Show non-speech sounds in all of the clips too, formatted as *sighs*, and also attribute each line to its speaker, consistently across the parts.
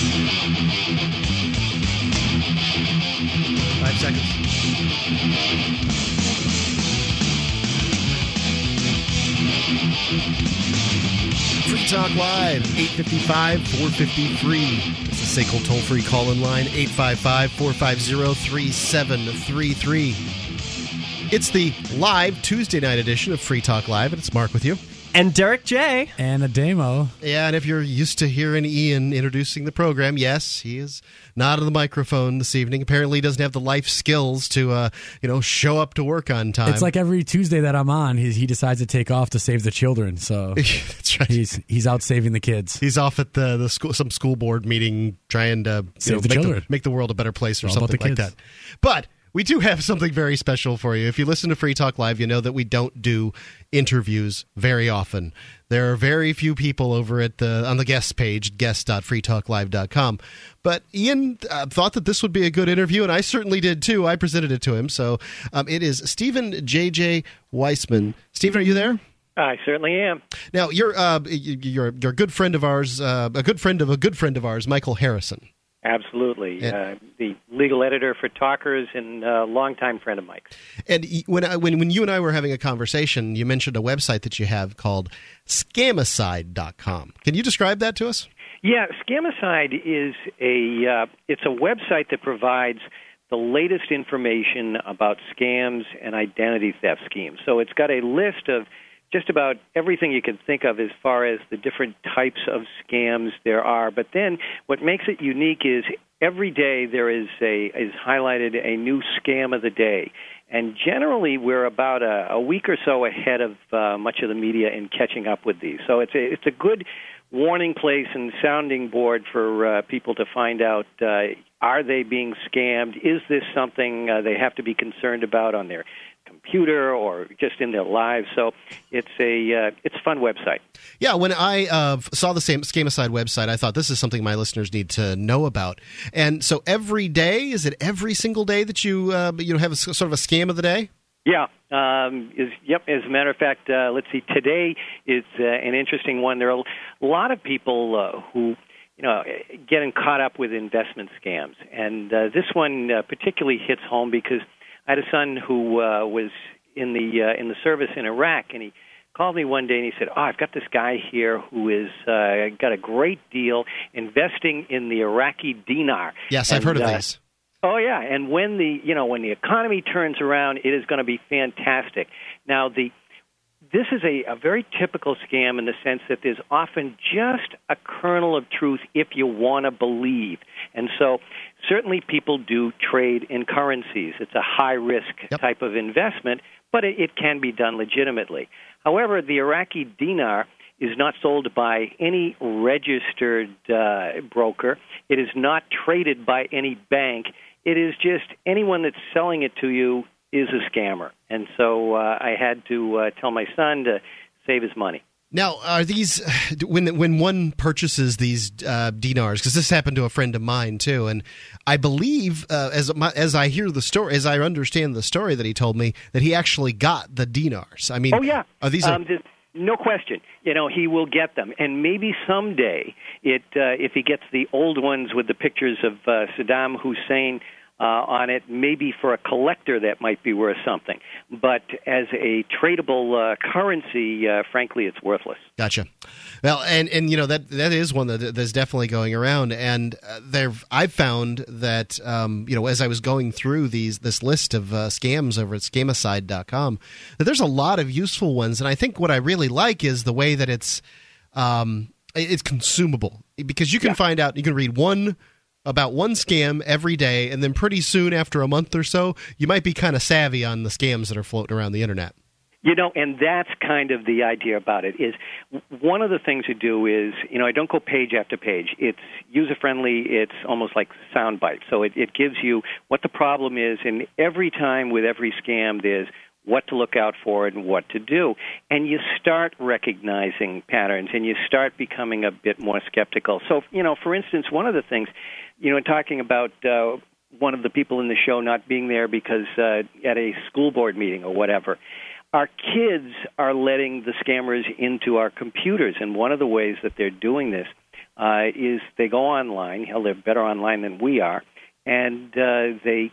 Speaker 1: Five seconds. Free Talk Live, 855 450 free. It's the SACL toll free call in line, 855 450 3733. It's the live Tuesday night edition of Free Talk Live, and it's Mark with you.
Speaker 2: And Derek J.
Speaker 3: And Ademo.
Speaker 1: Yeah, and if you're used to hearing Ian introducing the program, yes, he is not on the microphone this evening. Apparently, he doesn't have the life skills to, uh, you know, show up to work on time.
Speaker 3: It's like every Tuesday that I'm on, he, he decides to take off to save the children. So *laughs*
Speaker 1: That's right.
Speaker 3: he's he's out saving the kids.
Speaker 1: He's off at the, the school, some school board meeting, trying to
Speaker 3: Save
Speaker 1: know,
Speaker 3: the
Speaker 1: make,
Speaker 3: children.
Speaker 1: make the world a better place or
Speaker 3: all
Speaker 1: something like
Speaker 3: kids.
Speaker 1: that. But we do have something very special for you. If you listen to Free Talk Live, you know that we don't do interviews very often. There are very few people over at the on the guest page, guest.freetalklive.com. But Ian uh, thought that this would be a good interview, and I certainly did too. I presented it to him. So um, it is Steven J.J. Weisman. Steven, are you there?
Speaker 4: I certainly am.
Speaker 1: Now you're uh, you're you're a good friend of ours, uh, a good friend of a good friend of ours, Michael Harrison.
Speaker 4: Absolutely.
Speaker 1: Yeah.
Speaker 4: Uh, the legal editor for Talkers and a longtime friend of Mike's.
Speaker 1: And when I, when when you and I were having a conversation, you mentioned a website that you have called scamicide.com. Can you describe that to us?
Speaker 4: Yeah, Scamicide is a uh, it's a website that provides the latest information about scams and identity theft schemes. So it's got a list of just about everything you can think of as far as the different types of scams there are. But then what makes it unique is every day there is a is highlighted a new scam of the day. And generally, we're about a, a week or so ahead of uh, much of the media in catching up with these. So it's a, it's a good warning place and sounding board for uh, people to find out uh, are they being scammed? Is this something uh, they have to be concerned about on their computer or just in their lives? So it's a uh, it's a fun website.
Speaker 1: Yeah, when I uh, saw the same Scamicide website, I thought this is something my listeners need to know about. And so every day, is it every single day that you uh, you know have a, sort of a scam of the day?
Speaker 4: Yeah, um, is yep. As a matter of fact, uh, let's see. Today is uh, an interesting one. There are a lot of people uh, who, you know, getting caught up with investment scams, and uh, this one uh, particularly hits home because I had a son who uh, was in the uh, in the service in Iraq, and he called me one day and he said, "Oh, I've got this guy here who is uh, got a great deal investing in the Iraqi dinar."
Speaker 1: Yes, I've heard of
Speaker 4: uh,
Speaker 1: these.
Speaker 4: Oh yeah, and when the you know when the economy turns around, it is going to be fantastic. Now the this is a, a very typical scam in the sense that there's often just a kernel of truth if you want to believe. And so certainly people do trade in currencies. It's a high risk
Speaker 1: Yep.
Speaker 4: type of investment, but it, it can be done legitimately. However, the Iraqi dinar is not sold by any registered uh, broker. It is not traded by any bank. It is just anyone that's selling it to you is a scammer. And so uh, I had to uh, tell my son to save his money.
Speaker 1: Now, are these when when one purchases these uh, dinars? Because this happened to a friend of mine too, and I believe uh, as my, as I hear the story, as I understand the story that he told me, that he actually got the dinars. I mean,
Speaker 4: Oh yeah,
Speaker 1: are these?
Speaker 4: Um, there's no question. You know, he will get them, and maybe someday, it uh, if he gets the old ones with the pictures of uh, Saddam Hussein. Uh, on it, maybe for a collector that might be worth something, but as a tradable uh, currency, uh, frankly, it's worthless.
Speaker 1: Gotcha. Well, and and you know that that is one that that's definitely going around, and uh, there I've found that um, you know as I was going through these this list of uh, scams over at scamicide.com, that there's a lot of useful ones, and I think what I really like is the way that it's um, it's consumable. Because you can find out you can read one about one scam every day and then pretty soon after a month or so you might be kind of savvy on the scams that are floating around the internet
Speaker 4: You know, and that's kind of the idea about it. Is one of the things you do is, you know, I don't go page after page. It's user friendly. It's almost like sound bites. So it, it gives you what the problem is, and every time with every scam, there's what to look out for and what to do. And you start recognizing patterns and you start becoming a bit more skeptical. So, you know, for instance, one of the things, you know, in talking about uh, one of the people in the show not being there because uh, at a school board meeting or whatever. Our kids are letting the scammers into our computers, and one of the ways that they're doing this uh, is they go online. Hell, they're better online than we are, and uh, they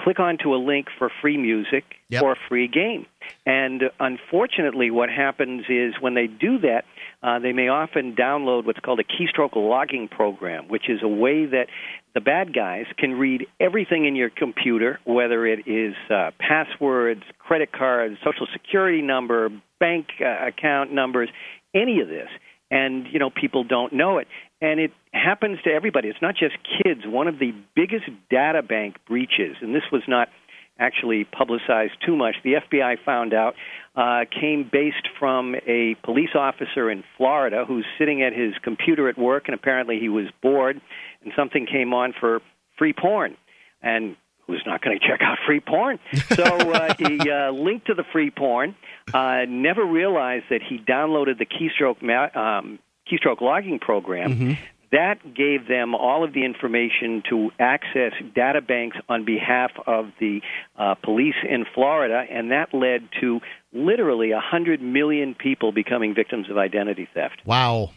Speaker 4: click onto a link for free music
Speaker 1: Yep.
Speaker 4: or a free game. And unfortunately, what happens is when they do that, uh, they may often download what's called a keystroke logging program, which is a way that the bad guys can read everything in your computer, whether it is uh, passwords, credit cards, social security number, bank uh, account numbers, any of this. And, you know, people don't know it. And it happens to everybody. It's not just kids. One of the biggest data bank breaches, and this was not actually publicized too much, the FBI found out, uh, came based from a police officer in Florida who's sitting at his computer at work, and apparently he was bored, and something came on for free porn. And who's not going to check out free porn? So uh, he uh, linked to the free porn, uh, never realized that he downloaded the keystroke, ma- um, keystroke logging program. That gave them all of the information to access data banks on behalf of the uh, police in Florida, and that led to literally 100 million people becoming victims of identity theft.
Speaker 1: Wow.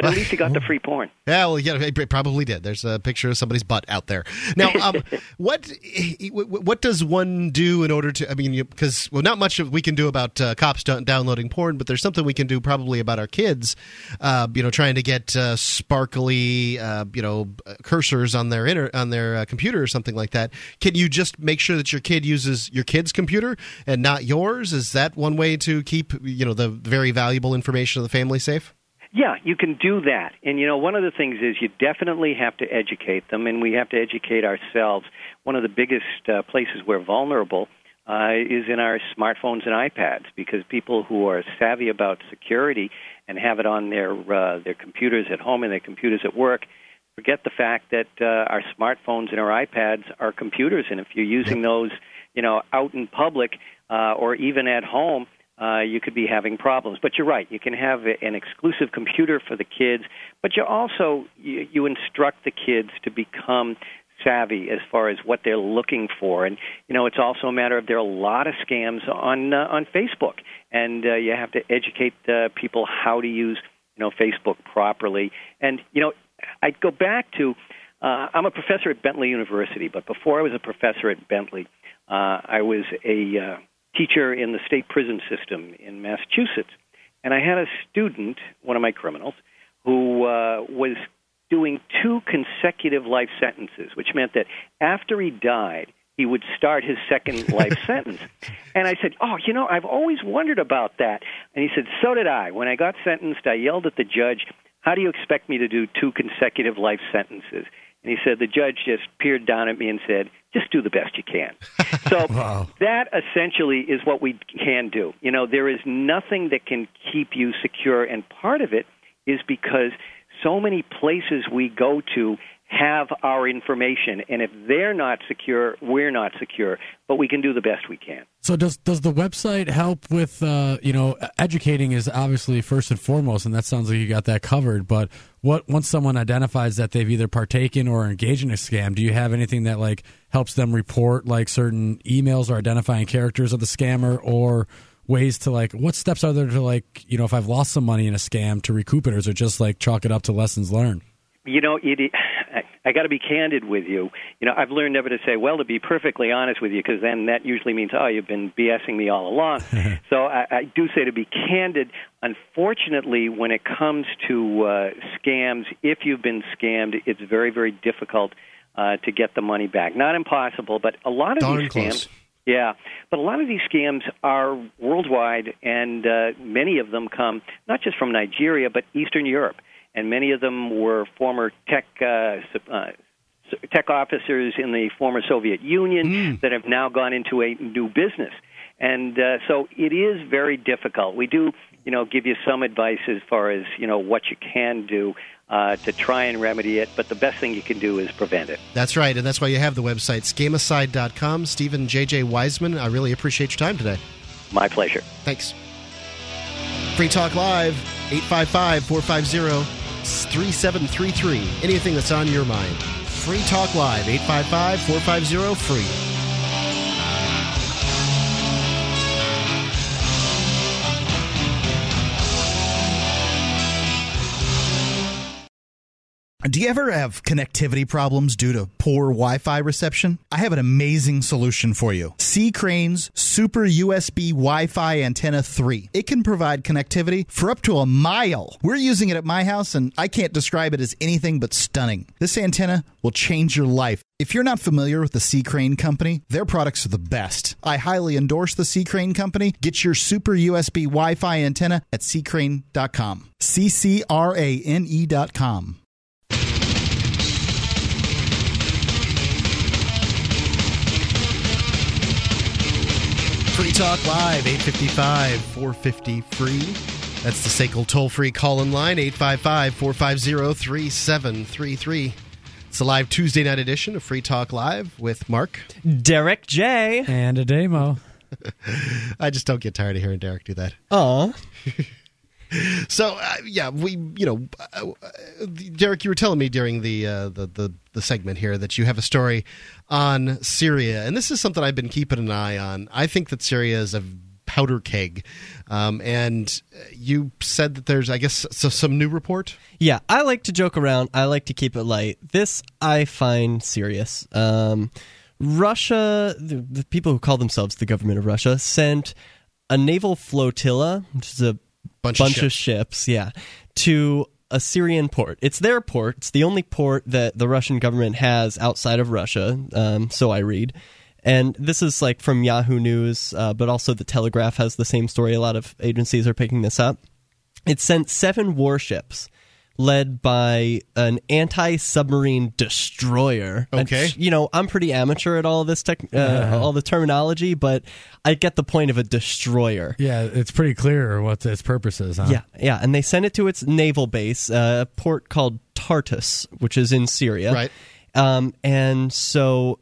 Speaker 4: But at least he got the free porn.
Speaker 1: Yeah, well, yeah, it probably did. There's a picture of somebody's butt out there. Now, um, *laughs* what what does one do in order to? I mean, because well, not much we can do about uh, cops downloading porn, but there's something we can do probably about our kids. Uh, you know, trying to get uh, sparkly, uh, you know, cursors on their inter- on their uh, computer or something like that. Can you just make sure that your kid uses your kid's computer and not yours? Is that one way to keep you know the very valuable information of the family safe?
Speaker 4: Yeah, you can do that. And you know, one of the things is you definitely have to educate them, and we have to educate ourselves. One of the biggest uh, places we're vulnerable uh, is in our smartphones and iPads because people who are savvy about security and have it on their uh, their computers at home and their computers at work forget the fact that uh, our smartphones and our iPads are computers, and if you're using those, you know, out in public uh, or even at home uh, you could be having problems. But you're right. You can have an exclusive computer for the kids, but you also you, you instruct the kids to become savvy as far as what they're looking for. And you know, it's also a matter of there are a lot of scams on uh, on Facebook, and uh, you have to educate uh, people how to use you know Facebook properly. And you know, I'd go back to uh, I'm a professor at Bentley University, but before I was a professor at Bentley, uh, I was a uh, teacher in the state prison system in Massachusetts. And I had a student, one of my criminals, who uh, was doing two consecutive life sentences, which meant that after he died, he would start his second *laughs* life sentence. And I said, Oh, you know, I've always wondered about that. And he said, So did I. When I got sentenced, I yelled at the judge, How do you expect me to do two consecutive life sentences? And he said, The judge just peered down at me and said, Just do the best you can. *laughs* So
Speaker 3: Wow.
Speaker 4: that essentially is what we can do. You know, there is nothing that can keep you secure, and part of it is because so many places we go to have our information, and if they're not secure, we're not secure. But we can do the best we can.
Speaker 3: So does does the website help with uh, you know educating is obviously first and foremost, and that sounds like you got that covered. But what once someone identifies that they've either partaken or engaged in a scam, do you have anything that like helps them report like certain emails or identifying characters of the scammer or ways to like what steps are there to like you know if I've lost some money in a scam to recoup it, or is it just like chalk it up to lessons learned?
Speaker 4: You know, it, *sighs* I, I got to be candid with you. You know, I've learned never to say, well, to be perfectly honest with you, because then that usually means, oh, you've been BSing me all along. *laughs* so I, I do say to be candid. Unfortunately, when it comes to uh, scams, if you've been scammed, it's very, very difficult uh, to get the money back. Not impossible, but a lot of
Speaker 1: Darn
Speaker 4: these
Speaker 1: close.
Speaker 4: scams. Yeah, but a lot of these scams are worldwide, and uh, many of them come not just from Nigeria, but Eastern Europe. And many of them were former tech uh, uh, tech officers in the former Soviet Union that have now gone into a new business. And uh, so it is very difficult. We do, you know, give you some advice as far as you know what you can do uh, to try and remedy it. But the best thing you can do is prevent it.
Speaker 1: That's right, and that's why you have the website, scamicide.com. Steven J.J. Weisman, I really appreciate your time today.
Speaker 4: My pleasure.
Speaker 1: Thanks. Free Talk Live, 855 450 3733. Anything that's on your mind. Free Talk Live, 855 450 free.
Speaker 2: Do you ever have connectivity problems due to poor Wi Fi reception? I have an amazing solution for you C. Crane's Super USB Wi Fi Antenna 3. It can provide connectivity for up to a mile. We're using it at my house, and I can't describe it as anything but stunning. This antenna will change your life. If you're not familiar with the C. Crane Company, their products are the best. I highly endorse the C. Crane Company. Get your Super USB Wi Fi antenna at ccrane.com. C C R A N E.com.
Speaker 1: Free Talk Live, 855 450 free. That's the SACL toll free call in line, 855 450 3733. It's a live Tuesday night edition of Free Talk Live with Mark.
Speaker 5: Derek J.
Speaker 3: And Ademo. *laughs*
Speaker 1: I just don't get tired of hearing Derek do that.
Speaker 5: Oh. *laughs*
Speaker 1: So uh, yeah, we you know, uh, uh, Derek, you were telling me during the, uh, the the the segment here that you have a story on Syria, and this is something I've been keeping an eye on. I think that Syria is a powder keg, um, and you said that there's, I guess, so some new report.
Speaker 5: Yeah, I like to joke around. I like to keep it light. This I find serious. Um, Russia, the, the people who call themselves the government of Russia, sent a naval flotilla, which is a
Speaker 1: Bunch,
Speaker 5: bunch
Speaker 1: of,
Speaker 5: of
Speaker 1: ships,
Speaker 5: yeah, to a Syrian port. It's their port. It's the only port that the Russian government has outside of Russia. Um, so I read. And this is like from Yahoo News, uh, but also the Telegraph has the same story. A lot of agencies are picking this up. It sent seven warships led by an anti-submarine destroyer. And,
Speaker 1: Okay.
Speaker 5: you know, I'm pretty amateur at all this tech, uh, all the terminology, but I get the point of a destroyer.
Speaker 3: Yeah, it's pretty clear what its purpose is, huh?
Speaker 5: Yeah, yeah, and they sent it to its naval base, uh, a port called Tartus, which is in Syria.
Speaker 1: Right.
Speaker 5: Um, and so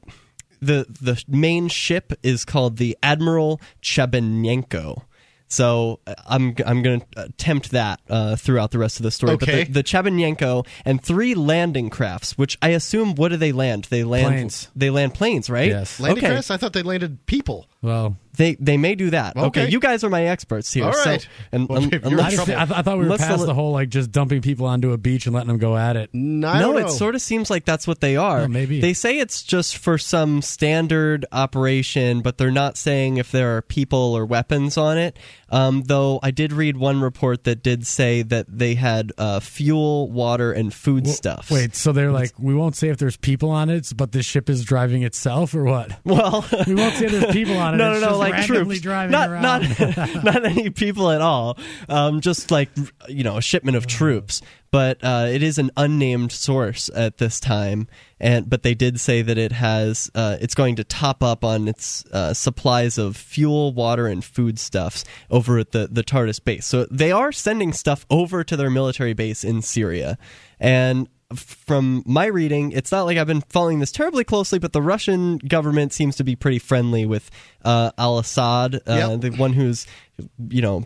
Speaker 5: the the main ship is called the Admiral Chabanenko. So uh, I'm I'm going to attempt that uh, throughout the rest of the story.
Speaker 1: Okay.
Speaker 5: But the, the Chabanenko and three landing crafts, which I assume, what do they land? They land
Speaker 3: Planes.
Speaker 5: They land planes, right?
Speaker 3: Yes.
Speaker 1: Landing
Speaker 5: okay.
Speaker 1: crafts? I thought they landed people.
Speaker 3: Well,
Speaker 5: They they may do that. Okay,
Speaker 1: Okay.
Speaker 5: you guys are my experts here.
Speaker 1: All
Speaker 5: So- and,
Speaker 1: Well,
Speaker 5: un-
Speaker 1: if
Speaker 5: unless-
Speaker 3: I, just,
Speaker 1: trouble.
Speaker 3: I, th- I thought we were
Speaker 5: Unless
Speaker 3: past
Speaker 5: the-
Speaker 3: the whole like just dumping people onto a beach and letting them go at it.
Speaker 1: No, I
Speaker 5: no,
Speaker 1: don't
Speaker 5: it sort of seems like that's what they are.
Speaker 3: Maybe.
Speaker 5: They say it's just for some standard operation, but they're not saying if there are people or weapons on it. Um, though I did read one report that did say that they had uh, fuel, water, and food
Speaker 3: Well,
Speaker 5: stuff.
Speaker 3: Wait, so they're like, we won't say if there's people on it, but the ship is driving itself, or what? *laughs*
Speaker 5: Well,
Speaker 3: We won't say there's people on it. *laughs*
Speaker 5: no,
Speaker 3: it's
Speaker 5: no, no,
Speaker 3: just
Speaker 5: like troops,
Speaker 3: driving
Speaker 5: not
Speaker 3: around.
Speaker 5: not *laughs* not any people at all. Um, just like you know, a shipment of troops. But uh, it is an unnamed source at this time, and but they did say that it has uh, it's going to top up on its uh, supplies of fuel, water, and foodstuffs over at the the Tartus base. So they are sending stuff over to their military base in Syria, and from my reading, it's not like I've been following this terribly closely, but the Russian government seems to be pretty friendly with uh, Al Assad, uh,
Speaker 1: Yep.
Speaker 5: the one who's, you know,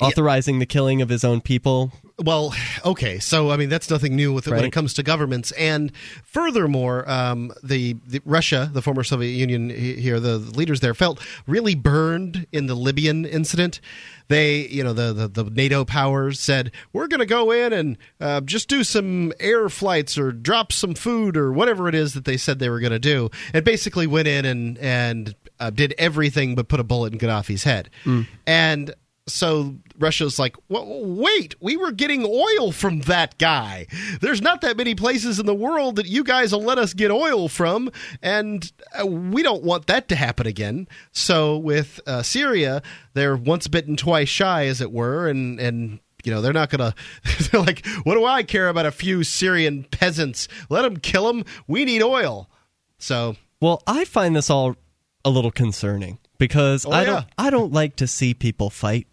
Speaker 5: authorizing the killing of his own people.
Speaker 1: Well, okay, so I mean that's nothing new with it when it comes to governments, and furthermore, um, the, the Russia, the former Soviet Union here, the leaders there felt really burned in the Libyan incident. They, you know, the the, the NATO powers said we're going to go in and uh, just do some air flights or drop some food or whatever it is that they said they were going to do, and basically went in and and uh, did everything but put a bullet in Gaddafi's head, and so Russia's like, well, wait, we were getting oil from that guy. There's not that many places in the world that you guys will let us get oil from, and uh, we don't want that to happen again. So with uh, Syria, they're once bitten, twice shy, as it were, and and. You know they're not gonna. *laughs* They're like, what do I care about a few Syrian peasants? Let them kill them. We need oil. So
Speaker 5: Well, I find this all a little concerning because oh, I
Speaker 1: yeah.
Speaker 5: don't I don't like to see people fight.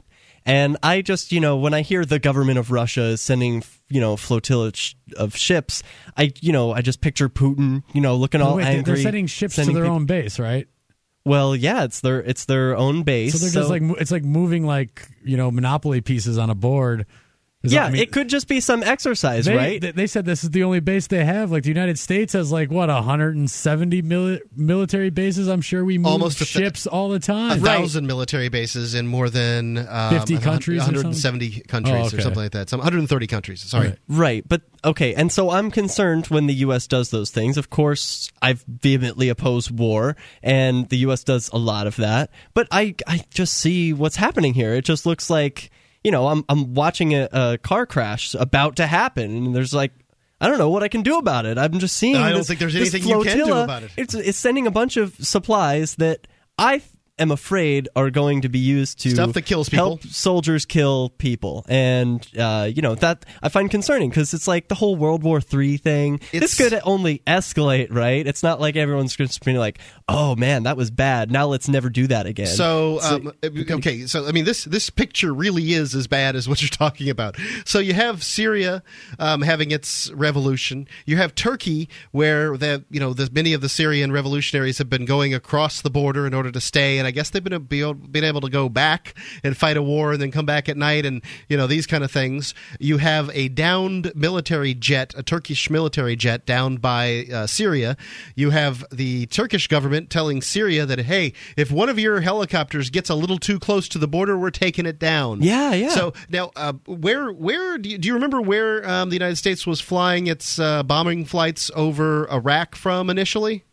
Speaker 5: And I just, you know, when I hear the government of Russia is sending, you know, flotilla sh- of ships, I, you know, I just picture Putin, you know, looking all
Speaker 3: Wait, they-
Speaker 5: angry.
Speaker 3: they're sending ships
Speaker 5: sending
Speaker 3: to their
Speaker 5: peop-
Speaker 3: own base, right?
Speaker 5: Well, yeah, it's their it's their own base.
Speaker 3: So they're just like it's like moving like you know Monopoly pieces on a board, Is that-
Speaker 5: yeah,
Speaker 3: I mean,
Speaker 5: it could just be some exercise,
Speaker 3: They,
Speaker 5: right?
Speaker 3: they- They said this is the only base they have. Like the United States has like what 170 mili- military bases. I'm sure we move
Speaker 1: Almost a th-
Speaker 3: ships all the time.
Speaker 1: A
Speaker 3: time.
Speaker 1: thousand military bases in more than um,
Speaker 3: 50 countries or
Speaker 1: 170 countries
Speaker 3: Oh,
Speaker 1: or something like that. Some 130 countries. Sorry.
Speaker 3: Right.
Speaker 5: Right, but okay, and so I'm concerned when the U.S. does those things. Of course, I've vehemently opposed war, and the U.S. does a lot of that. But I, I just see what's happening here. It just looks like you know I'm I'm watching a, a car crash about to happen, and there's like. I don't know what I can do about it. I'm just seeing.
Speaker 1: I don't
Speaker 5: this-
Speaker 1: think there's anything you can do about it.
Speaker 5: It's, it's sending a bunch of supplies that I am afraid are going to be used to
Speaker 1: Stuff that kills people.
Speaker 5: help soldiers kill people, and uh, you know that I find concerning because it's like the whole World War III thing.
Speaker 1: It's-
Speaker 5: this could only escalate, right? It's not like everyone's just being like, "Oh man, that was bad. Now let's never do that again."
Speaker 1: So, um, okay, so I mean, this this picture really is as bad as what you're *laughs* talking about. So you have Syria um, having its revolution. You have Turkey, where the you know the, many of the Syrian revolutionaries have been going across the border in order to stay, and I guess they've been be, been able to go back and fight a war and then come back at night, and you know these kind of things. You have a downed military jet, a Turkish military jet, downed by uh, Syria. You have the Turkish government telling Syria that hey, if one of your helicopters gets a little too close to the border, we're taking it down.
Speaker 5: Yeah, yeah.
Speaker 1: So now, uh, where where do you, do you remember where um, the United States was flying its uh, bombing flights over Iraq from initially?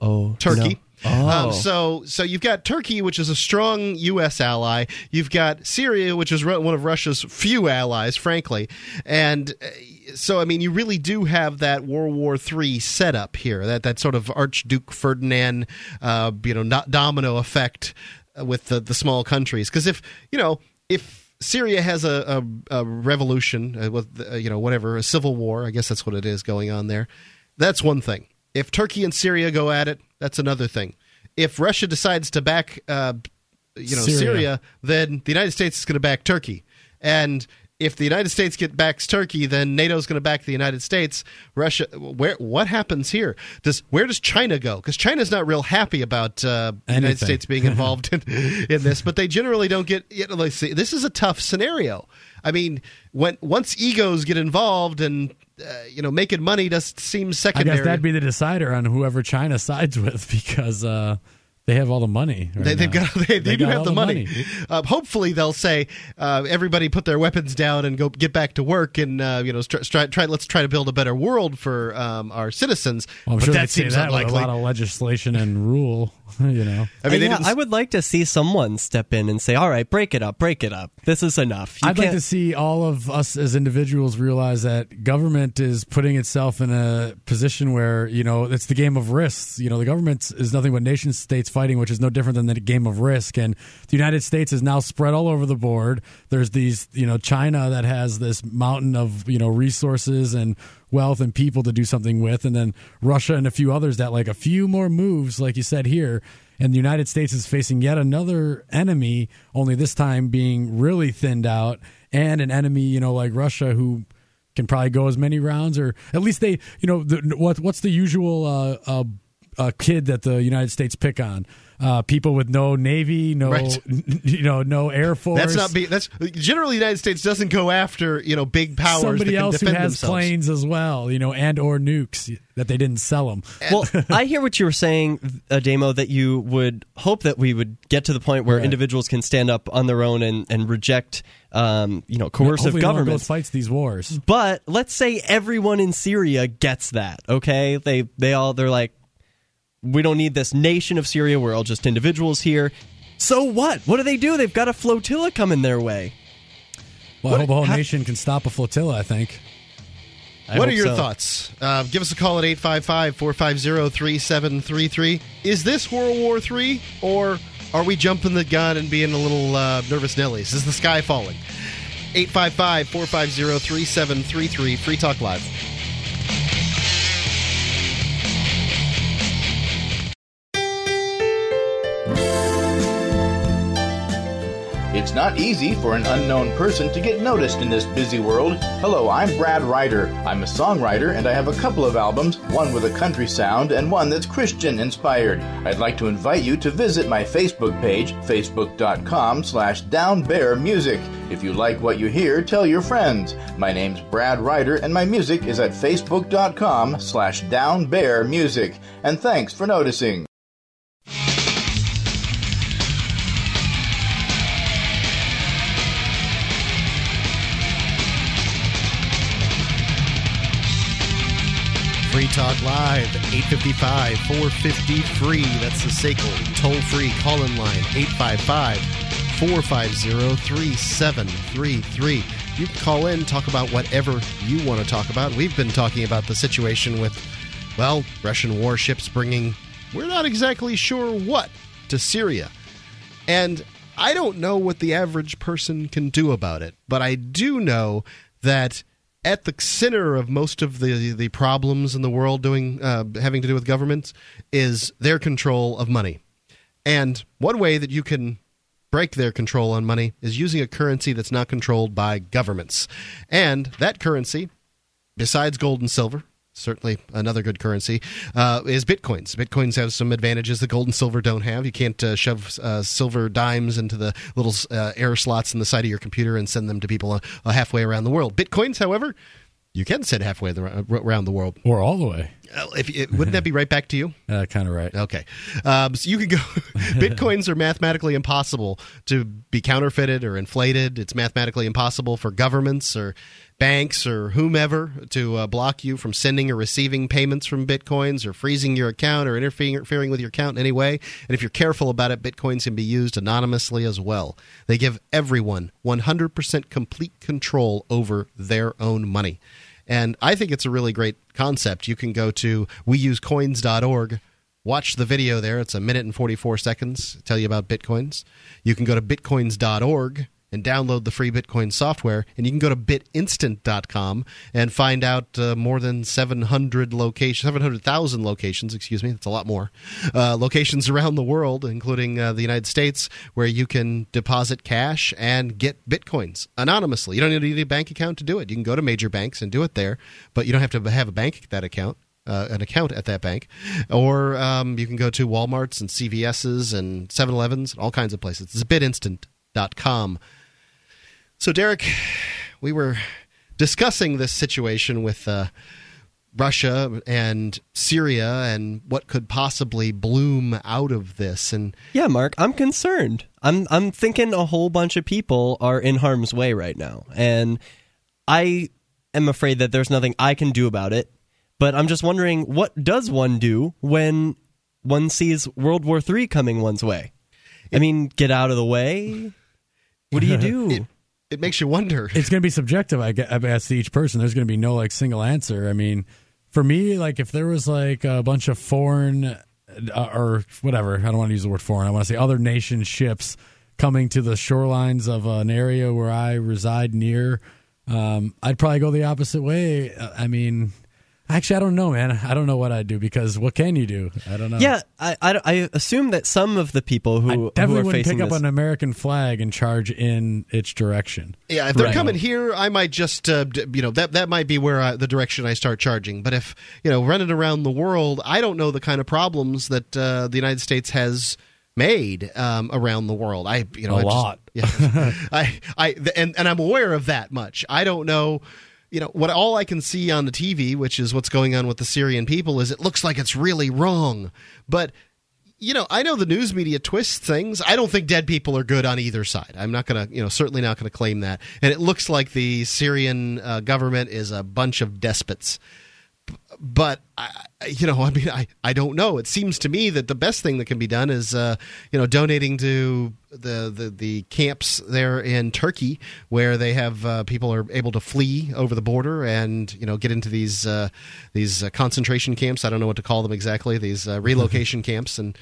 Speaker 5: oh,
Speaker 1: Turkey.
Speaker 5: no. Oh.
Speaker 1: Um, so so you've got Turkey, which is a strong U.S. ally. You've got Syria, which is one of Russia's few allies, frankly. And uh, so, I mean, you really do have that World War III setup here. That that sort of Archduke Ferdinand, uh, you know, not domino effect uh, with the the small countries. Because if you know if Syria has a, a, a revolution uh, with uh, you know whatever a civil war, I guess that's what it is going on there. That's one thing. If Turkey and Syria go at it, that's another thing. If Russia decides to back, uh, you know,
Speaker 3: Syria.
Speaker 1: Syria. then the United States is going to back Turkey. And if the United States get backs Turkey, then NATO's going to back the United States. Russia, where what happens here? Does where does China go? Because China's not real happy about uh, the United States being involved *laughs* in, in this, but they generally don't get. You know, see, this is a tough scenario. I mean, when once egos get involved and uh, you know making money does seem secondary I
Speaker 3: guess that'd be the decider on whoever China sides *laughs* with because uh, they have all the money. right
Speaker 1: They, they've got *laughs* they, they, do
Speaker 3: got
Speaker 1: have the money. Uh, hopefully, they'll say uh, everybody put their weapons down and go get back to work, and uh, you know try, try, try let's try to build a better world for um, our citizens.
Speaker 3: Well, I'm
Speaker 1: but
Speaker 3: sure
Speaker 1: that seems
Speaker 3: that
Speaker 1: unlikely.
Speaker 3: a lot of legislation and rule. *laughs* You know,
Speaker 1: I mean,
Speaker 5: yeah, I would like to see someone step in and say, "All right, break it up, break it up. This is enough." You
Speaker 3: I'd like
Speaker 5: can't-
Speaker 3: to see all of us as individuals realize that government is putting itself in a position where you know it's the game of risks. You know, the government is nothing but nation states fighting, which is no different than the game of risk. And the United States is now spread all over the board. There's these, you know, China that has this mountain of you know resources and wealth and people to do something with, and then Russia and a few others that like a few more moves, like you said here. And the United States is facing yet another enemy, only this time being really thinned out, and an enemy, you know, like Russia, who can probably go as many rounds, or at least they, you know, the, what what's the usual uh, uh, uh, kid that the United States pick on? Uh, people with no navy, no,
Speaker 1: Right. *laughs*
Speaker 3: you know, no air force.
Speaker 1: That's not be that's generally the United States doesn't go after you know big powers
Speaker 3: somebody
Speaker 1: that can
Speaker 3: else who has
Speaker 1: themselves.
Speaker 3: planes as well, you know, and or nukes that they didn't sell them.
Speaker 5: well, *laughs* I hear what you were saying, uh, Damo, that you would hope that we would get to the point where
Speaker 3: Right.
Speaker 5: individuals can stand up on their own and, and reject, um, you know, coercive
Speaker 3: Hopefully no
Speaker 5: governments.
Speaker 3: fights these wars.
Speaker 5: But let's say everyone in Syria gets that. Okay, they they all they're like, we don't need this nation of Syria. We're all just individuals here. So what? What do they do? They've got a flotilla coming their way.
Speaker 3: Well, I hope a whole
Speaker 5: how-
Speaker 3: nation can stop a flotilla. I think.
Speaker 5: I
Speaker 1: what are your
Speaker 5: so.
Speaker 1: thoughts? Uh, give us a call at 855 450 3733. Is this World War III, or are we jumping the gun and being a little uh, nervous Nellies? Is the sky falling? 855 450 3733. Free Talk Live.
Speaker 6: It's not easy for an unknown person to get noticed in this busy world. Hello, I'm Brad Ryder. I'm a songwriter and I have a couple of albums, one with a country sound and one that's Christian inspired. I'd like to invite you to visit my Facebook page, facebook.com slash downbearmusic. If you like what you hear, tell your friends. My name's Brad Ryder and my music is at facebook.com slash downbearmusic. And thanks for noticing.
Speaker 1: Free Talk Live, 855 450 free. That's the SACL toll free call in line, 855 450 3733. You can call in, talk about whatever you want to talk about. We've been talking about the situation with, well, Russian warships bringing, we're not exactly sure what, to Syria. And I don't know what the average person can do about it, but I do know that at the center of most of the the problems in the world doing uh, having to do with governments is their control of money. And one way that you can break their control on money is using a currency that's not controlled by governments. And that currency, besides gold and silver, certainly another good currency, uh, is bitcoins. Bitcoins have some advantages that gold and silver don't have. You can't uh, shove uh, silver dimes into the little uh, air slots in the side of your computer and send them to people uh, halfway around the world. Bitcoins, however, you can send halfway around the world
Speaker 3: or all the way.
Speaker 1: Uh, if it, wouldn't that be right back to you? *laughs*
Speaker 3: Uh, kind of right.
Speaker 1: Okay, um, so you can go. *laughs* Bitcoins are mathematically impossible to be counterfeited or inflated. It's mathematically impossible for governments or banks or whomever to uh, block you from sending or receiving payments from bitcoins or freezing your account or interfering with your account in any way. And if you're careful about it, bitcoins can be used anonymously as well. They give everyone 100% complete control over their own money. And I think it's a really great concept. You can go to weusecoins.org, watch the video there. It's a minute and 44 seconds, tell you about bitcoins. You can go to bitcoins.org and download the free Bitcoin software. And you can go to bitinstant.com and find out uh, more than 700 locations, 700,000 locations, excuse me, that's a lot more, uh, locations around the world, including uh, the United States, where you can deposit cash and get Bitcoins anonymously. You don't need a bank account to do it. You can go to major banks and do it there, but you don't have to have a bank that account. Uh, an account at that bank, or um, you can go to WalMarts and CVS's and 7-Elevens, all kinds of places. It's bitinstant.com. So, Derek, we were discussing this situation with uh, Russia and Syria and what could possibly bloom out of this. And
Speaker 5: yeah, Mark, I'm concerned. I'm I'm thinking a whole bunch of people are in harm's way right now, and I am afraid that there's nothing I can do about it. But I'm just wondering, what does one do when one sees World War III coming one's way? I mean, get out of the way. What do you do? *laughs*
Speaker 1: It, it makes you wonder.
Speaker 3: It's going to be subjective, I guess, to each person. There's going to be no like single answer. I mean, for me, like if there was like a bunch of foreign uh, or whatever, I don't want to use the word foreign. I want to say other nation ships coming to the shorelines of an area where I reside near. Um, I'd probably go the opposite way. I mean, Actually, I don't know, man. I don't know what I'd do because what can you do? I don't know.
Speaker 5: Yeah, I, I, I assume that some of the people who
Speaker 3: I definitely
Speaker 5: who
Speaker 3: wouldn't pick
Speaker 5: this...
Speaker 3: up an American flag and charge in its direction.
Speaker 1: Yeah, if they're right. coming here, I might just uh, you know that that might be where I, the direction I start charging. But if you know running around the world, I don't know the kind of problems that uh, the United States has made um, around the world. I you know
Speaker 3: a
Speaker 1: I
Speaker 3: lot.
Speaker 1: Just, *laughs* yeah, I I and and I'm aware of that much. I don't know you know what all i can see on the tv which is what's going on with the syrian people is it looks like it's really wrong. But you know i know the news media twists things. I don't think dead people are good on either side. I'm not to you know certainly not to claim that. And it looks like the syrian uh, government is a bunch of despots but I, you know, I mean, I, I don't know. It seems to me that the best thing that can be done is, uh, you know, donating to the, the, the camps there in Turkey where they have uh, people are able to flee over the border and you know get into these uh, these uh, concentration camps. I don't know what to call them exactly. These uh, relocation *laughs* camps and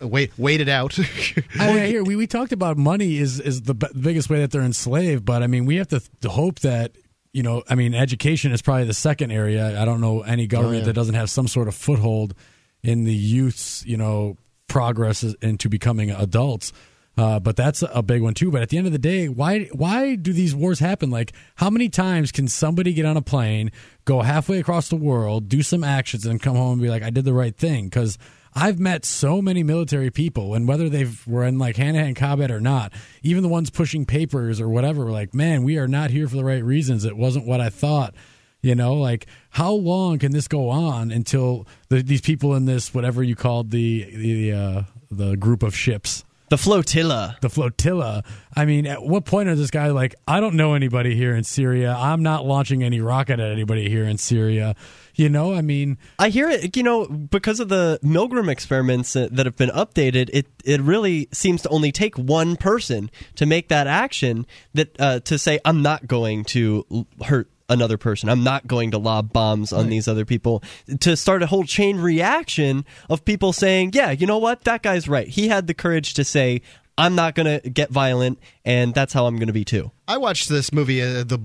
Speaker 1: wait wait it out. *laughs*
Speaker 3: I mean, here we, we talked about money is is the b- biggest way that they're enslaved, but I mean we have to th- hope that you know, I mean, education is probably the second area. I don't know any government oh, yeah. that doesn't have some sort of foothold in the youth's, you know, progress into becoming adults. Uh, but that's a big one too. But at the end of the day, why why do these wars happen? Like, how many times can somebody get on a plane, go halfway across the world, do some actions, and come home and be like, "I did the right thing"? Because I've met so many military people, and whether they were in like hand to hand combat or not, even the ones pushing papers or whatever, were like, "Man, we are not here for the right reasons. It wasn't what I thought." You know, like how long can this go on until the, these people in this whatever you called the the uh, the group of ships
Speaker 5: The flotilla.
Speaker 3: the flotilla. I mean, at what point are this guy like, I don't know anybody here in Syria. I'm not launching any rocket at anybody here in Syria. You know, I mean,
Speaker 5: I hear it, you know, because of the Milgram experiments that have been updated, it it really seems to only take one person to make that action that uh, to say I'm not going to hurt another person. I'm not going to lob bombs on these other people to start a whole chain reaction of people saying, "Yeah, you know what? That guy's right. He had the courage to say I'm not going to get violent and that's how I'm going to be too."
Speaker 1: I watched this movie, uh, the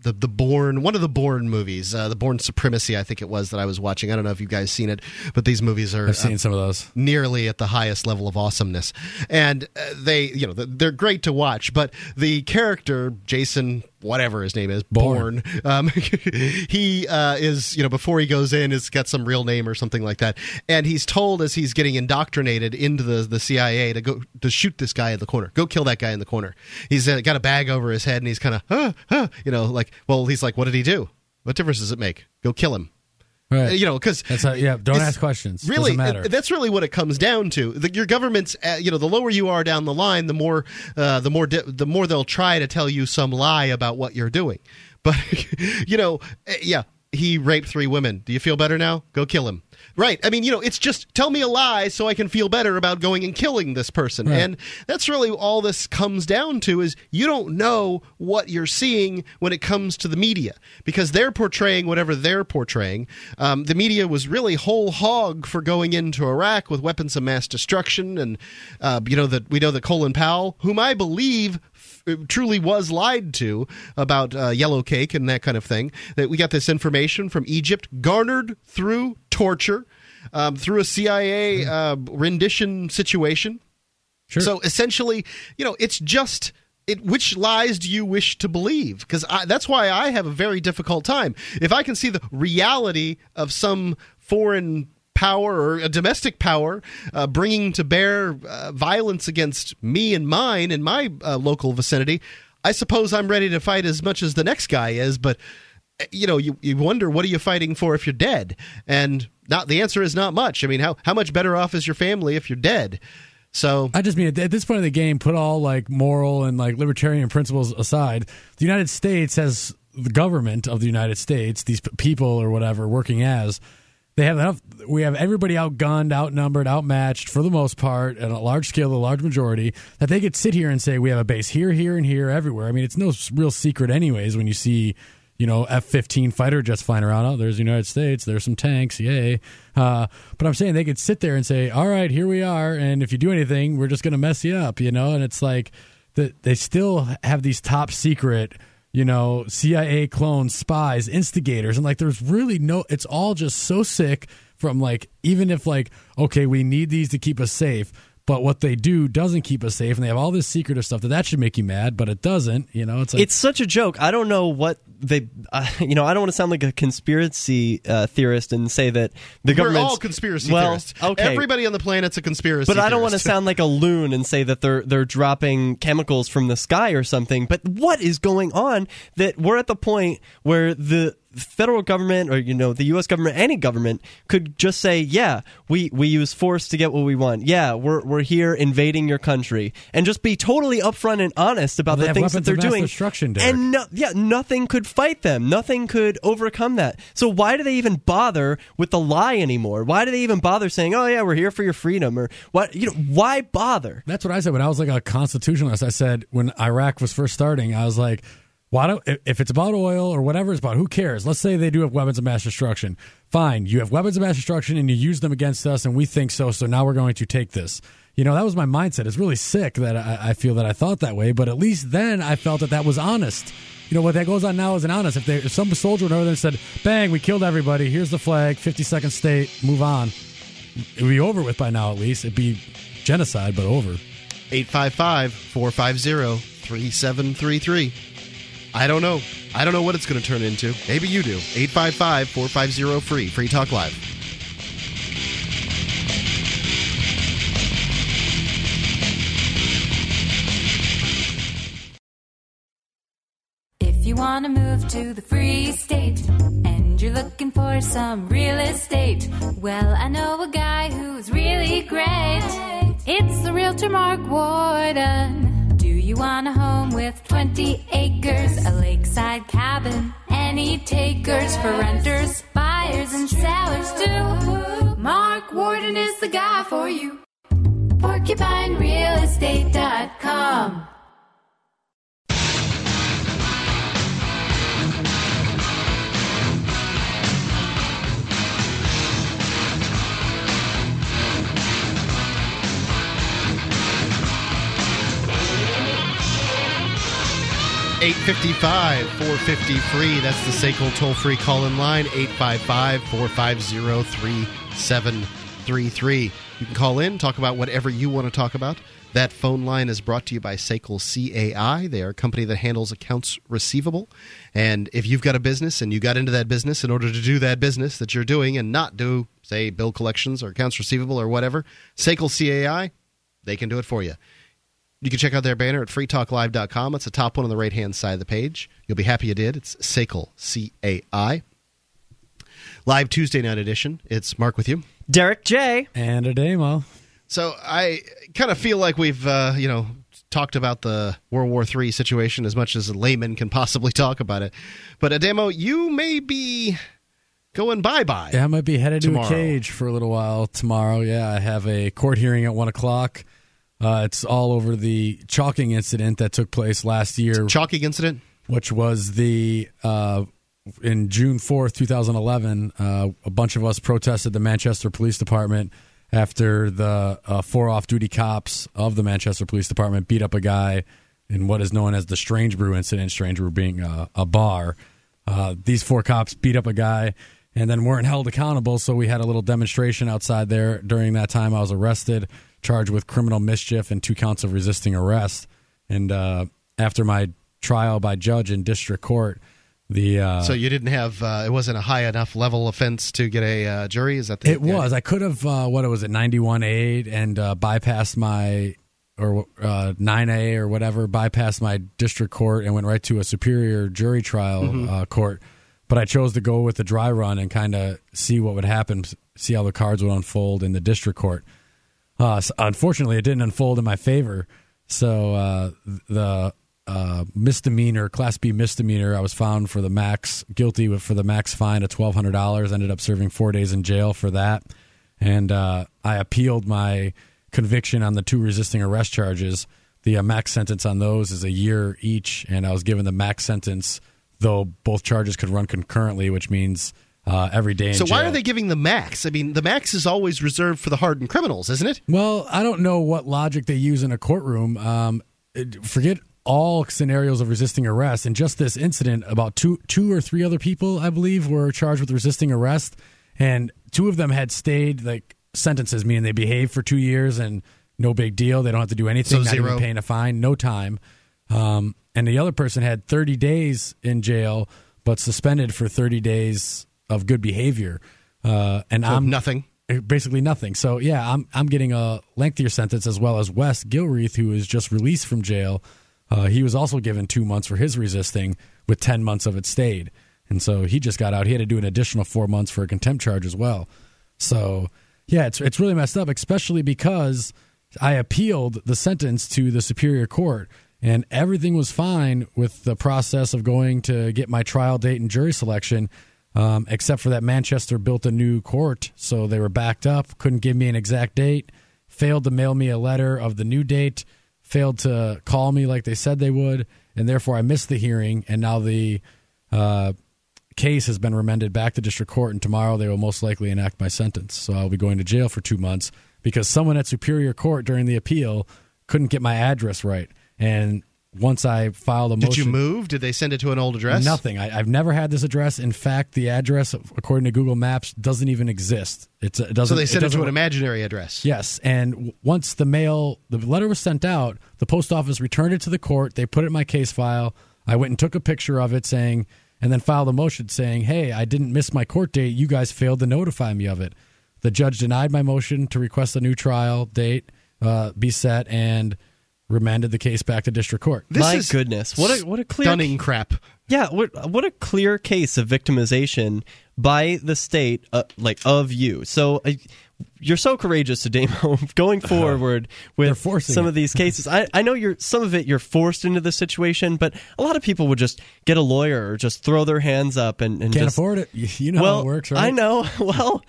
Speaker 1: the the Bourne, one of the Bourne movies, uh, the Bourne Supremacy, I think it was that I was watching. I don't know if you guys seen it, but these movies are
Speaker 3: I've seen
Speaker 1: uh,
Speaker 3: some of those.
Speaker 1: nearly at the highest level of awesomeness, and uh, they, you know, they're great to watch. But the character Jason, whatever his name is,
Speaker 3: Bourne.
Speaker 1: Bourne, um, *laughs* he uh, is, you know, before he goes in, has got some real name or something like that, and he's told as he's getting indoctrinated into the the CIA to go to shoot this guy in the corner, go kill that guy in the corner. He's uh, got a bag over his head, and he's kind of, huh, huh, you know, like, well, he's like, what did he do? What difference does it make? Go kill him.
Speaker 3: Right.
Speaker 1: You know, because
Speaker 3: yeah. Don't ask questions.
Speaker 1: Really,
Speaker 3: Doesn't matter.
Speaker 1: that's really what it comes down to. The, your government's, uh, you know, the lower you are down the line, the more, uh, the more, di- the more they'll try to tell you some lie about what you're doing. *laughs* But you know, uh, yeah, he raped three women. Do you feel better now? Go kill him. Right. I mean, you know, it's just tell me a lie so I can feel better about going and killing this person.
Speaker 3: Right.
Speaker 1: And that's really all this comes down to is you don't know what you're seeing when it comes to the media because they're portraying whatever they're portraying. Um, the media was really whole hog for going into Iraq with weapons of mass destruction, and uh, you know that we know that Colin Powell, whom I believe truly was lied to about uh, yellow cake and that kind of thing. That we got this information from Egypt, garnered through torture, um, through a CIA uh, rendition situation.
Speaker 3: Sure.
Speaker 1: So essentially, you know, it's just. It, which lies do you wish to believe? Because that's why I have a very difficult time. If I can see the reality of some foreign power or a domestic power uh, bringing to bear uh, violence against me and mine in my uh, local vicinity, I suppose I'm ready to fight as much as the next guy is. But uh, you know, you, you wonder what are you fighting for if you're dead? And not the answer is not much. I mean, how how much better off is your family if you're dead? So
Speaker 3: I just mean at this point of the game, put all like moral and like libertarian principles aside. The United States has the government of the United States, these people or whatever working as. They have enough. We have everybody outgunned, outnumbered, outmatched for the most part, at a large scale, the large majority, that they could sit here and say we have a base here, here, and here, everywhere. I mean, it's no real secret, anyways, when you see you know, F 15 fighter jets flying around. Oh, there's the United States. There's some tanks. Yay. Uh, but I'm saying they could sit there and say, all right, here we are. And if you do anything, we're just going to mess you up, you know? And it's like that they still have these top secret, you know, CIA clones, spies, instigators. And like, there's really no, it's all just so sick from like, even if like, okay, we need these to keep us safe. But what they do doesn't keep us safe, and they have all this secretive stuff that that should make you mad, but it doesn't. You know, it's like
Speaker 5: it's such a joke. I don't know what they, uh, *laughs* you know, I don't want to sound like a conspiracy uh, theorist and say that the
Speaker 1: we're
Speaker 5: government
Speaker 1: all conspiracy
Speaker 5: well,
Speaker 1: theorists.
Speaker 5: Okay,
Speaker 1: Everybody on the planet's a conspiracy.
Speaker 5: but I don't want to *laughs* sound like a loon and say that they're they're dropping chemicals from the sky or something. But what is going on that we're at the point where the federal government or you know the US government any government could just say yeah we we use force to get what we want. Yeah we're we're here invading your country. And just be totally upfront and honest about
Speaker 3: Well,
Speaker 5: the things that they're doing.
Speaker 3: destruction, Derek.
Speaker 5: and no, yeah nothing could fight them. Nothing could overcome that. So why do they even bother with the lie anymore? Why do they even bother saying oh yeah we're here for your freedom? Or what you know why bother?
Speaker 3: That's what I said when I was like a constitutionalist. I said when Iraq was first starting, I was like, why don't if- it's about oil or whatever it's about, who cares? Let's say they do have weapons of mass destruction. Fine, you have weapons of mass destruction and you use them against us, and we think so. So now we're going to take this. You know, that was my mindset. It's really sick that I, I feel that I thought that way, but at least then I felt that that was honest. You know what that goes on now isn't honest. If, they, if some soldier went over there and said, "Bang, we killed everybody. Here's the flag. Fifty second state. Move on." It'd be over with by now. At least it'd be genocide, but over.
Speaker 1: 855 450 3733. I don't know. I don't know what it's going to turn into. Maybe you do. 855 450 free. Free Talk Live.
Speaker 7: If you want to move to the free state and you're looking for some real estate, well, I know a guy who's really great. It's the realtor Mark Warden. Do you want a home with 20 acres, a lakeside cabin, any takers for renters, buyers, and sellers too? Mark Warden is the guy for you. PorcupineRealestate.com.
Speaker 1: Eight fifty five four fifty free. That's the SACL toll free call in line. 855 450 3733. You can call in, talk about whatever you want to talk about. That phone line is brought to you by SACL CAI. They are a company that handles accounts receivable. And if you've got a business and you got into that business in order to do that business that you're doing and not do, say, bill collections or accounts receivable or whatever, SACL CAI, they can do it for you. You can check out their banner at freetalklive.com. It's the top one on the right hand side of the page. You'll be happy you did. It's SACL, C A I. Live Tuesday night edition. It's Mark with you.
Speaker 5: Derek J.
Speaker 3: And Ademo.
Speaker 1: So I kind of feel like we've, uh, you know, talked about the World War III situation as much as a layman can possibly talk about it. But Ademo, you may be going bye bye.
Speaker 3: Yeah, I might be headed
Speaker 1: Tomorrow.
Speaker 3: to a cage for a little while tomorrow. Yeah, I have a court hearing at one o'clock. Uh, it's all over the chalking incident that took place last year,
Speaker 1: Chalking incident.
Speaker 3: which was the uh, in June fourth, two thousand eleven. Uh, a bunch of us protested the Manchester Police Department after the uh, four off-duty cops of the Manchester Police Department beat up a guy in what is known as the Strange Brew incident. Strange Brew being a, a bar. Uh, these four cops beat up a guy and then weren't held accountable. So we had a little demonstration outside there. During that time, I was arrested, charged with criminal mischief and two counts of resisting arrest. And uh, after my trial by judge in district court, the uh,
Speaker 1: So you didn't have, uh, it wasn't a high enough level offense to get a uh, jury? Is that the
Speaker 3: It was. I could have uh, what it was it, ninety one A, and uh, bypassed my or uh, nine A or whatever, bypassed my district court and went right to a superior jury trial uh, court. But I chose to go with the dry run and kind of see what would happen, see how the cards would unfold in the district court. Uh, so unfortunately, it didn't unfold in my favor. So uh, the uh, misdemeanor, Class B misdemeanor, I was found for the max guilty for the max fine of twelve hundred dollars. Ended up serving four days in jail for that, and uh, I appealed my conviction on the two resisting arrest charges. The uh, max sentence on those is a year each, and I was given the max sentence, though both charges could run concurrently, which means uh, every day. In
Speaker 1: So why
Speaker 3: jail.
Speaker 1: are they giving the max? I mean, the max is always reserved for the hardened criminals, isn't it?
Speaker 3: Well, I don't know what logic they use in a courtroom. Um, forget all scenarios of resisting arrest. And just this incident, about two, two or three other people, I believe, were charged with resisting arrest, and two of them had stayed like sentences, meaning they behaved for two years and no big deal. They don't have to do anything.
Speaker 1: So
Speaker 3: not
Speaker 1: zero.
Speaker 3: even paying a fine, no time. Um, and the other person had 30 days in jail, but suspended for 30 days of good behavior. Uh, and
Speaker 1: So
Speaker 3: I'm
Speaker 1: nothing.
Speaker 3: basically nothing. So yeah, I'm I'm getting a lengthier sentence as well as Wes Gilreath, who is just released from jail. Uh, he was also given two months for his resisting, with ten months of it stayed, and so he just got out. He had to do an additional four months for a contempt charge as well. So yeah, it's it's really messed up, especially because I appealed the sentence to the superior court. And everything was fine with the process of going to get my trial date and jury selection um, except for that Manchester built a new court, so they were backed up, couldn't give me an exact date, failed to mail me a letter of the new date, failed to call me like they said they would, and therefore I missed the hearing, and now the uh, case has been remanded back to district court, and tomorrow they will most likely enact my sentence. So I'll be going to jail for two months because someone at Superior Court during the appeal couldn't get my address right. And once I filed a motion.
Speaker 1: Did you move? Did they send it to an old address?
Speaker 3: Nothing. I, I've never had this address. In fact, the address, according to Google Maps, doesn't even exist. It's it doesn't.
Speaker 1: So they sent it,
Speaker 3: doesn't
Speaker 1: to an imaginary address.
Speaker 3: Yes, and w- once the mail, the letter was sent out, the post office returned it to the court. They put it in my case file. I went and took a picture of it, saying, and then filed a motion saying, "Hey, I didn't miss my court date. You guys failed to notify me of it." The judge denied my motion to request a new trial date uh, be set and remanded the case back to district court.
Speaker 1: This
Speaker 5: My
Speaker 1: is
Speaker 5: goodness, what a what a clear
Speaker 1: stunning crap.
Speaker 5: Yeah, what what a clear case of victimization by the state, uh, like of you. So uh, you're so courageous, Ademo, *laughs* going forward
Speaker 3: They're
Speaker 5: with some
Speaker 3: it.
Speaker 5: of these cases. I, I know you're some of it you're forced into this situation, but a lot of people would just get a lawyer or just throw their hands up and, and
Speaker 3: Can't
Speaker 5: just,
Speaker 3: afford it. You *laughs* you know
Speaker 5: well,
Speaker 3: how it works, right?
Speaker 5: I know. *laughs* Well,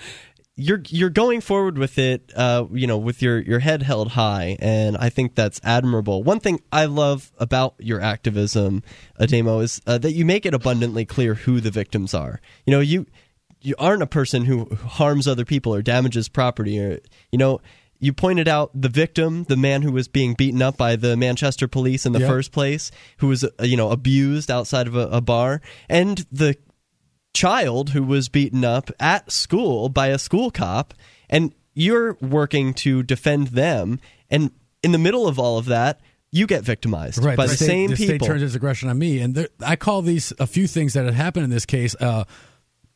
Speaker 5: you're you're going forward with it, uh, you know, with your your head held high, and I think that's admirable. One thing I love about your activism, Ademo, is uh, that you make it abundantly clear who the victims are. You know, you you aren't a person who harms other people or damages property, or you know. You pointed out the victim, the man who was being beaten up by the Manchester police in the
Speaker 3: Yep.
Speaker 5: first place, who was uh, you know abused outside of a, a bar, and the child who was beaten up at school by a school cop and you're working to defend them and in the middle of all of that you get victimized
Speaker 3: right,
Speaker 5: by the,
Speaker 3: state,
Speaker 5: same
Speaker 3: the
Speaker 5: people
Speaker 3: state turns its aggression on me, and there, I call these a few things that have happened in this case. Uh,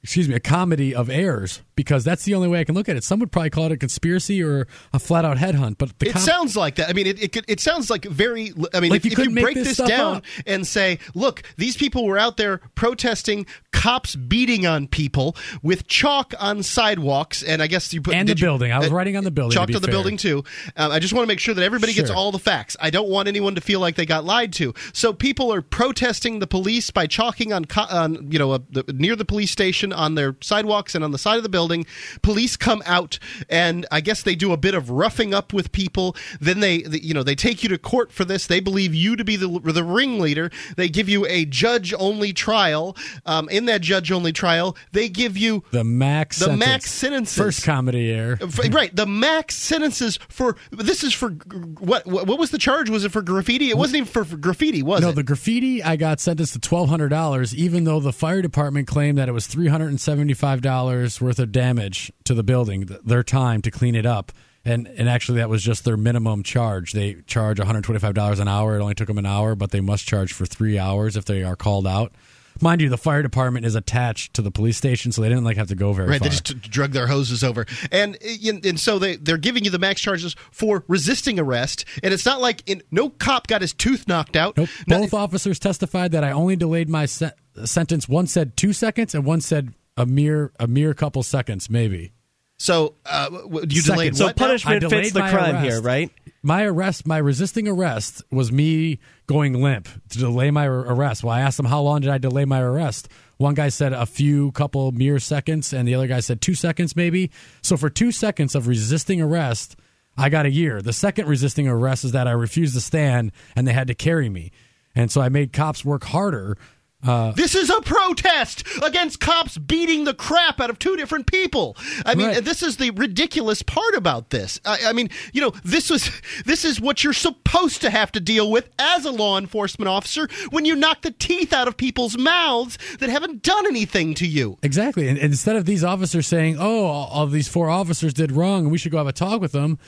Speaker 3: excuse me, a comedy of errors because that's the only way I can look at it. Some would probably call it a conspiracy or a flat out headhunt, but the
Speaker 1: It
Speaker 3: com-
Speaker 1: sounds like that. I mean, it it, could, it sounds like very. I mean,
Speaker 3: Like
Speaker 1: if
Speaker 3: you
Speaker 1: if you, break
Speaker 3: this
Speaker 1: this, down
Speaker 3: up.
Speaker 1: and say, look, these people were out there protesting cops beating on people with chalk on sidewalks, and I guess you put
Speaker 3: And the
Speaker 1: you-
Speaker 3: building. I was writing on the building, to be
Speaker 1: on the
Speaker 3: fair.
Speaker 1: building too. Um, I just want to make sure that everybody gets all the facts. I don't want anyone to feel like they got lied to. So people are protesting the police by chalking on, co- on you know, a, the, near the police station on their sidewalks and on the side of the building. Police come out and I guess they do a bit of roughing up with people. Then they, the, you know, they take you to court for this. They believe you to be the the ringleader. They give you a judge only trial. Um, in that judge only trial, they give you
Speaker 3: the max
Speaker 1: the
Speaker 3: sentence.
Speaker 1: max sentences.
Speaker 3: first comedy
Speaker 1: air, right the max sentences for this is for what what what was the charge was it for graffiti it wasn't even for, for graffiti was
Speaker 3: No,
Speaker 1: it No,
Speaker 3: the graffiti I got sentenced to twelve hundred dollars, even though the fire department claimed that it was three hundred and seventy five dollars worth of damage to the building, their time to clean it up, and and actually that was just their minimum charge. They charge one hundred twenty five dollars an hour. It only took them an hour, but they must charge for three hours if they are called out. Mind you, the fire department is attached to the police station, so they didn't like have to go very
Speaker 1: Right,
Speaker 3: far.
Speaker 1: they just drug their hoses over, and eh, and, and so they they're giving you the max charges for resisting arrest, and it's not like in, no cop got his tooth knocked out.
Speaker 3: Nope.
Speaker 1: No-
Speaker 3: Both officers testified that I only delayed my se- sentence. One said two seconds, and one said a mere a mere couple seconds, maybe.
Speaker 1: so uh, w- you
Speaker 3: Seconds.
Speaker 1: delayed
Speaker 5: so
Speaker 1: what now?
Speaker 5: punishment
Speaker 3: I
Speaker 5: fits the crime
Speaker 3: arrest.
Speaker 5: here right
Speaker 3: My arrest, my resisting arrest, was me going limp to delay my arrest. Well, I asked them how long did I delay my arrest. One guy said a few couple mere seconds, and the other guy said two seconds maybe. So for two seconds of resisting arrest, I got a year. The second resisting arrest is that I refused to stand, and they had to carry me, and so I made cops work harder. Uh,
Speaker 1: This is a protest against cops beating the crap out of two different people. I mean,
Speaker 3: Right.
Speaker 1: this is the ridiculous part about this. I, I mean, you know, this was this is what you're supposed to have to deal with as a law enforcement officer when you knock the teeth out of people's mouths that haven't done anything to you.
Speaker 3: Exactly. And, and instead of these officers saying, "Oh, all, all these four officers did wrong, and we should go have a talk with them,"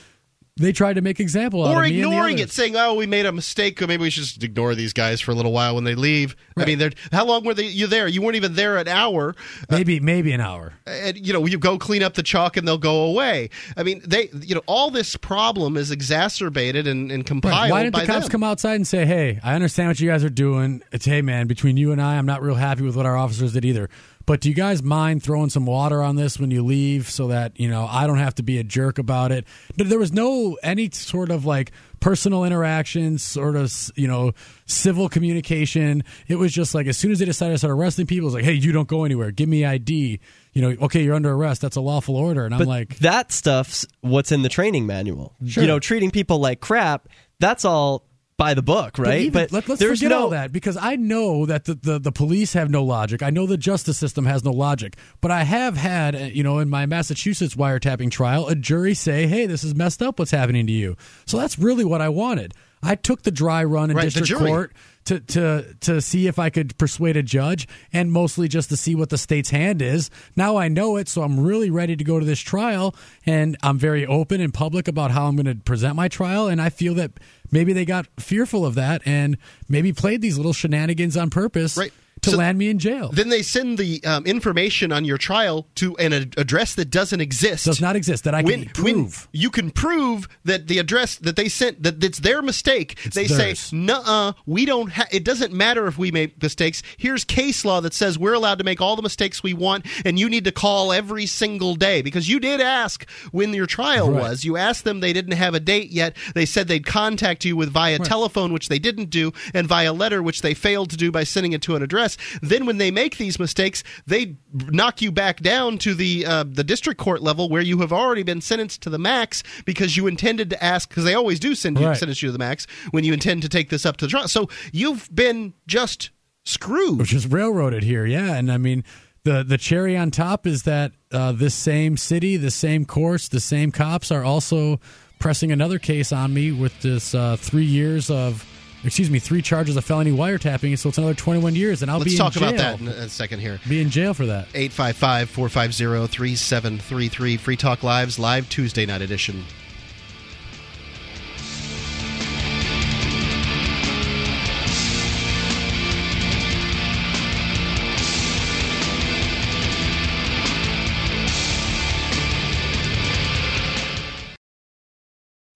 Speaker 3: they tried to make example out
Speaker 1: Or
Speaker 3: of me and the
Speaker 1: ignoring it, saying, "Oh, we made a mistake. Or maybe we should just ignore these guys for a little while when they leave." I mean, they're, how long were they? You there? You weren't even there an hour.
Speaker 3: Maybe maybe an hour.
Speaker 1: and you know you go clean up the chalk and they'll go away. I mean, they you know all this problem is exacerbated and, and compiled
Speaker 3: Why didn't the cops
Speaker 1: them.
Speaker 3: come outside and say, "Hey, I understand what you guys are doing. It's hey, man, between you and I, I'm not real happy with what our officers did either. But do you guys mind throwing some water on this when you leave, so that you know I don't have to be a jerk about it?" There was no any sort of like personal interaction, sort of you know civil communication. It was just like as soon as they decided to start arresting people, it was like, "Hey, you don't go anywhere. Give me ID." You know, okay, you're under arrest. That's a lawful order, and I'm
Speaker 5: but
Speaker 3: like,
Speaker 5: that stuff's what's in the training manual
Speaker 3: Sure.
Speaker 5: you know treating people like crap that's all by the book right
Speaker 3: even- let, us forget
Speaker 5: no
Speaker 3: all that because I know that the, the, the police have no logic. I know the justice system has no logic. But I have had, uh, you know, in my Massachusetts wiretapping trial, a jury say, "Hey, this is messed up. What's happening to you?" So that's really what I wanted. I took the dry run in
Speaker 1: Right,
Speaker 3: district court to to to see if I could persuade a judge, and mostly just to see what the state's hand is. Now I know it, so I'm really ready to go to this trial, and I'm very open and public about how I'm going to present my trial. And I feel that maybe they got fearful of that and maybe played these little shenanigans on purpose
Speaker 1: Right.
Speaker 3: To
Speaker 1: So-
Speaker 3: land me in jail.
Speaker 1: Then they send the um, information on your trial to an ad- address that doesn't exist.
Speaker 3: Does not exist that I
Speaker 1: when,
Speaker 3: can prove.
Speaker 1: you can prove that the address that they sent that it's their mistake.
Speaker 3: It's
Speaker 1: they
Speaker 3: theirs.
Speaker 1: say, "Nuh-uh, we don't. Ha- it doesn't matter if we make mistakes. Here's case law that says we're allowed to make all the mistakes we want, and you need to call every single day because you did ask when your trial
Speaker 3: Right.
Speaker 1: was. You asked them. They didn't have a date yet. They said they'd contact you with via telephone, which they didn't do, and via letter, which they failed to do by sending it to an address. Then when they make these mistakes, they knock you back down to the uh, the district court level where you have already been sentenced to the max because you intended to ask because they always do send you
Speaker 3: Right.
Speaker 1: sentence you to the max when you intend to take this up to the trial. So you've been just screwed.
Speaker 3: is railroaded here. Yeah, and I mean the the cherry on top is that uh, this same city, the same courts, the same cops are also pressing another case on me with this uh, three years of. Excuse me, three charges of felony wiretapping, so it's another 21 years, and I'll
Speaker 1: Let's
Speaker 3: be
Speaker 1: talk
Speaker 3: in jail.
Speaker 1: about that in a, a second here.
Speaker 3: Be in jail for that.
Speaker 1: 855 450 3733. Free Talk Live's live Tuesday night edition.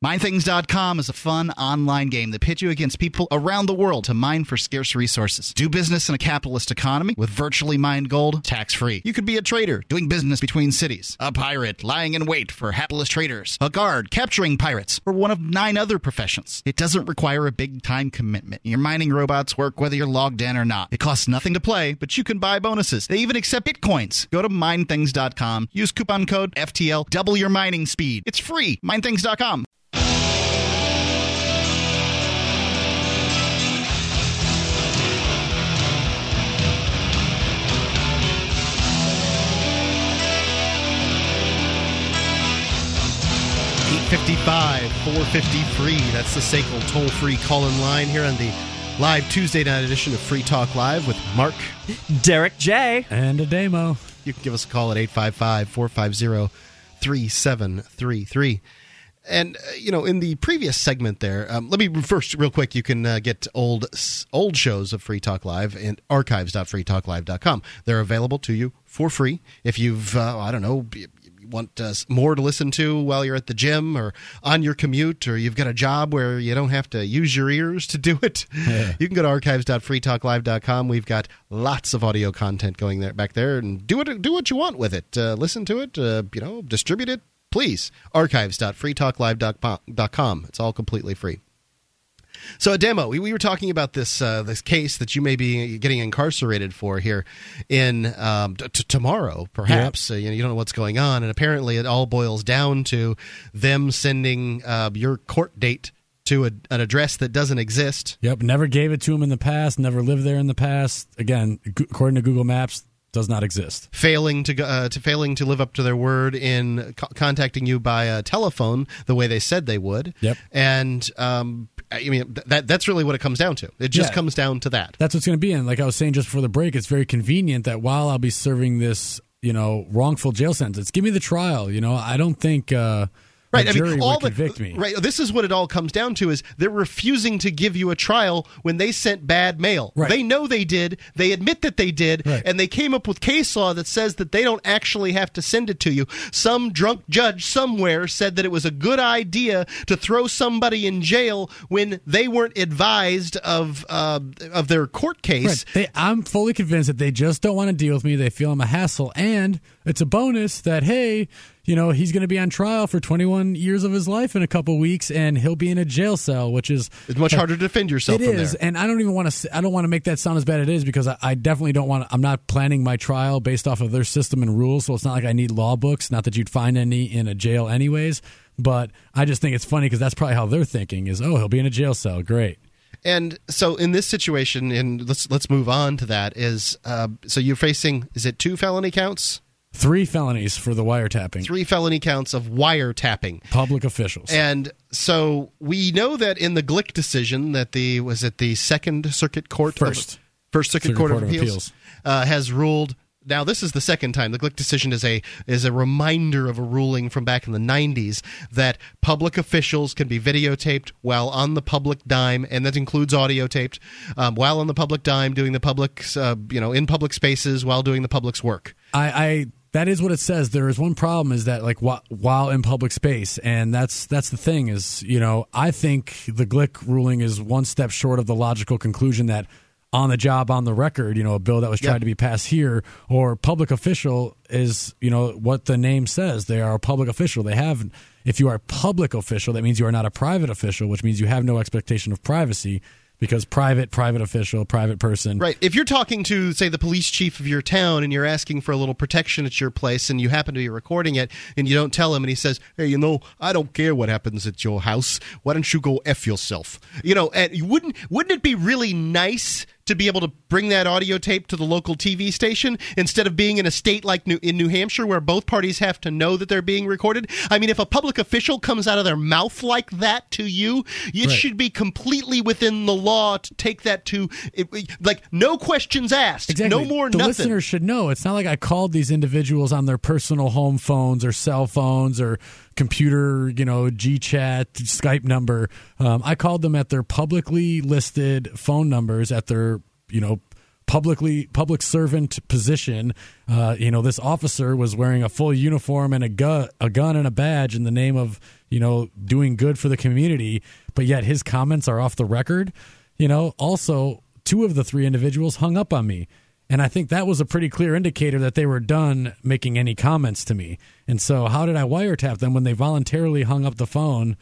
Speaker 2: MineThings.com is a fun online game that pits you against people around the world to mine for scarce resources. Do business in a capitalist economy with virtually mined gold tax free. You could be a trader doing business between cities, a pirate lying in wait for hapless traders, a guard capturing pirates, or one of nine other professions. It doesn't require a big time commitment. Your mining robots work whether you're logged in or not. It costs nothing to play, but you can buy bonuses. They even accept bitcoins. Go to MineThings.com, use coupon code FTL, double your mining speed. It's free. MineThings.com.
Speaker 1: Eight fifty-five, four fifty-three. That's the SACL toll-free call-in line here on the live Tuesday night edition of Free Talk Live with Mark.
Speaker 5: Derek J.
Speaker 3: And Ademo.
Speaker 1: You can give us a call at 855-450-3733. And uh, you know, in the previous segment there, um, let me first, real quick. You can uh, get old old shows of Free Talk Live and archives.freetalklive.com. They're available to you for free if you've, uh, I don't know, you want uh, more to listen to while you're at the gym or on your commute, or you've got a job where you don't have to use your ears to do it. You can go to archives.freetalklive.com. We've got lots of audio content going there back there, and do it. Do what you want with it. Uh, listen to it. Uh, you know, distribute it. Please, archives.freetalklive.com. It's all completely free. So, Ademo. We, we were talking about this uh, this case that you may be getting incarcerated for here in um, t- tomorrow, perhaps. Uh, you, know, you don't know what's going on, and apparently, it all boils down to them sending uh, your court date to a, an address that doesn't exist.
Speaker 3: Yep, never gave it to him in the past, never lived there in the past. Again, g- according to Google Maps, does not exist.
Speaker 1: failing to uh, to failing to live up to their word in co- contacting you by uh, telephone the way they said they would.
Speaker 3: Yep.
Speaker 1: And um, I mean that that's really what it comes down to. It just
Speaker 3: Yeah.
Speaker 1: comes down to that.
Speaker 3: That's what's going to be. And like I was saying just before the break, it's very convenient that while I'll be serving this, you know, wrongful jail sentence, give me the trial. You know, I don't think uh,
Speaker 1: Right,
Speaker 3: a
Speaker 1: I mean, all the. Right, this is what it all comes down to: is they're refusing to give you a trial when they sent bad mail.
Speaker 3: Right.
Speaker 1: They know they did. They admit that they did,
Speaker 3: Right.
Speaker 1: and they came up with case law that says that they don't actually have to send it to you. Some drunk judge somewhere said that it was a good idea to throw somebody in jail when they weren't advised of uh, of their court case.
Speaker 3: Right. They, I'm fully convinced that they just don't want to deal with me. They feel I'm a hassle, and it's a bonus that hey, you know, he's going to be on trial for 21 years of his life in a couple weeks, and he'll be in a jail cell, which is
Speaker 1: It's much harder to defend yourself
Speaker 3: It
Speaker 1: from
Speaker 3: is,
Speaker 1: there.
Speaker 3: and I don't even want to. I don't want to make that sound as bad as it is because I, I definitely don't want. I'm not planning my trial based off of their system and rules, so it's not like I need law books. Not that you'd find any in a jail, anyways. But I just think it's funny because that's probably how they're thinking: is oh, he'll be in a jail cell. Great.
Speaker 1: And so in this situation, and let's let's move on to that. Is uh, so you're facing is it two felony counts?
Speaker 3: Three felonies for the wiretapping.
Speaker 1: Three felony counts of wiretapping.
Speaker 3: Public officials.
Speaker 1: And so we know that in the Glik decision that the was it the Second Circuit Court of-
Speaker 3: First.
Speaker 1: First Circuit,
Speaker 3: Circuit
Speaker 1: Court,
Speaker 3: Court
Speaker 1: of
Speaker 3: of
Speaker 1: Appeals,
Speaker 3: Appeals.
Speaker 1: Uh, has ruled. Now this is the second time the Glik decision is a is a reminder of a ruling from back in the 90s that public officials can be videotaped while on the public dime, and that includes audio taped um, while on the public dime doing the public's uh, you know in public spaces while doing the public's work.
Speaker 3: I, I that is what it says. There is one problem is that like wh- while in public space, and that's that's the thing is you know I think the Glik ruling is one step short of the logical conclusion that on the job on the record, you know, a bill that was tried
Speaker 1: Yeah.
Speaker 3: to be passed here or public official is you know what the name says. They are a public official. They have if you are a public official, that means you are not a private official, which means you have no expectation of privacy. Because private, private official, private person,
Speaker 1: Right. If you're talking to, say, the police chief of your town and you're asking for a little protection at your place and you happen to be recording it and you don't tell him and he says, hey, you know, I don't care what happens at your house. Why don't you go F yourself? You know, and wouldn't, wouldn't it be really nice to be able to bring that audio tape to the local TV station instead of being in a state like New, in New Hampshire where both parties have to know that they're being recorded? I mean, if a public official comes out of their mouth like that to you, it
Speaker 3: Right.
Speaker 1: should be completely within the law to take that to it, like no questions asked,
Speaker 3: Exactly.
Speaker 1: no more nothing.
Speaker 3: the
Speaker 1: nothing.
Speaker 3: listeners should know. It's not like I called these individuals on their personal home phones or cell phones or computer, you know, GChat, Skype number. Um, I called them at their publicly listed phone numbers at their, you know, publicly public servant position. Uh, you know, this officer was wearing a full uniform and a gun, a gun and a badge in the name of you know doing good for the community, but yet his comments are off the record. You know, also two of the three individuals hung up on me. And I think that was a pretty clear indicator that they were done making any comments to me. And so, how did I wiretap them when they voluntarily hung up the phone,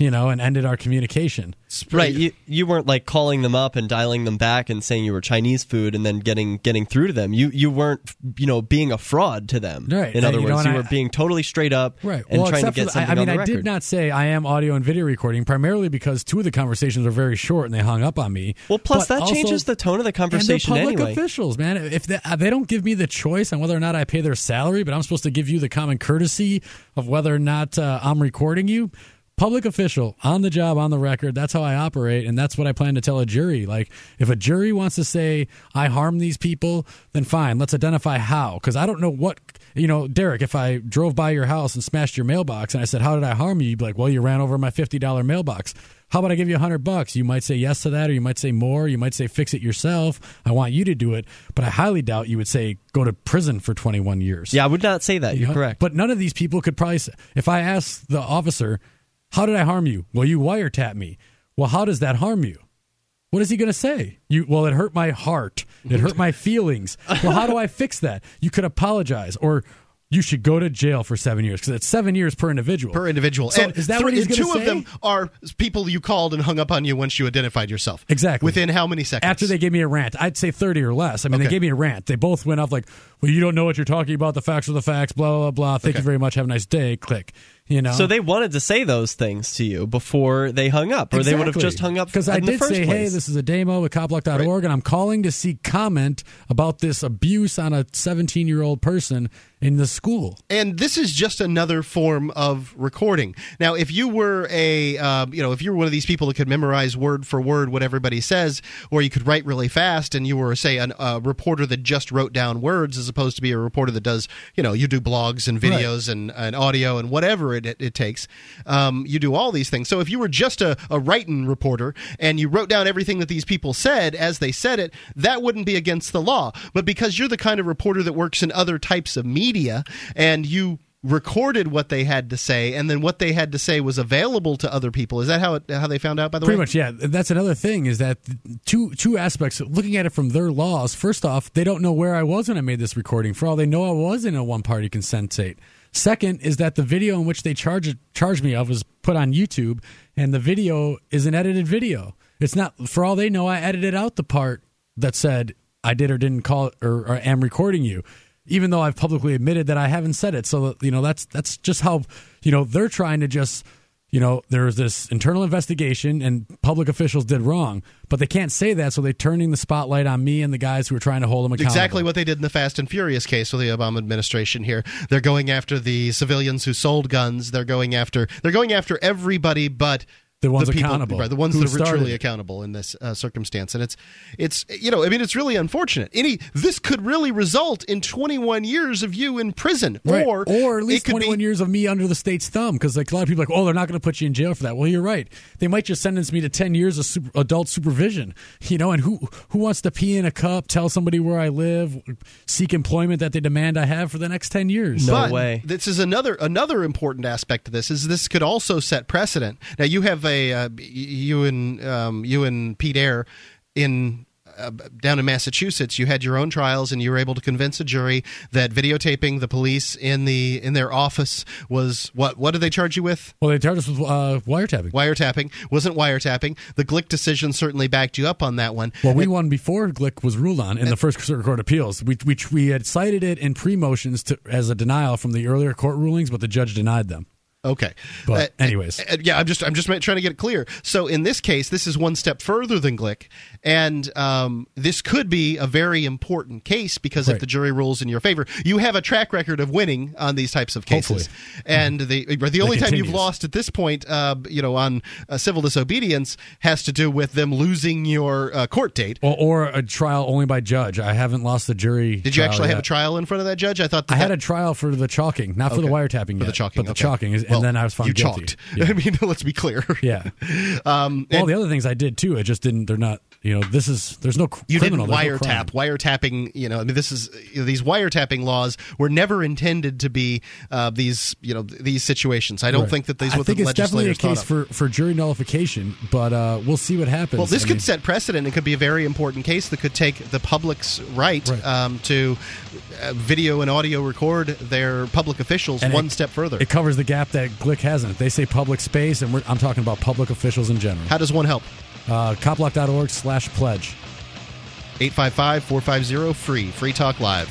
Speaker 3: you know, and ended our communication?
Speaker 5: Right, you you weren't like calling them up and dialing them back and saying you were Chinese food and then getting getting through to them. You you weren't you know being a fraud to them.
Speaker 3: Right,
Speaker 5: In
Speaker 3: and,
Speaker 5: other
Speaker 3: you
Speaker 5: words,
Speaker 3: and
Speaker 5: you
Speaker 3: I-
Speaker 5: were being totally straight up
Speaker 3: Right.
Speaker 5: and
Speaker 3: well,
Speaker 5: trying to
Speaker 3: except
Speaker 5: get
Speaker 3: for the-
Speaker 5: something
Speaker 3: I, I
Speaker 5: on
Speaker 3: mean,
Speaker 5: the
Speaker 3: I
Speaker 5: record.
Speaker 3: did not say I am audio and video recording, primarily because two of the conversations are very short and they hung up on me.
Speaker 5: well, plus
Speaker 3: But
Speaker 5: that
Speaker 3: also-
Speaker 5: changes the tone of the conversation
Speaker 3: and they're public
Speaker 5: anyway.
Speaker 3: officials, man. If they, uh, they don't give me the choice on whether or not I pay their salary, but I'm supposed to give you the common courtesy of whether or not uh, I'm recording you. Public official on the job, on the record. That's how I operate, and that's what I plan to tell a jury. Like, if a jury wants to say I harm these people, then fine. Let's identify how, because I don't know what you know, Derek. If I drove by your house and smashed your mailbox, and I said, "How did I harm you?" You'd be like, "Well, you ran over my fifty dollar mailbox." How about I give you a hundred bucks? You might say yes to that, or you might say more. You might say fix it yourself. I want you to do it, but I highly doubt you would say go to prison for twenty one years.
Speaker 5: Yeah, I would not say that.
Speaker 3: You
Speaker 5: You're
Speaker 3: know?
Speaker 5: correct.
Speaker 3: But none of these people could probably. Say, if I asked the officer, "How did I harm you?" Well, you wiretap me. Well, how does that harm you? What is he going to say? You well, it hurt my heart. It hurt my feelings. Well, how do I fix that? You could apologize, or you should go to jail for seven years because it's seven years per individual.
Speaker 1: per individual.
Speaker 3: So
Speaker 1: and
Speaker 3: is that
Speaker 1: three-
Speaker 3: what he's
Speaker 1: two
Speaker 3: to
Speaker 1: of them are people you called and hung up on you once you identified yourself.
Speaker 3: Exactly.
Speaker 1: Within how many seconds?
Speaker 3: After they gave me a rant, I'd say 30 or less. I mean,
Speaker 1: Okay.
Speaker 3: they gave me a rant. They both went off like, well, you don't know what you're talking about. The facts are the facts, blah, blah, blah. Thank you very much. Have a nice day. Click. You know?
Speaker 5: so they wanted to say those things to you before they hung up, or they would have just hung up
Speaker 3: Because
Speaker 5: in
Speaker 3: I
Speaker 5: the
Speaker 3: did
Speaker 5: first
Speaker 3: say, hey, this is Ademo at copblock.org, and I'm calling to seek comment about this abuse on a 17 year old person in the school.
Speaker 1: and this is just another form of recording. Now, if you were a, um, you know, if you were one of these people that could memorize word for word what everybody says, or you could write really fast, and you were, say, an- a reporter that just wrote down words, as opposed to be a reporter that does, you know, you do blogs and videos and, and audio and whatever it, it, it takes. Um, you do all these things. So if you were just a, a writing reporter and you wrote down everything that these people said as they said it, that wouldn't be against the law. But because you're the kind of reporter that works in other types of media and you recorded what they had to say and then what they had to say was available to other people is that how it, how they found out by the
Speaker 3: Pretty
Speaker 1: way
Speaker 3: much, yeah. That's another thing is that two two aspects. Looking at it from their laws, first off, they don't know where I was when I made this recording. For all they know, I was in a one party consent state. Second is that the video in which they charge charge me of was put on YouTube, and the video is an edited video. It's not. For all they know, I edited out the part that said I did or didn't call or, or am recording you, even though I've publicly admitted that I haven't said it. So you know that's that's just how you know they're trying to just you know, there was this internal investigation and public officials did wrong, but they can't say that, so they're turning the spotlight on me and the guys who are trying to hold them accountable.
Speaker 1: Exactly what they did in the Fast and Furious case with the Obama administration here. They're going after the civilians who sold guns. They're going after they're going after everybody but
Speaker 3: The ones
Speaker 1: people,
Speaker 3: accountable,
Speaker 1: right, the ones
Speaker 3: who
Speaker 1: that are
Speaker 3: started
Speaker 1: truly accountable in this uh, circumstance. And it's it's you know, I mean it's really unfortunate. Any this could really result in 21 years of you in prison
Speaker 3: Right.
Speaker 1: or
Speaker 3: or at least 21
Speaker 1: be,
Speaker 3: years of me under the state's thumb because like a lot of people are like oh they're not going to put you in jail for that well you're right they might just sentence me to 10 years of super, adult supervision you know and who who wants to pee in a cup tell somebody where i live seek employment that they demand i have for the next 10 years
Speaker 5: No
Speaker 1: but
Speaker 5: way.
Speaker 1: This is another another important aspect of this is this could also set precedent. Now you have a uh, you and um, you and Pete Eyre in. Uh, down in Massachusetts, you had your own trials, and you were able to convince a jury that videotaping the police in the in their office was what? What did they charge you with?
Speaker 3: well they charged us with uh, wiretapping
Speaker 1: Wiretapping wasn't wiretapping. The Glik decision certainly backed you up on that one.
Speaker 3: well, we won before Glik was ruled on in the first Circuit Court of Appeals. We, we we had cited it in pre motions as a denial from the earlier court rulings, but the judge denied them.
Speaker 1: Okay,
Speaker 3: But
Speaker 1: Uh,
Speaker 3: anyways.
Speaker 1: uh, yeah, I'm just I'm just trying to get it clear. So in this case, this is one step further than Glik, and um, this could be a very important case because if the jury rules in your favor, you have a track record of winning on these types of cases. And the the only time you've lost at this point, uh, you know, on uh, civil disobedience has to do with them losing your uh, court date.
Speaker 3: Or, or a trial only by judge. I haven't lost the jury.
Speaker 1: Did you actually have a trial in front of that judge? I thought
Speaker 3: I had
Speaker 1: that-
Speaker 3: a trial for the chalking, not for the wiretapping
Speaker 1: for
Speaker 3: yet,
Speaker 1: the chalking,
Speaker 3: but the
Speaker 1: okay.
Speaker 3: chalking, is,
Speaker 1: Well,
Speaker 3: and then I was found
Speaker 1: you
Speaker 3: guilty.
Speaker 1: chalked. *laughs*
Speaker 3: Yeah.
Speaker 1: I mean, *laughs* let's be clear.
Speaker 3: yeah. *laughs*
Speaker 1: Um,
Speaker 3: Well,
Speaker 1: and-
Speaker 3: the other things I did too, I just didn't. They're not. You know, this is there's no
Speaker 1: you
Speaker 3: criminal.
Speaker 1: didn't
Speaker 3: there's no
Speaker 1: wiretap. Wiretapping, you know, I mean, this is you know, these wiretapping laws were never intended to be uh, these, you know, these situations. I don't
Speaker 3: Right.
Speaker 1: think that these
Speaker 3: I
Speaker 1: what
Speaker 3: think
Speaker 1: the
Speaker 3: it's definitely a case for, for jury nullification, but uh, we'll see what happens.
Speaker 1: Well, this
Speaker 3: I
Speaker 1: could
Speaker 3: mean,
Speaker 1: set precedent. It could be a very important case that could take the public's right,
Speaker 3: Right.
Speaker 1: Um, to uh, video and audio record their public officials
Speaker 3: and
Speaker 1: one
Speaker 3: it-
Speaker 1: step further.
Speaker 3: It covers the gap that Glik hasn't. They say public space, and we're, I'm talking about public officials in general.
Speaker 1: How does one help?
Speaker 3: Uh, copblock.org slash pledge.
Speaker 1: 855 450 free. Free Talk Live.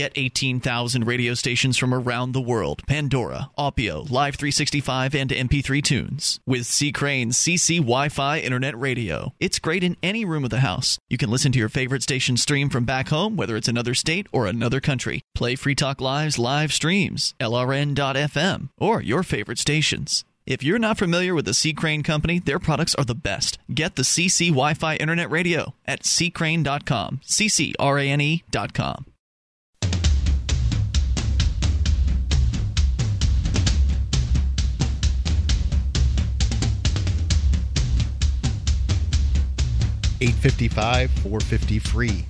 Speaker 8: Get 18,000 radio stations from around the world Pandora, Aupeo, Live 365, and MP3 Tunes. With C. Crane's CC Wi Fi Internet Radio, it's great in any room of the house. You can listen to your favorite station stream from back home, whether it's another state or another country. Play Free Talk Live's live streams, LRN.FM, or your favorite stations. If you're not familiar with the Sea Crane Company, their products are the best. Get the CC Wi Fi Internet Radio at ccrane.com, C
Speaker 1: C R A N E.com. 855 450 free.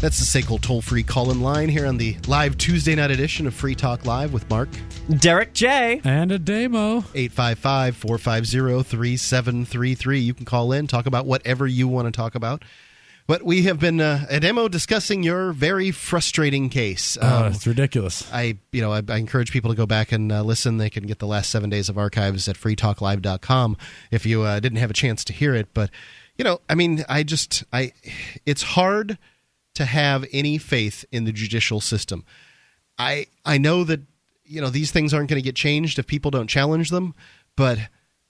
Speaker 1: That's the SACL toll free call in line here on the live Tuesday night edition of Free Talk Live with Mark,
Speaker 5: Derek J,
Speaker 3: and Ademo.
Speaker 1: 855 450 3733. You can call in, talk about whatever you want to talk about. But we have been uh, demo discussing your very frustrating case.
Speaker 3: Ah,
Speaker 1: um, uh,
Speaker 3: it's ridiculous.
Speaker 1: I, you know, I, I, encourage people to go back and uh, listen. They can get the last seven days of archives at freetalklive.com if you uh, didn't have a chance to hear it. But you know, I mean, I just, I, it's hard to have any faith in the judicial system. I, I know that, you know, these things aren't going to get changed if people don't challenge them, but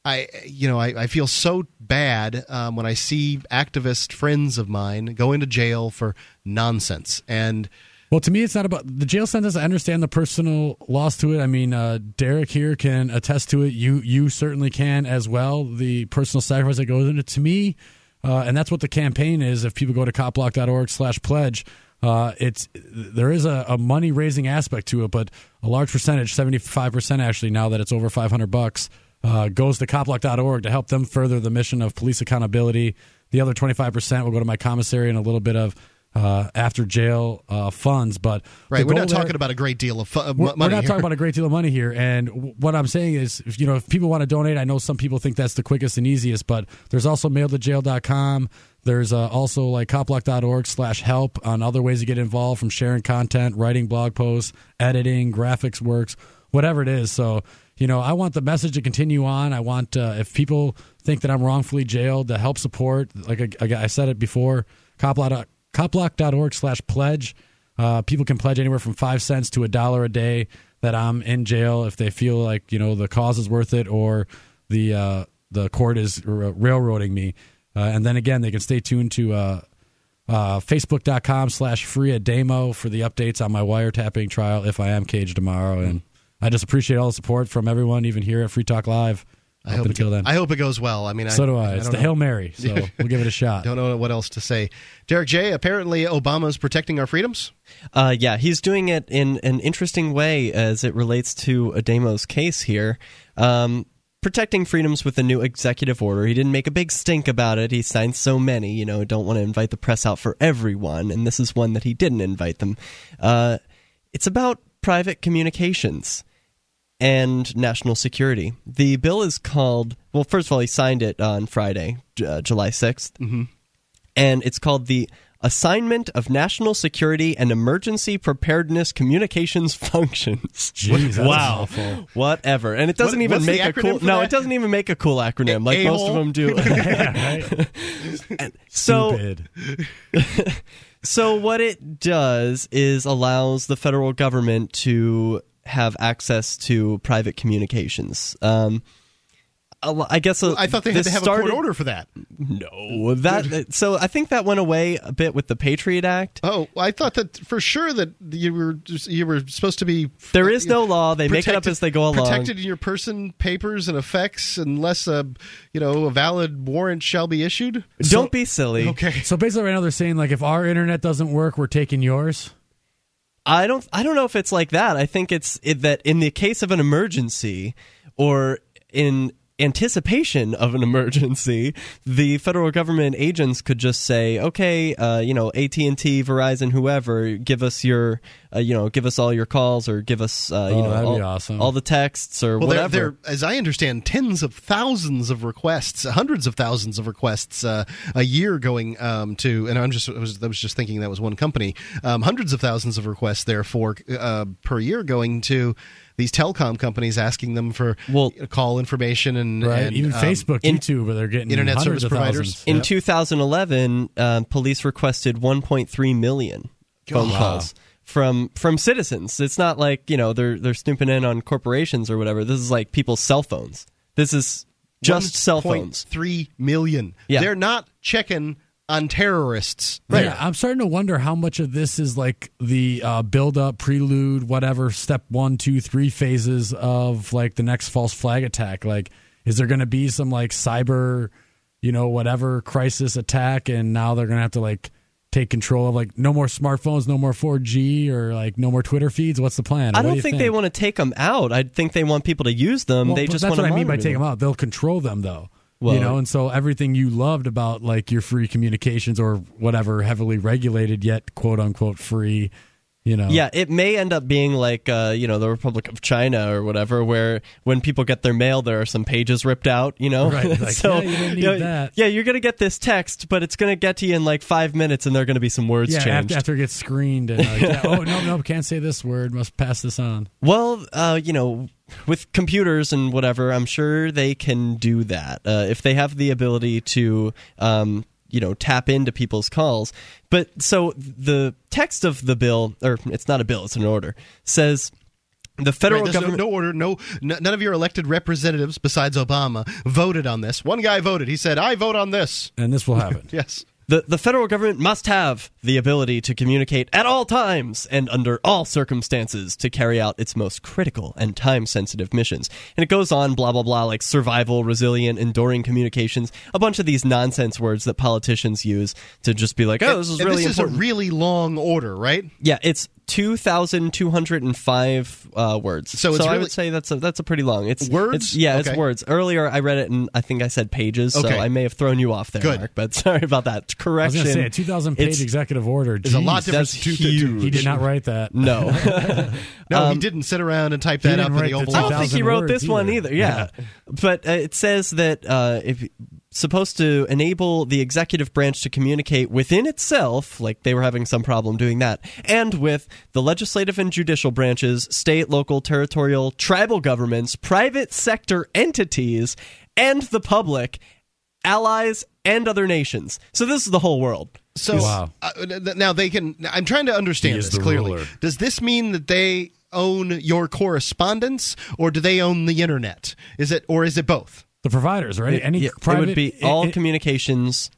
Speaker 1: I, you know, I, I feel so bad um, when I see activist friends of mine go into jail for nonsense. And,
Speaker 3: Well, to me, it's not about the jail sentence. I understand the personal loss to it. I mean, uh, Derek here can attest to it. You you certainly can as well. The personal sacrifice that goes into it. To me, uh, and that's what the campaign is. If people go to copblock.org/pledge, uh, it's there is a, a money raising aspect to it, but a large percentage, seventy five percent actually, now that it's over five hundred bucks, uh, goes to copblock.org to help them further the mission of police accountability. The other twenty five percent will go to my commissary and a little bit of uh, after jail uh, funds. But
Speaker 1: Right, we're not
Speaker 3: there-
Speaker 1: talking about a great deal of fu- uh,
Speaker 3: we're,
Speaker 1: money.
Speaker 3: we're not
Speaker 1: here.
Speaker 3: talking about a great deal of money here. And w- what I'm saying is, if, you know, if people want to donate, I know some people think that's the quickest and easiest, but there's also mailtojail.com. There's uh, also like copblock.org slash help on other ways to get involved from sharing content, writing blog posts, editing, graphics works, whatever it is. So, you know, I want the message to continue on. I want, uh, if people think that I'm wrongfully jailed, to help support, like I, I said it before, copblock, copblock.org slash pledge. Uh, people can pledge anywhere from five cents to a dollar a day that I'm in jail if they feel like you know the cause is worth it or the uh, the court is railroading me. Uh, and then again, they can stay tuned to uh, uh, facebook.com slash free Ademo for the updates on my wiretapping trial if I am caged tomorrow. And I just appreciate all the support from everyone, even here at Free Talk Live.
Speaker 1: I hope
Speaker 3: until
Speaker 1: it,
Speaker 3: then.
Speaker 1: I hope it goes well. I mean,
Speaker 3: so
Speaker 1: I,
Speaker 3: do I. It's the
Speaker 1: know.
Speaker 3: Hail Mary, *laughs* so we'll give it a shot.
Speaker 1: Don't know what else to say. Derek J. Apparently, Obama's protecting our freedoms.
Speaker 5: Uh, yeah, he's doing it in an interesting way as it relates to Ademo's case here. Um, protecting freedoms with a new executive order. He didn't make a big stink about it. He signed so many, you know, don't want to invite the press out for everyone, and this is one that he didn't invite them. Uh, it's about private communications and national security. The bill is called, well, first of all, he signed it on Friday, uh, July 6th, mm-hmm. and it's called the Assignment of National Security and Emergency Preparedness Communications *laughs* Functions. *laughs*
Speaker 3: Jeez,
Speaker 5: wow.
Speaker 3: awful.
Speaker 5: Whatever. And it doesn't
Speaker 1: What-
Speaker 5: even make a cool No,
Speaker 1: that?
Speaker 5: it doesn't even make a cool acronym like most of them do. *laughs* And so so what it does is allows the federal government to have access to private communications. Um, a- I guess uh,
Speaker 1: I thought they had to have a court order for that.
Speaker 5: No, that *laughs* so I think that went away a bit with the Patriot Act.
Speaker 1: Oh, I thought that for sure that you were you were supposed to be.
Speaker 5: There is no law; they make it up
Speaker 1: protected-
Speaker 5: as they go along.
Speaker 1: Protected in your person, papers, and effects, unless a you know a valid warrant shall be issued.
Speaker 5: Don't be silly.
Speaker 1: Okay.
Speaker 3: So basically, right now they're saying like if our internet doesn't work, we're taking yours.
Speaker 5: I don't. I don't know if it's like that. I think it's it, that in the case of an emergency, or in anticipation of an *laughs* emergency, the federal government agents could just say, "Okay, uh, you know, AT and T, Verizon, whoever, give us your, uh, you know, give us all your calls, or give us, uh, you
Speaker 3: Oh,
Speaker 5: know, all,
Speaker 3: awesome.
Speaker 5: all the texts, or
Speaker 1: Well,
Speaker 5: whatever."
Speaker 1: there, there, as I understand, tens of thousands of requests, hundreds of thousands of requests uh, a year going um, to, and I'm just I was, I was just thinking that was one company, um, hundreds of thousands of requests therefore uh, per year going to these telecom companies asking them for
Speaker 5: Well-
Speaker 1: call information and,
Speaker 3: Right,
Speaker 1: and,
Speaker 3: even
Speaker 1: um,
Speaker 3: Facebook,
Speaker 5: in-
Speaker 3: YouTube, where they're getting
Speaker 1: Internet service
Speaker 3: of
Speaker 1: providers.
Speaker 3: thousands.
Speaker 5: In
Speaker 3: Yep.
Speaker 5: 2011, um, police requested 1.3 million phone
Speaker 3: Wow.
Speaker 5: calls from from citizens. It's not like you know they're they're snooping in on corporations or whatever. This is like people's cell phones. This is just cell phones.
Speaker 1: Three million.
Speaker 5: Yeah.
Speaker 1: They're not checking on terrorists.
Speaker 3: Right.
Speaker 1: there.
Speaker 3: I'm starting to wonder how much of this is like the uh, build up, prelude, whatever, step one, two, three phases of like the next false flag attack. Like, is there going to be some like cyber, you know, whatever crisis attack, and now they're going to have to like take control of like no more smartphones, no more 4G, or like no more Twitter feeds? What's the plan?
Speaker 5: I
Speaker 3: do
Speaker 5: don't
Speaker 3: you
Speaker 5: think, they want to take them out. I think they want people to use them.
Speaker 3: Well,
Speaker 5: they just
Speaker 3: that's
Speaker 5: want
Speaker 3: what
Speaker 5: to
Speaker 3: I mean by take
Speaker 5: them.
Speaker 3: them out. They'll control them though.
Speaker 5: Well-
Speaker 3: you know, and so everything you loved about like your free communications or whatever heavily regulated yet quote unquote free, you know.
Speaker 5: Yeah, it may end up being like uh, you know the Republic of China or whatever, where when people get their mail, there are some pages ripped out. You know,
Speaker 3: Right, like, *laughs*
Speaker 5: so
Speaker 3: yeah, you need
Speaker 5: know,
Speaker 3: that.
Speaker 5: yeah, you're gonna get this text, but it's gonna get to you in like five minutes, and there are gonna be some words
Speaker 3: Yeah,
Speaker 5: changed.
Speaker 3: after, after it gets screened and like, yeah, oh no no can't say this word must pass this on. *laughs*
Speaker 5: Well, uh, you know, with computers and whatever, I'm sure they can do that uh, if they have the ability to. Um, you know, tap into people's calls. But so the text of the bill, or it's not a bill, it's an order, says the federal
Speaker 1: Right, there's no,
Speaker 5: government.
Speaker 1: no order. No, n- none of your elected representatives, besides Obama, voted on this. One guy voted. He said, "I vote on this."
Speaker 3: And this will *laughs* happen.
Speaker 1: Yes.
Speaker 5: The, the federal government must have the ability to communicate at all times and under all circumstances to carry out its most critical and time sensitive missions. And it goes on, blah, blah, blah, like survival, resilient, enduring communications, a bunch of these nonsense words that politicians use to just be like, oh, this is
Speaker 1: And
Speaker 5: really
Speaker 1: this
Speaker 5: important.
Speaker 1: is a really long order, right?
Speaker 5: yeah, it's 2,205 uh, words.
Speaker 1: So it's
Speaker 5: I
Speaker 1: really-
Speaker 5: would say that's a, that's a pretty long. It's
Speaker 1: Words?
Speaker 5: It's, yeah, it's words. Earlier, I read it and I think I said pages, so I may have thrown you off there,
Speaker 1: Good.
Speaker 5: Mark, but *laughs* sorry about that.
Speaker 3: I was
Speaker 5: Correction.
Speaker 3: going to say a 2,000 page executive order.
Speaker 1: There's a lot
Speaker 3: Jeez,
Speaker 1: different.
Speaker 5: that's huge.
Speaker 3: He did not write that.
Speaker 5: No. *laughs*
Speaker 1: No, he
Speaker 5: Um,
Speaker 1: didn't sit around and type that up in the
Speaker 3: the
Speaker 1: Oval
Speaker 5: I don't think he wrote
Speaker 3: words
Speaker 5: this one
Speaker 3: either.
Speaker 5: either. Yeah, but uh, it says that uh, if supposed to enable the executive branch to communicate within itself, like they were having some problem doing that, and with the legislative and judicial branches, state, local, territorial, tribal governments, private sector entities, and the public, allies, and other nations. So this is the whole world.
Speaker 1: So
Speaker 3: Wow.
Speaker 1: uh, now they can. I'm trying to understand this clearly.
Speaker 3: ruler.
Speaker 1: Does this mean that they own your correspondence, or do they own the internet? Is it, or is it both?
Speaker 3: The providers, right? Any
Speaker 5: Yeah, it
Speaker 3: private,
Speaker 5: would be all
Speaker 3: it-
Speaker 5: communications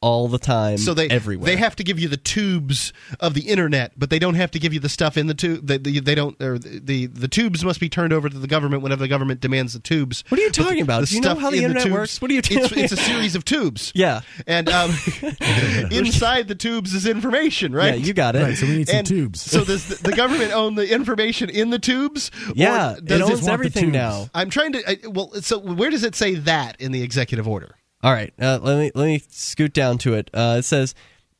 Speaker 5: all the time
Speaker 1: So they
Speaker 5: everywhere
Speaker 1: they have to give you the tubes of the internet, but they don't have to give you the stuff in the tube. They, they, they don't. Or the, the the tubes must be turned over to the government whenever the government demands the tubes.
Speaker 5: What are you
Speaker 1: But the-
Speaker 5: talking about?
Speaker 1: the
Speaker 5: Do you know
Speaker 1: stuff
Speaker 5: how the
Speaker 1: in
Speaker 5: internet
Speaker 1: tubes-
Speaker 5: works? What are you
Speaker 1: It's, it's a series of tubes. *laughs*
Speaker 5: Yeah.
Speaker 1: and um, *laughs* *laughs* inside the tubes is information, right?
Speaker 5: Yeah, you got it.
Speaker 3: Right, so we need some
Speaker 1: And
Speaker 3: tubes.
Speaker 1: So does the, the government own the information in the tubes?
Speaker 5: Yeah, it
Speaker 1: does
Speaker 3: just
Speaker 5: owns
Speaker 3: want the
Speaker 5: everything now.
Speaker 1: I'm trying to. I, well, so where does it say that in the executive order?
Speaker 5: All right, uh, let me let me scoot down to it. Uh, it says.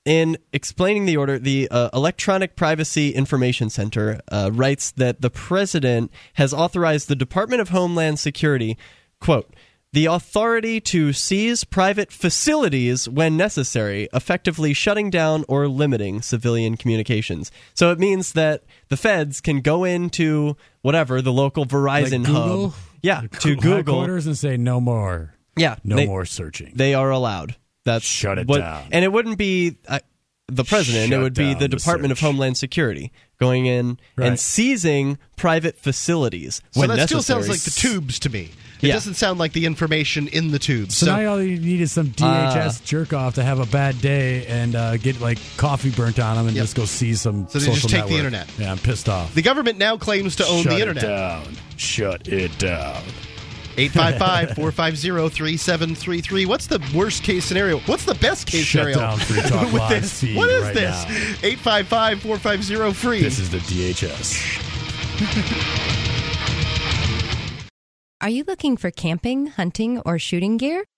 Speaker 5: In explaining the order, the uh, Electronic Privacy Information Center uh, writes that the president has authorized the Department of Homeland Security, quote, the authority to seize private facilities when necessary, effectively shutting down or limiting civilian communications. So it means that the feds can go into whatever the local Verizon
Speaker 3: like
Speaker 5: hub, yeah, to
Speaker 3: Google
Speaker 5: Google,
Speaker 3: headquarters and say no more,
Speaker 5: yeah,
Speaker 3: no
Speaker 5: they-
Speaker 3: more searching.
Speaker 5: they are allowed. That's
Speaker 3: Shut it
Speaker 5: what,
Speaker 3: down.
Speaker 5: And it wouldn't be uh, the president.
Speaker 3: Shut
Speaker 5: it would be
Speaker 3: down
Speaker 5: the
Speaker 3: the
Speaker 5: Department of. Homeland Security going in
Speaker 3: Right.
Speaker 5: and seizing private facilities
Speaker 1: So
Speaker 5: when
Speaker 1: that still
Speaker 5: necessary.
Speaker 1: sounds like the tubes to me. It
Speaker 5: Yeah.
Speaker 1: doesn't sound like the information in the tubes.
Speaker 3: so, now all you need is some DHS
Speaker 5: Uh,
Speaker 3: jerk off to have a bad day and uh, get like coffee burnt on them and
Speaker 1: Yep.
Speaker 3: just go see some.
Speaker 1: So they
Speaker 3: social
Speaker 1: just take the internet.
Speaker 3: Yeah, I'm pissed off.
Speaker 1: the government now claims to own
Speaker 3: Shut
Speaker 1: the
Speaker 3: it
Speaker 1: internet.
Speaker 3: down. Shut it down.
Speaker 1: 855 450 3733. What's the worst case scenario? What's the best case
Speaker 3: Shut
Speaker 1: scenario?
Speaker 3: down Free *laughs* Talk
Speaker 1: with this?
Speaker 3: feed
Speaker 1: What is
Speaker 3: right
Speaker 1: this?
Speaker 3: now.
Speaker 1: 855 450 free.
Speaker 3: This is the DHS.
Speaker 9: Are you looking for camping, hunting, or shooting gear?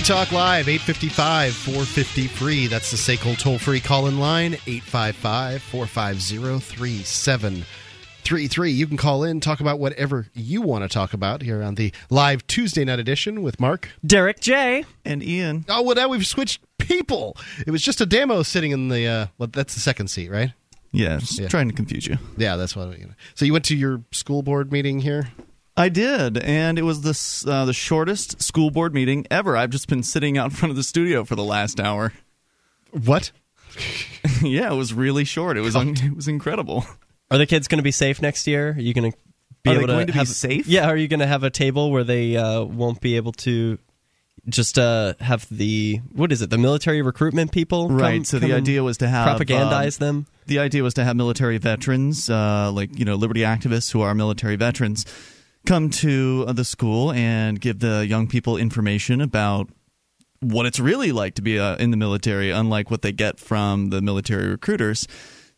Speaker 1: Free Talk Live, 855 450 free. That's the SACL toll free call in line, 855 450 3733. You can call in, talk about whatever you want to talk about here on the live Tuesday night edition with Mark.
Speaker 5: Derrick J.
Speaker 8: And Ian.
Speaker 1: Oh, well, now we've switched people. It was just Ademo sitting in the, uh, well, that's the second seat, right?
Speaker 8: Yeah, just
Speaker 1: Yeah.
Speaker 8: trying to confuse you.
Speaker 1: Yeah, that's what. You know. So you went to your school board meeting here?
Speaker 8: I did, and it was this uh, the shortest school board meeting ever. I've just been sitting out in front of the studio for the last hour.
Speaker 1: What? *laughs*
Speaker 8: yeah, it was really short. It was un- it was incredible.
Speaker 5: Are the kids going to be safe next year? Are you going to be
Speaker 8: Are
Speaker 5: able to
Speaker 8: going to be
Speaker 5: have
Speaker 8: safe?
Speaker 5: Yeah. Are you going to have a table where they uh, won't be able to just uh, have the what is it? The military recruitment people,
Speaker 8: Right. so
Speaker 5: come
Speaker 8: the idea was to have
Speaker 5: propagandize
Speaker 8: um,
Speaker 5: them.
Speaker 8: The idea was to have military veterans, uh, like you know, liberty activists who are military veterans, come to uh, the school and give the young people information about what it's really like to be uh, in the military, unlike what they get from the military recruiters.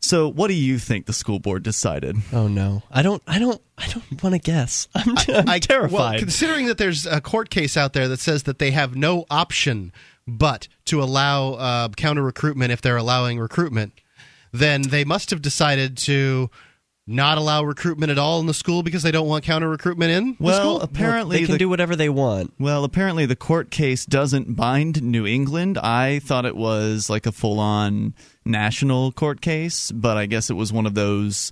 Speaker 8: So, what do you think the school board decided?
Speaker 5: Oh no, I don't. I don't. I don't want to guess. *laughs* I'm, I'm
Speaker 1: I-
Speaker 5: terrified.
Speaker 1: Well, considering that there's a court case out there that says that they have no option but to allow uh, counter recruitment if they're allowing recruitment, then they must have decided to not allow recruitment at all in the school because they don't want counter recruitment in the
Speaker 8: Well,
Speaker 1: school.
Speaker 8: apparently
Speaker 5: they can
Speaker 8: the,
Speaker 5: do whatever they want.
Speaker 8: well, apparently the court case doesn't bind New England. I thought it was like a full-on national court case, but I guess it was one of those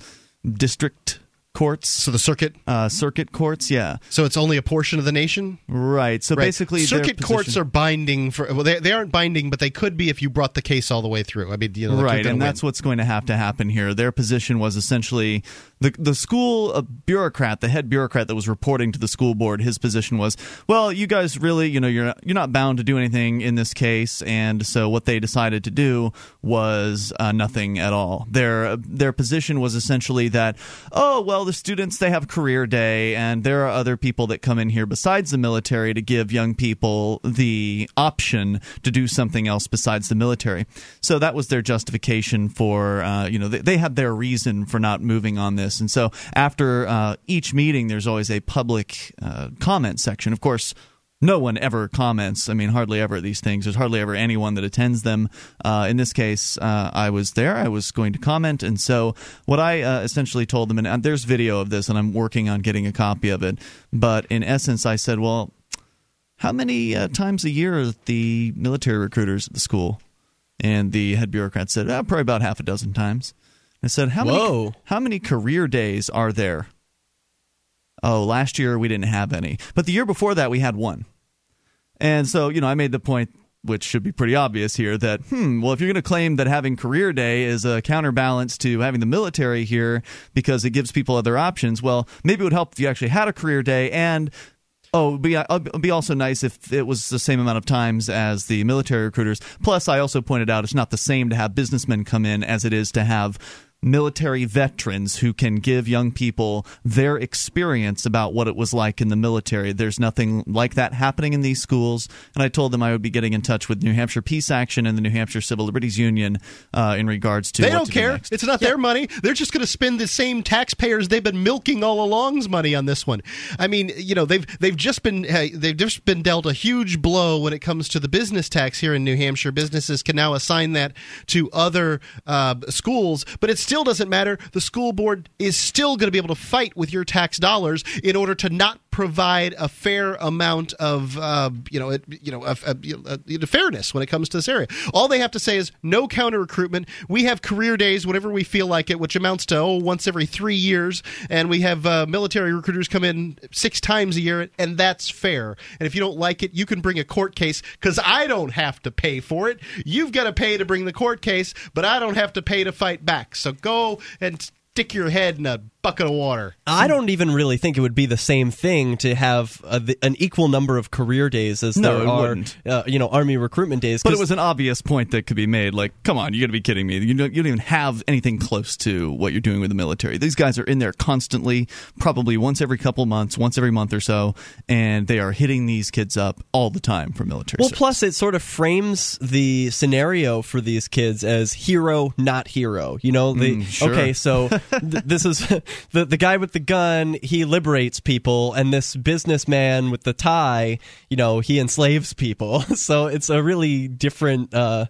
Speaker 8: district courts,
Speaker 1: So the circuit.
Speaker 8: uh, circuit courts. Yeah,
Speaker 1: So it's only a portion of the nation.
Speaker 8: right. So
Speaker 1: Right.
Speaker 8: basically,
Speaker 1: circuit courts are binding for. Well, they, they aren't binding, but they could be if you brought the case all the way through. I mean, you know, like
Speaker 8: right, and
Speaker 1: win.
Speaker 8: that's what's going to have to happen here. Their position was essentially the the school uh, bureaucrat, the head bureaucrat that was reporting to the school board, his position was, well, you guys really, you know, you're not, you're not bound to do anything in this case, and so what they decided to do was uh, nothing at all. Their their position was essentially that, oh well, the students they have career day, and there are other people that come in here besides the military to give young people the option to do something else besides the military. So that was their justification for, uh, you know, they, they had their reason for not moving on this. And so after uh, each meeting, there's always a public uh, comment section. Of course, no one ever comments. I mean, hardly ever at these things. There's hardly ever anyone that attends them. Uh, in this case, uh, I was there. I was going to comment, and so what I uh, essentially told them, and there's video of this, and I'm working on getting a copy of it. But in essence, I said, well. How many uh, times a year are the military recruiters at the school? And the head bureaucrat said, oh, probably about half a dozen times. I said, how many, how many career days are there? Oh, last year we didn't have any. But the year before that, we had one. And so, you know, I made the point, which should be pretty obvious here, that, hmm, well, if you're going to claim that having career day is a counterbalance to having the military here because it gives people other options, well, maybe it would help if you actually had a career day and Oh, it'd be, it'd be also nice if it was the same amount of times as the military recruiters. Plus, I also pointed out it's not the same to have businessmen come in as it is to have military veterans who can give young people their experience about what it was like in the military. There's nothing like that happening in these schools. And I told them I would be getting in touch with New Hampshire Peace Action and the New Hampshire Civil Liberties Union uh, in regards to
Speaker 1: They don't
Speaker 8: to
Speaker 1: care. It's not their money. They're just going to spend the same taxpayers they've been milking all along's money on this one. I mean, you know, they've they've just been uh, they've just been dealt a huge blow when it comes to the business tax here in New Hampshire. Businesses can now assign that to other uh, schools, but it still doesn't matter. The school board is still going to be able to fight with your tax dollars in order to not provide a fair amount of uh, you know it, you know you know, uh, fairness when it comes to this area. All they have to say is no counter recruitment. We have career days whenever we feel like it, which amounts to oh once every three years, and we have uh, military recruiters come in six times a year, and that's fair. And if you don't like it, you can bring a court case because I don't have to pay for it. You've got to pay to bring the court case, but I don't have to pay to fight back. So go and stick your head in a bucket of water.
Speaker 5: I don't even really think it would be the same thing to have a, the- an equal number of career days as
Speaker 8: No,
Speaker 5: there are, uh, you know, army recruitment days.
Speaker 8: But it was an obvious point that could be made. Like, come on, you got to be kidding me. You don't, you don't even have anything close to what you're doing with the military. These guys are in there constantly, probably once every couple months, once every month or so, and they are hitting these kids up all the time for military.
Speaker 5: Well,
Speaker 8: service.
Speaker 5: plus it sort of frames the scenario for these kids as hero, not hero. You know, the
Speaker 8: Mm, sure.
Speaker 5: okay, so *laughs* th- this is the the guy with the gun. He liberates people, and this businessman with the tie, you know, he enslaves people. *laughs* So it's a really different, uh,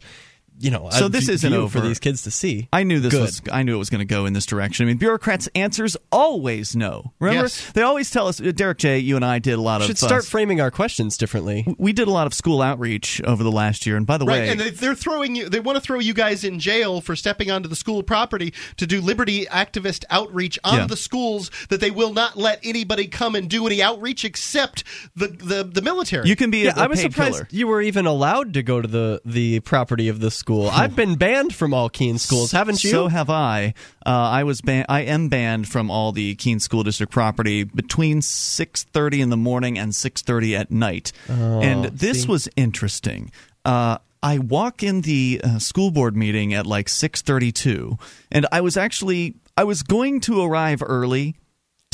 Speaker 5: you know.
Speaker 8: So this isn't
Speaker 5: for
Speaker 8: over.
Speaker 5: these kids to see.
Speaker 8: I knew this
Speaker 5: Good.
Speaker 8: was. I knew it was going to go in this direction. I mean, bureaucrats' answers always no. Remember,
Speaker 1: Yes.
Speaker 8: they always tell us. uh, Derrick J, you and I did a lot of.
Speaker 5: Should start
Speaker 8: uh,
Speaker 5: framing our questions differently.
Speaker 8: we did a lot of school outreach over the last year, and by the
Speaker 1: Right,
Speaker 8: way,
Speaker 1: and they, they're throwing you. They want to throw you guys in jail for stepping onto the school property to do liberty activist outreach on
Speaker 8: Yeah.
Speaker 1: the schools. That they will not let anybody come and do any outreach except the the, the military.
Speaker 8: you can be.
Speaker 5: Yeah,
Speaker 8: a
Speaker 5: I was surprised
Speaker 8: killer.
Speaker 5: you were even allowed to go to the the property of the school. I've been banned from all Keene schools, haven't you?
Speaker 8: So have I. Uh, I was ban- I am banned from all the Keene School District property between six thirty in the morning and six thirty at night. and this
Speaker 5: see.
Speaker 8: was interesting. Uh, I walk in the uh, school board meeting at like six thirty two, and I was actually I was going to arrive early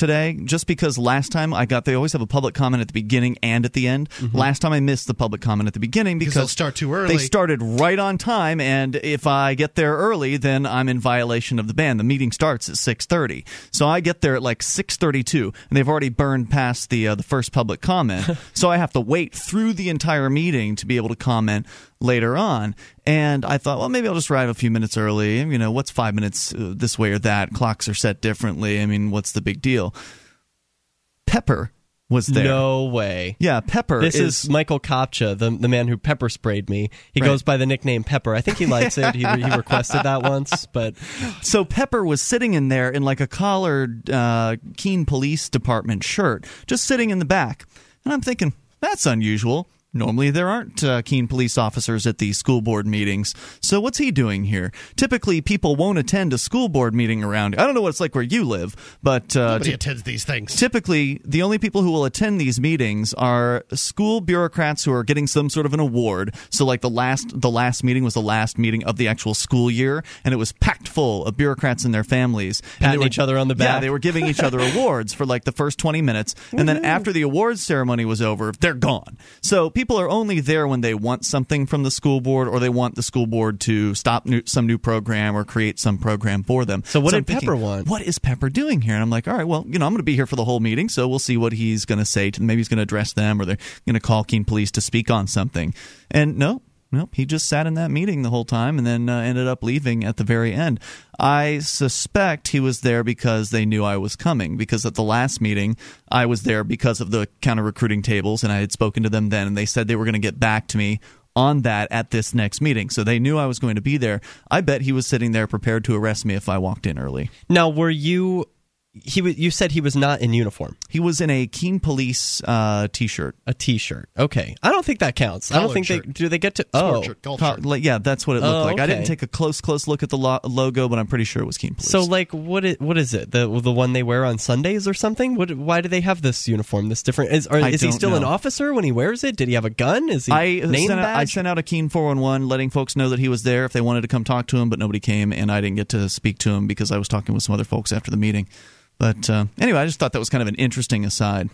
Speaker 8: today just because last time I got they always have a public comment at the beginning and at the end. Last time I missed the public comment at the beginning because
Speaker 1: Mm-hmm. they'll start too early.
Speaker 8: They started right on time and if I get there early then I'm in violation of the ban. The meeting starts at 6:30. So I get there at like 6:32 and they've already burned past the uh, the first public comment. *laughs* so I have to wait through the entire meeting to be able to comment later on. And I thought, well, maybe I'll just arrive a few minutes early. You know, what's five minutes uh, this way or that? Clocks are set differently. I mean, what's the big deal? Pepper was there.
Speaker 5: No way.
Speaker 8: Yeah, Pepper
Speaker 5: This
Speaker 8: is,
Speaker 5: is, Michael Kopcha, the the man who pepper sprayed me. He
Speaker 8: Right.
Speaker 5: goes by the nickname Pepper. I think he likes it. He, he requested that once, but *laughs*
Speaker 8: so Pepper was sitting in there in like a collared uh, Keene Police Department shirt, just sitting in the back. And I'm thinking, that's unusual. Normally, there aren't uh, Keene police officers at these school board meetings. So, what's he doing here? Typically, people won't attend a school board meeting around. I don't know what it's like where you live, but uh,
Speaker 1: Nobody
Speaker 8: ty-
Speaker 1: attends these things.
Speaker 8: typically, the only people who will attend these meetings are school bureaucrats who are getting some sort of an award. So, like the last the last meeting was the last meeting of the actual school year, and it was packed full of bureaucrats and their families,
Speaker 5: Patting
Speaker 8: they were
Speaker 5: each other on the
Speaker 8: Yeah,
Speaker 5: back.
Speaker 8: they were giving each other *laughs* awards for like the first 20 minutes and then after the awards ceremony was over they're gone so people are only there when they want something from the school board or they want the school board to stop new, some new program or create some program for them.
Speaker 5: So what
Speaker 8: I'm
Speaker 5: did Pepper want?
Speaker 8: what is pepper doing here? And i'm like all right well you know i'm going to be here for the whole meeting so we'll see what he's going to say to maybe he's going to address them or they're going to call Keene police to speak on something. And no Nope, he just sat in that meeting the whole time and then uh, ended up leaving at the very end. I suspect he was there because they knew I was coming. Because at the last meeting, I was there because of the counter recruiting tables, and I had spoken to them then, and they said they were going to get back to me on that at this next meeting. So they knew I was going to be there. I bet he was sitting there prepared to arrest me if I walked in early.
Speaker 5: Now, were you? He was. You said he was not in uniform.
Speaker 8: He was in a Keene Police uh, t-shirt.
Speaker 5: A T-shirt. Okay, I don't think that counts. I don't
Speaker 1: Collared
Speaker 5: think
Speaker 1: shirt.
Speaker 5: they do. They get to.
Speaker 1: Sport
Speaker 5: oh,
Speaker 1: shirt, golf
Speaker 8: Co-
Speaker 1: shirt.
Speaker 8: like, yeah, that's what it looked
Speaker 5: Oh,
Speaker 8: like. I didn't
Speaker 5: okay.
Speaker 8: take a close, close look at the lo- logo, but I'm pretty sure it was Keene Police.
Speaker 5: So, like, what is what is it? The the one they wear on Sundays or something? What? Why do they have this uniform? This different? Is, or,
Speaker 8: I
Speaker 5: is he
Speaker 8: don't
Speaker 5: still an
Speaker 8: know.
Speaker 5: officer when he wears it? Did he have a gun? Is he
Speaker 8: I
Speaker 5: name
Speaker 8: sent, out, I
Speaker 5: badge?
Speaker 8: sent out a Keene 411 letting folks know that he was there if they wanted to come talk to him, but nobody came, and I didn't get to speak to him because I was talking with some other folks after the meeting. But uh, anyway, I just thought that was kind of an interesting aside.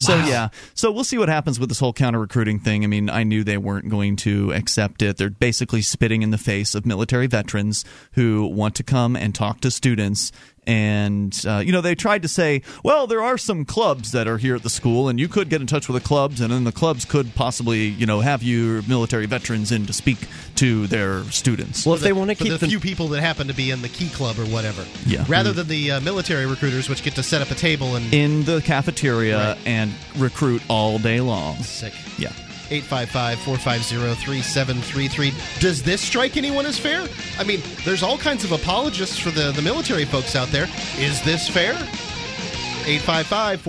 Speaker 8: So yeah, so we'll see what happens with this whole counter recruiting thing. I mean, I knew they weren't going to accept it. They're basically spitting in the face of military veterans who want to come and talk to students. And uh, you know, they tried to say, well, there are some clubs that are here at the school, and you could get in touch with the clubs, and then the clubs could possibly, you know, have your military veterans in to speak to their students.
Speaker 5: well, if they want to keep
Speaker 1: the
Speaker 5: them,
Speaker 1: few people that happen to be in the key club or whatever.
Speaker 8: Yeah.
Speaker 1: Rather than the uh, military recruiters, which get to set up a table and
Speaker 8: in the cafeteria
Speaker 1: Right.
Speaker 8: and recruit all day long.
Speaker 1: sick.
Speaker 8: Yeah.
Speaker 1: 855-450-3733. Does this strike anyone as fair? I mean, there's all kinds of apologists for the, the military folks out there. Is this fair? 855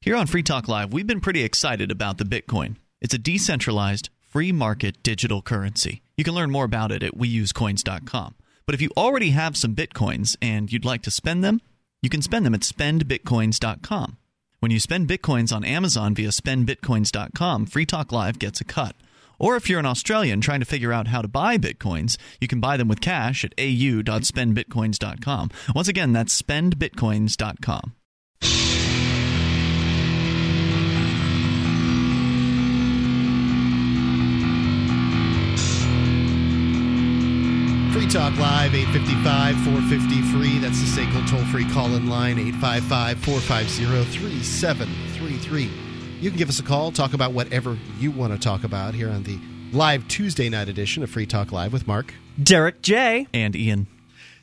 Speaker 8: Here on Free Talk Live, we've been pretty excited about the Bitcoin. It's a decentralized, free market digital currency. You can learn more about it at weusecoins.com. But if you already have some Bitcoins and you'd like to spend them, you can spend them at spendbitcoins.com. When you spend Bitcoins on Amazon via spendbitcoins.com, Free Talk Live gets a cut. Or if you're an Australian trying to figure out how to buy Bitcoins, you can buy them with cash at au.spendbitcoins.com. Once again, that's spendbitcoins.com.
Speaker 1: Talk Live, 855 450 free. That's the SACL toll free call in line, 855 450 3733. You can give us a call, talk about whatever you want to talk about here on the live Tuesday night edition of Free Talk Live with Mark.
Speaker 5: Derrick J.
Speaker 8: And Ian.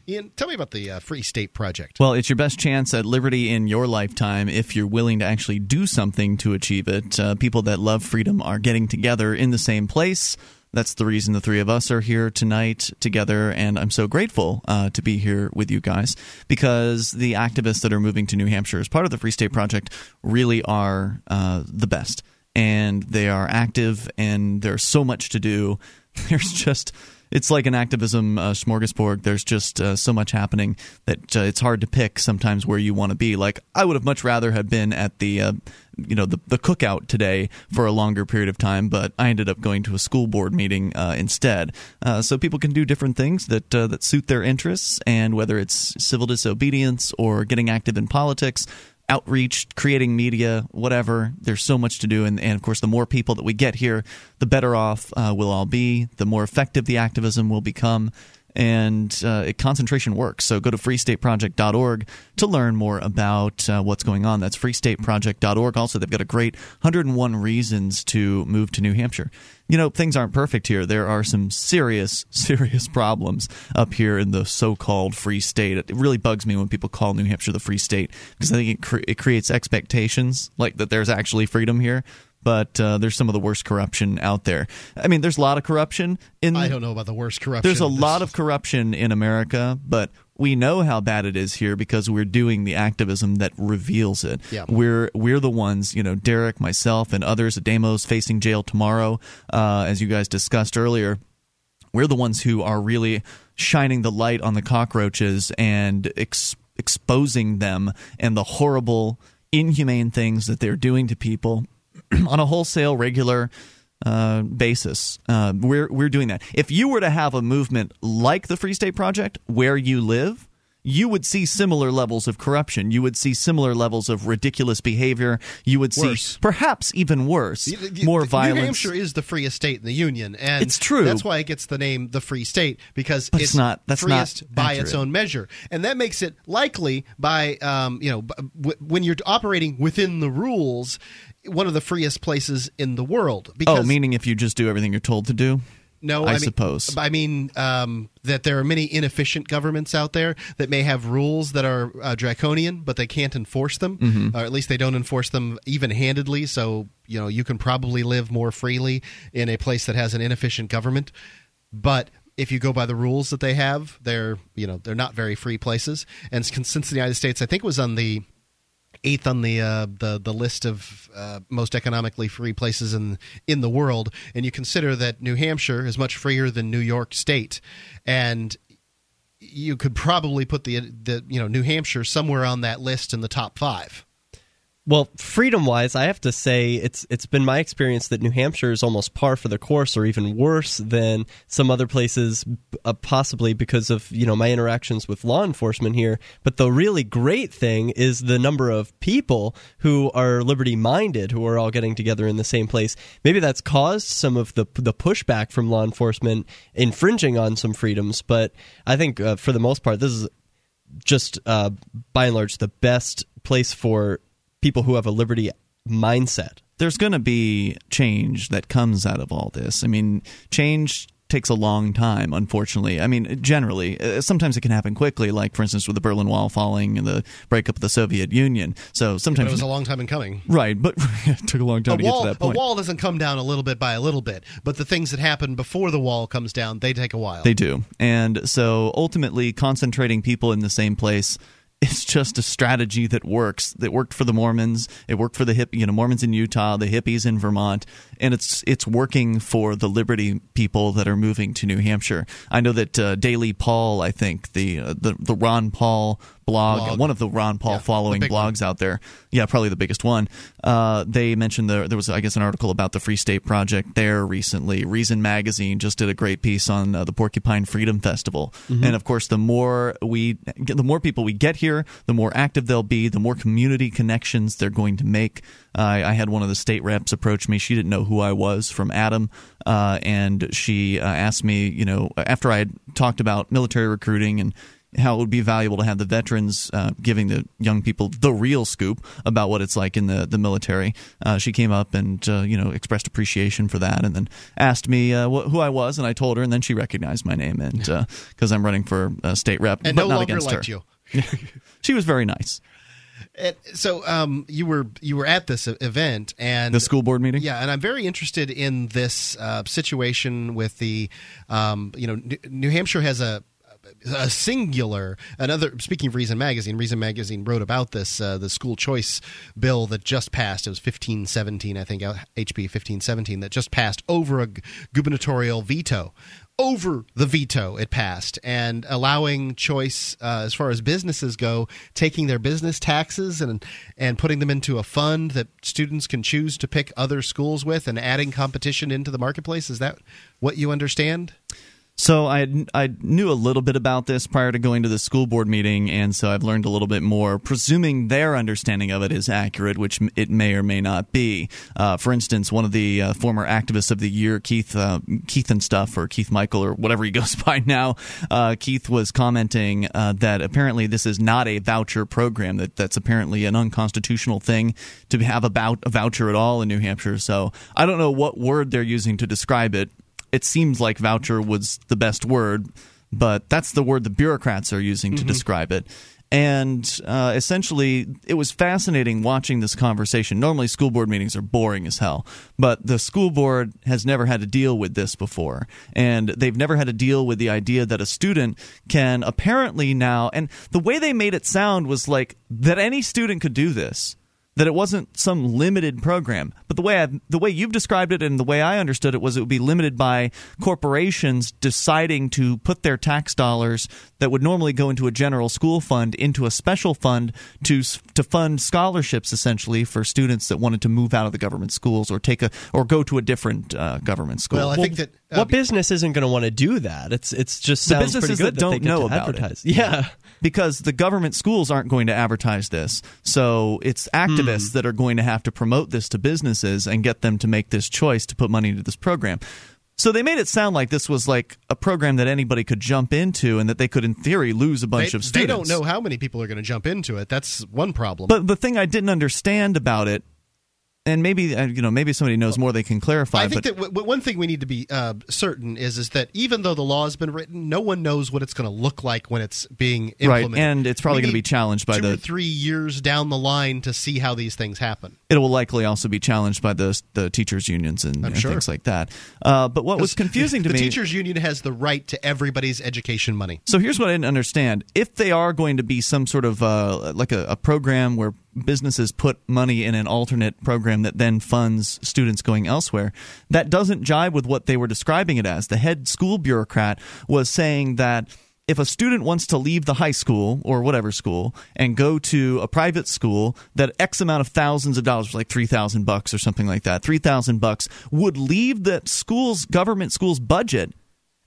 Speaker 1: Ian, tell me about the uh, Free State Project.
Speaker 8: Well, it's your best chance at liberty in your lifetime if you're willing to actually do something to achieve it. Uh, people that love freedom are getting together in the same place. That's the reason the three of us are here tonight together, and I'm so grateful uh, to be here with you guys because the activists that are moving to New Hampshire as part of the Free State Project really are uh, the best. And they are active, and there's so much to do. *laughs* There's just it's like an activism uh, smorgasbord. There's just uh, so much happening that uh, it's hard to pick sometimes where you want to be. Like I would have much rather have been at the uh, you know the the cookout today for a longer period of time, but I ended up going to a school board meeting uh, instead. Uh, so people can do different things that uh, that suit their interests, and whether it's civil disobedience or getting active in politics outreach, creating media, whatever. There's so much to do, and, and of course, the more people that we get here, the better off uh, we'll all be. The more effective the activism will become, and uh, concentration works. So go to freestateproject.org to learn more about uh, what's going on. That's freestateproject.org. Also, they've got a great 101 reasons to move to New Hampshire. You know, things aren't perfect here. There are some serious, *laughs* serious problems up here in the so-called free state. It really bugs me when people call New Hampshire the free state because I think it, cre- it creates expectations like that there's actually freedom here. But uh, there's some of the worst corruption out there. I mean, there's a lot of corruption in.
Speaker 1: I don't know about the worst corruption.
Speaker 8: There's a
Speaker 1: This-
Speaker 8: lot of corruption in America, but we know how bad it is here because we're doing the activism that reveals it.
Speaker 1: Yeah.
Speaker 8: We're we're the ones, you know, Derrick, myself, and others. Demos facing jail tomorrow, uh, as you guys discussed earlier. We're the ones who are really shining the light on the cockroaches and ex- exposing them and the horrible, inhumane things that they're doing to people *clears throat* on a wholesale, regular uh, basis. Uh, we're we're doing that. If you were to have a movement like the Free State Project where you live. You would see similar levels of corruption. You would see similar levels of ridiculous behavior. You would see
Speaker 1: Worse.
Speaker 8: perhaps even worse,
Speaker 1: Y- y-
Speaker 8: more violence. New.
Speaker 1: Hampshire is the freest state in the union, and
Speaker 8: It's true.
Speaker 1: That's why it gets the name the Free State because
Speaker 8: But it's not- that's not
Speaker 1: freest by its own measure, and that makes it likely by um, you know b- w- when you're operating within the rules, one of the freest places in the world. Because
Speaker 8: oh, meaning if you just do everything you're told to do?
Speaker 1: No,
Speaker 8: I
Speaker 1: mean,
Speaker 8: suppose.
Speaker 1: I mean um, that there are many inefficient governments out there that may have rules that are uh, draconian, but they can't enforce them,
Speaker 8: Mm-hmm.
Speaker 1: or at least they don't enforce them even-handedly. So you know you can probably live more freely in a place that has an inefficient government, but if you go by the rules that they have, they're you know they're not very free places. And since the United States, I think, was on the eighth on the uh, the the list of uh, most economically free places in in the world, and you consider that New Hampshire is much freer than New York State, and you could probably put the the you know New Hampshire somewhere on that list in the top five.
Speaker 5: Well, freedom wise, I have to say it's it's been my experience that New Hampshire is almost par for the course, or even worse than some other places, uh, possibly because of you know my interactions with law enforcement here. But the really great thing is the number of people who are liberty minded, who are all getting together in the same place. Maybe that's caused some of the the pushback from law enforcement infringing on some freedoms, but I think uh, for the most part, this is just uh, by and large the best place for people who have a liberty mindset.
Speaker 8: there's going to be change that comes out of all this. I mean, change takes a long time, unfortunately. I mean, generally, uh, sometimes it can happen quickly, like for instance with the Berlin Wall falling and the breakup of the Soviet Union. So
Speaker 1: But
Speaker 8: sometimes
Speaker 1: it was a long time in coming.
Speaker 8: right, but *laughs* it took a long time
Speaker 1: A
Speaker 8: to
Speaker 1: wall,
Speaker 8: get to that point.
Speaker 1: a wall doesn't come down a little bit by a little bit, but the things that happen before the wall comes down, they take a while.
Speaker 8: They do. And so ultimately, concentrating people in the same place is just a strategy that works. That worked for the Mormons. It worked for the hip, you know, Mormons in Utah, the hippies in Vermont, and it's it's working for the Liberty people that are moving to New Hampshire. I know that uh, Daily Paul, I think the uh, the the Ron Paul blog,
Speaker 1: Blog.
Speaker 8: one of the Ron Paul
Speaker 1: Yeah,
Speaker 8: following
Speaker 1: big one.
Speaker 8: blogs out there. Yeah, probably the biggest one. Uh, they mentioned the, there was, I guess, an article about the Free State Project there recently. Reason Magazine just did a great piece on uh, the Porcupine Freedom Festival, and of course, the more we, the more people we get here, the more active they'll be, the more community connections they're going to make. I I had one of the state reps approach me. She didn't know who I was from Adam, uh, and she uh, asked me, you know, after I had talked about military recruiting and how it would be valuable to have the veterans uh, giving the young people the real scoop about what it's like in the the military. Uh, she came up and uh, you know expressed appreciation for that, and then asked me uh, wh- who I was, and I told her, and then she recognized my name, and *laughs* because I'm running for uh, state rep,
Speaker 1: and
Speaker 8: but
Speaker 1: no
Speaker 8: not
Speaker 1: longer
Speaker 8: against
Speaker 1: liked
Speaker 8: her.
Speaker 1: you. *laughs*
Speaker 8: She was very nice.
Speaker 1: And so um, you were you were at this event and
Speaker 8: The school board meeting.
Speaker 1: Yeah, and I'm very interested in this uh, situation with the, um, you know, New Hampshire has a a singular another speaking of reason magazine reason magazine wrote about this uh, the school choice bill that just passed. It was 1517 i think hb 1517 that just passed over a gubernatorial veto over the veto it passed and allowing choice uh, as far as businesses go taking their business taxes and and putting them into a fund that students can choose to pick other schools with and adding competition into the marketplace. Is that what you understand
Speaker 8: So I I knew a little bit about this prior to going to the school board meeting, and so I've learned a little bit more. Presuming their understanding of it is accurate, which it may or may not be. Uh, for instance, one of the uh, former activists of the year, Keith uh, Keith and stuff, or Keith Michael, or whatever he *laughs* goes by now, uh, Keith was commenting uh, that apparently this is not a voucher program. That that's apparently an unconstitutional thing to have about a voucher at all in New Hampshire. So I don't know what word they're using to describe it it seems like voucher was the best word, but that's the word the bureaucrats are using to describe it. And uh, essentially, it was fascinating watching this conversation. Normally, school board meetings are boring as hell, but the school board has never had to deal with this before. And they've never had to deal with the idea that a student can apparently now, and the way they made it sound was like that any student could do this that it wasn't some limited program. But the way I, the way you've described it and the way I understood it was it would be limited by corporations deciding to put their tax dollars that would normally go into a general school fund into a special fund to to fund scholarships essentially for students that wanted to move out of the government schools or take a or go to a different uh, government school.
Speaker 1: Well, I think that uh,
Speaker 5: what business isn't going to want to do that? It's it's just
Speaker 8: the
Speaker 5: sounds
Speaker 8: businesses
Speaker 5: pretty good
Speaker 8: that don't
Speaker 5: they
Speaker 8: know about
Speaker 5: advertise.
Speaker 8: it. *laughs*
Speaker 5: Yeah.
Speaker 8: because the government schools aren't going to advertise this. So it's activists that are going to have to promote this to businesses and get them to make this choice to put money into this program. So they made it sound like this was like a program that anybody could jump into and that they could in theory lose a bunch
Speaker 1: they,
Speaker 8: of
Speaker 1: they
Speaker 8: students.
Speaker 1: don't know how many people are going to jump into it. That's one problem.
Speaker 8: But the thing I didn't understand about it and maybe uh, you know maybe somebody knows more they can clarify
Speaker 1: I think
Speaker 8: but
Speaker 1: that w- one thing we need to be uh, certain is is that even though the law has been written, no one knows what it's going to look like when it's being
Speaker 8: right
Speaker 1: implemented.
Speaker 8: and it's probably going to be challenged by
Speaker 1: two or
Speaker 8: the
Speaker 1: three years down the line to see how these things happen.
Speaker 8: it will likely also be challenged by the the teachers unions and, and
Speaker 1: sure.
Speaker 8: things like that uh, but what was confusing to
Speaker 1: the
Speaker 8: me the
Speaker 1: teachers union has the right to everybody's education money.
Speaker 8: So here's what I didn't understand: if they are going to be some sort of uh, like a, a program where businesses put money in an alternate program that then funds students going elsewhere, that doesn't jive with what they were describing it as. The head school bureaucrat was saying that if a student wants to leave the high school or whatever school and go to a private school that x amount of thousands of dollars like 3000 bucks or something like that 3000 bucks would leave the school's government school's budget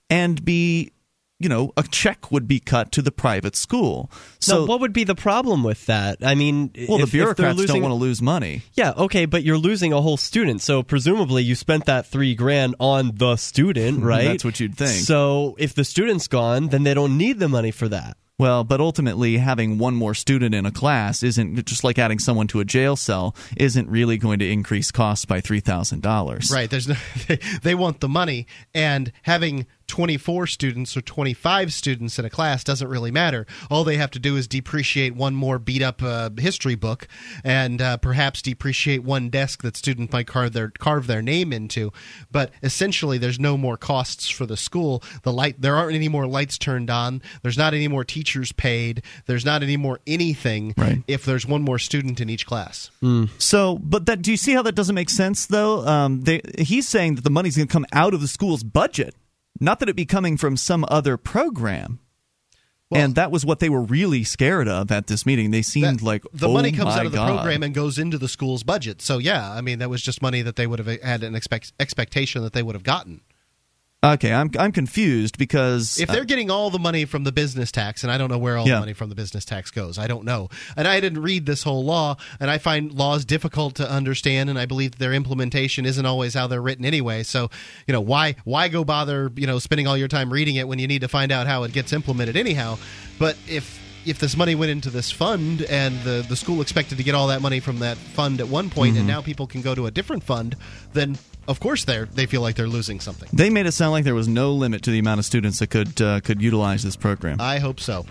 Speaker 8: and be you know a check would be cut to the private school so
Speaker 5: So what would be the problem with that? I mean,
Speaker 8: well
Speaker 5: if-
Speaker 8: the
Speaker 5: if they're
Speaker 8: bureaucrats
Speaker 5: losing,
Speaker 8: don't want to lose money
Speaker 5: Yeah, okay, but you're losing a whole student, so presumably you spent that three grand on the student, *laughs* right?
Speaker 8: That's what you'd think.
Speaker 5: So if the student's gone, then they don't need the money for that.
Speaker 8: Well, but ultimately, having one more student in a class isn't just like adding someone to a jail cell. Isn't really going to increase costs by three thousand dollars.
Speaker 1: Right. There's no, *laughs* they, they want the money, and having 24 students or 25 students in a class doesn't really matter. All they have to do is depreciate one more beat up uh, history book, and uh, perhaps depreciate one desk that student might carve their carve their name into. But essentially, there's no more costs for the school. The light there aren't any more lights turned on. There's not any more teachers paid. There's not any more anything.
Speaker 8: Right.
Speaker 1: If there's one more student in each class.
Speaker 8: So, but that do you see how that doesn't make sense though? Um, they, he's saying that the money's going to come out of the school's budget, not that it be coming from some other program.
Speaker 1: Well-
Speaker 8: and that was what they were really scared of at this meeting. They seemed
Speaker 1: That-
Speaker 8: like
Speaker 1: the
Speaker 8: oh
Speaker 1: money comes out of the
Speaker 8: God.
Speaker 1: program and goes into the school's budget. So yeah, I mean that was just money that they would have had an expect, expectation that they would have gotten.
Speaker 8: Okay, I'm I'm confused because
Speaker 1: If they're getting all the money from the business tax, and I don't know where all
Speaker 8: Yeah.
Speaker 1: the money from the business tax goes, I don't know. And I didn't read this whole law, and I find laws difficult to understand, and I believe their implementation isn't always how they're written anyway. So, you know, why why go bother, you know, spending all your time reading it when you need to find out how it gets implemented anyhow? But if if this money went into this fund and the, the school expected to get all that money from that fund at one point
Speaker 8: Mm-hmm.
Speaker 1: and now people can go to a different fund, then of course they're they feel like they're losing something.
Speaker 8: they made it sound like there was no limit to the amount of students that could uh, could utilize this program.
Speaker 1: I hope so.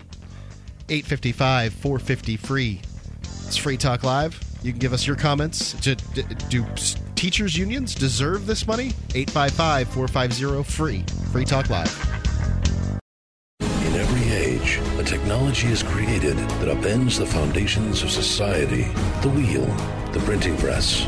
Speaker 1: 855 450 free. It's Free Talk Live. You can give us your comments. Do, do, do teachers' unions deserve this money? 855 450 free. Free Talk Live.
Speaker 10: In every age, a technology is created that upends the foundations of society the wheel, the printing press,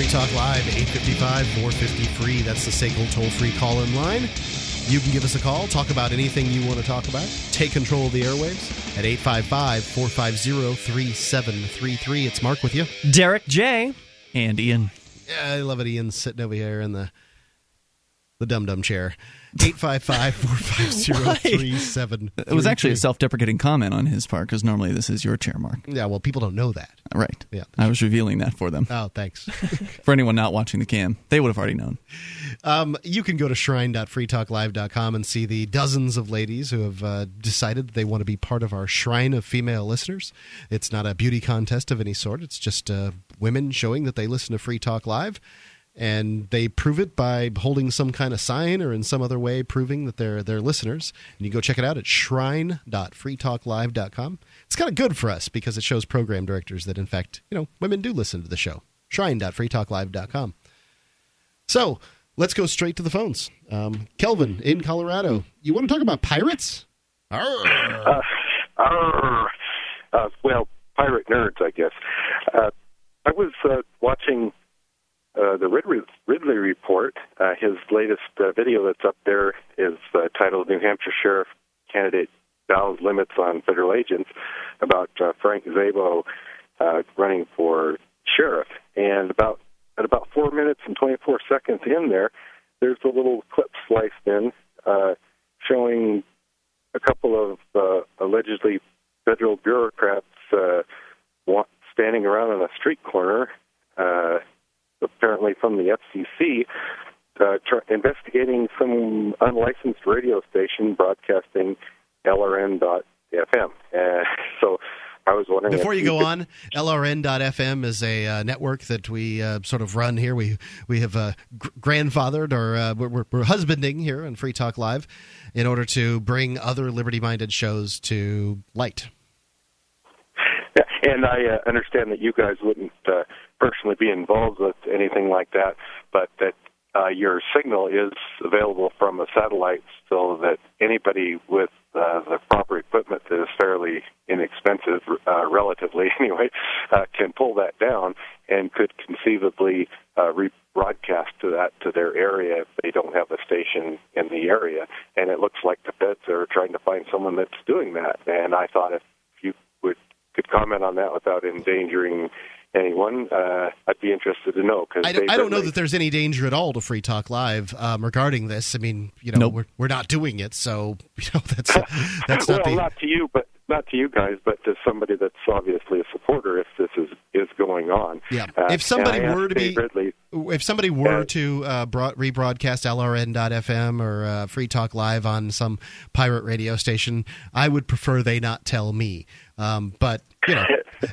Speaker 1: Free Talk Live, 855 453. That's the SACL toll free call in line. You can give us a call, talk about anything you want to talk about. Take control of the airwaves at 855 450 3733. It's Mark with you.
Speaker 5: Derrick J.
Speaker 8: and Ian,
Speaker 1: Yeah, I love it. Ian's sitting over here in the the dum dum chair. 855-450-3733. *laughs*
Speaker 8: It was actually a self-deprecating comment on his part because normally this is your chair, Mark.
Speaker 1: Yeah, well, people don't know that.
Speaker 8: Right.
Speaker 1: Yeah.
Speaker 8: I was revealing that for them.
Speaker 1: Oh, thanks. *laughs*
Speaker 8: For anyone not watching the cam, they would have already known.
Speaker 1: Um, you can go to shrine.freetalklive.com and see the dozens of ladies who have uh, decided that they want to be part of our shrine of female listeners. It's not a beauty contest of any sort. It's just uh, women showing that they listen to Free Talk Live. And they prove it by holding some kind of sign or in some other way proving that they're they're listeners. And you can go check it out at shrine.freetalklive.com. It's kind of good for us because it shows program directors that in fact, you know, women do listen to the show. Shrine.freetalklive.com. So let's go straight to the phones. Um, Kelvin in Colorado, you want to talk about pirates? Arr.
Speaker 11: Uh, arr. Uh, well, pirate nerds, I guess. Uh, I was uh, watching uh, the Ridley, Ridley Report. Uh, his latest uh, video that's up there is uh, titled "New Hampshire Sheriff Candidate Vows Limits on Federal Agents" about uh, Frank Szabo uh, running for sheriff. And about at about four minutes and 24 seconds in there, there's a little clip sliced in uh, showing a couple of uh, allegedly federal bureaucrats uh, standing around on a street corner, uh, apparently from the FCC, uh, tr- investigating some unlicensed radio station broadcasting LRN.FM. Uh, *laughs* so I was wondering
Speaker 1: Before you go
Speaker 11: could-
Speaker 1: on, LRN.FM is a uh, network that we uh, sort of run here. We we have uh, gr- grandfathered or uh, we're, we're, husbanding here on Free Talk Live in order to bring other liberty-minded shows to light.
Speaker 11: Yeah, and I uh, understand that you guys wouldn't uh, personally be involved with anything like that, but that uh, your signal is available from a satellite so that anybody with uh, the proper equipment that is fairly inexpensive, uh, relatively *laughs* anyway, uh, can pull that down and could conceivably uh, rebroadcast to that to their area if they don't have a station in the area. And it looks like the feds are trying to find someone that's doing that. And I thought if you would could comment on that without endangering anyone, uh, I'd be interested to know. Cause
Speaker 1: I don't, I don't know that there's any danger at all to Free Talk Live um, regarding this. I mean, you know,
Speaker 8: Nope.
Speaker 1: we're we're not doing it, so *laughs* you know that's *laughs* that's
Speaker 11: well,
Speaker 1: not the
Speaker 11: not to you, but not to you guys, but to somebody that's obviously a supporter. If this is is going on,
Speaker 1: Yeah.
Speaker 11: Uh,
Speaker 1: If somebody were
Speaker 11: asked
Speaker 1: to be-
Speaker 11: Dave Ridley,
Speaker 1: if somebody were
Speaker 11: Uh,
Speaker 1: to uh, broad, rebroadcast LRN.FM or uh, Free Talk Live on some pirate radio station, I would prefer they not tell me. Um, but you know,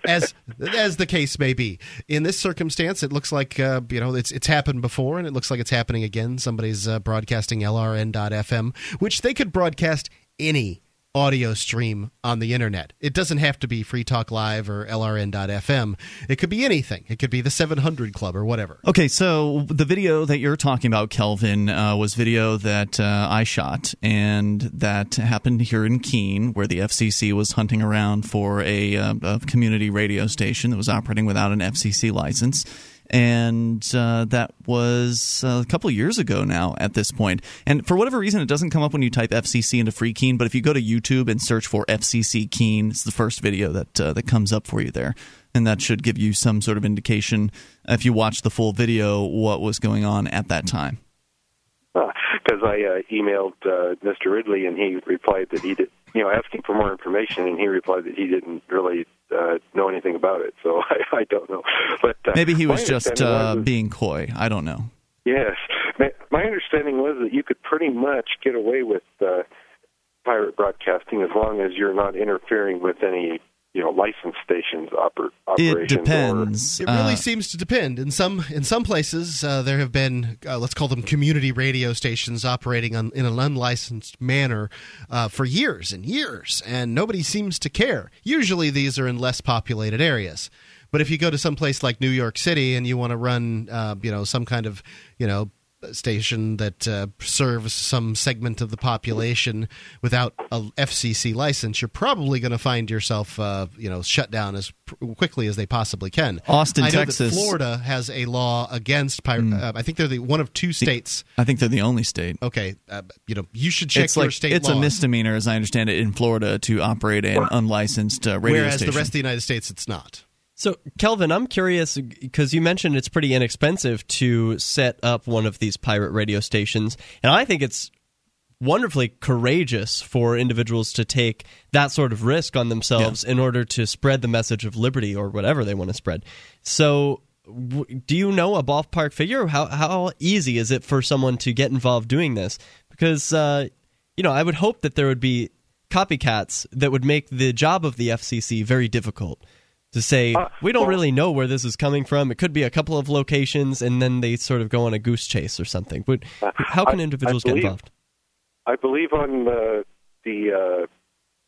Speaker 1: as as the case may be, in this circumstance, it looks like uh, you know it's it's happened before, and it looks like it's happening again. Somebody's uh, broadcasting LRN.FM, which they could broadcast any audio stream on the internet. It doesn't have to be Free Talk Live or LRN.FM. It could be anything. It could be the 700 Club or whatever.
Speaker 8: Okay, so the video that you're talking about, Kelvin, uh, was video that uh, I shot, and that happened here in Keene, where the FCC was hunting around for a, uh, a community radio station that was operating without an FCC license. And uh, that was uh, a couple years ago now at this point. And for whatever reason, it doesn't come up when you type FCC into Free Keene. But if you go to YouTube and search for FCC Keene, it's the first video that uh, that comes up for you there and that should give you some sort of indication if you watch the full video what was going on at that time.
Speaker 11: because I uh, emailed uh, Mr. Ridley and he replied that he did, you know, asking for more information, and he replied that he didn't really uh, know anything about it. So *laughs* I, I don't know, but uh,
Speaker 8: Maybe he was just uh,
Speaker 11: was-
Speaker 8: being coy. I don't know.
Speaker 11: Yes, my, my understanding was that you could pretty much get away with uh, pirate broadcasting as long as you're not interfering with any, you know, licensed stations oper-
Speaker 8: It
Speaker 11: operations. Or,
Speaker 8: depends.
Speaker 1: It really
Speaker 8: Uh,
Speaker 1: seems to depend. In some in some places, uh, there have been uh, let's call them community radio stations operating on, in an unlicensed manner uh, for years and years, and nobody seems to care. Usually, these are in less populated areas. But if you go to some place like New York City and you want to run, uh, you know, some kind of, you know, station that uh, serves some segment of the population without a FCC license, you're probably going to find yourself, uh, you know, shut down as pr- quickly as they possibly can.
Speaker 8: Austin, Texas.
Speaker 1: Florida has a law against pirate.
Speaker 8: Mm.
Speaker 1: Uh, I think they're the one of two states.
Speaker 8: I think they're the only state.
Speaker 1: Okay, uh, you know, you should check
Speaker 8: it's
Speaker 1: your
Speaker 8: like
Speaker 1: state
Speaker 8: it's a misdemeanor, as I understand it, in Florida to operate an unlicensed uh, radio
Speaker 1: whereas
Speaker 8: station.
Speaker 1: the rest of the United States, it's not.
Speaker 5: So, Kelvin, I'm curious because you mentioned it's pretty inexpensive to set up one of these pirate radio stations, and I think it's wonderfully courageous for individuals to take that sort of risk on themselves in order to spread the message of liberty or whatever they want to spread. So, w- do you know a ballpark figure? How how easy is it for someone to get involved doing this? Because uh, you know, I would hope that there would be copycats that would make the job of the FCC very difficult. To say
Speaker 11: Uh,
Speaker 5: we don't
Speaker 11: well-
Speaker 5: really know where this is coming from. It could be a couple of locations, and then they sort of go on a goose chase or something. But how can
Speaker 11: I- I
Speaker 5: individuals get involved?
Speaker 11: I believe on uh, the uh,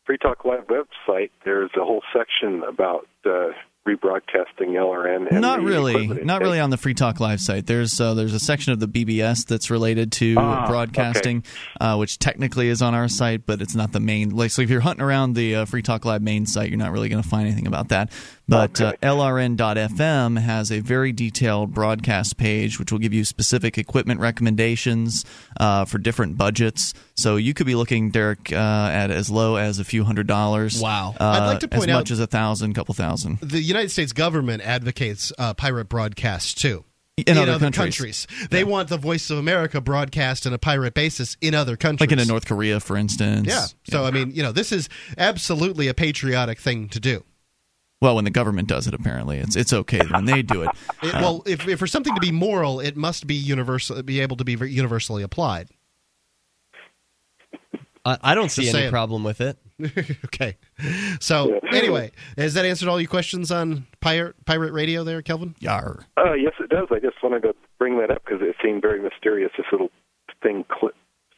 Speaker 11: Free Talk Live website, there's a whole section about uh, rebroadcasting LRN. And
Speaker 8: not really,
Speaker 11: equipment
Speaker 8: not really on the Free Talk Live site. There's uh, there's a section of the BBS that's related to
Speaker 11: Ah,
Speaker 8: broadcasting, uh, which technically is on our site, but it's not the main. Like, so if you're hunting around the uh, Free Talk Live main site, you're not really going to find anything about that. But uh, LRN.FM has a very detailed broadcast page, which will give you specific equipment recommendations uh, for different budgets. So you could be looking, Derrick, uh, at as low as a few hundred dollars.
Speaker 5: Wow.
Speaker 8: Uh,
Speaker 1: I'd like to
Speaker 8: as
Speaker 1: point out-
Speaker 8: much as a thousand, couple thousand.
Speaker 1: The United States government advocates uh, pirate broadcasts too.
Speaker 8: In other countries.
Speaker 1: They want the Voice of America broadcast on a pirate basis in other countries.
Speaker 8: Like in North Korea, for instance.
Speaker 1: Yeah. So, I mean, you know, this is absolutely a patriotic thing to do.
Speaker 8: Well, when the government does it, apparently it's it's okay when they do it. *laughs*
Speaker 1: It,
Speaker 8: Uh,
Speaker 1: well, if, if for something to be moral, it must be universal, be able to be universally applied.
Speaker 5: I, I don't see
Speaker 1: Just
Speaker 5: any
Speaker 1: saying.
Speaker 5: problem with it. *laughs*
Speaker 1: okay. So, anyway, has that answered all your questions on pirate pirate radio there, Kelvin?
Speaker 8: Yar.
Speaker 11: Uh, yes, it does. I just wanted to bring that up because it seemed very mysterious. This little thing cl-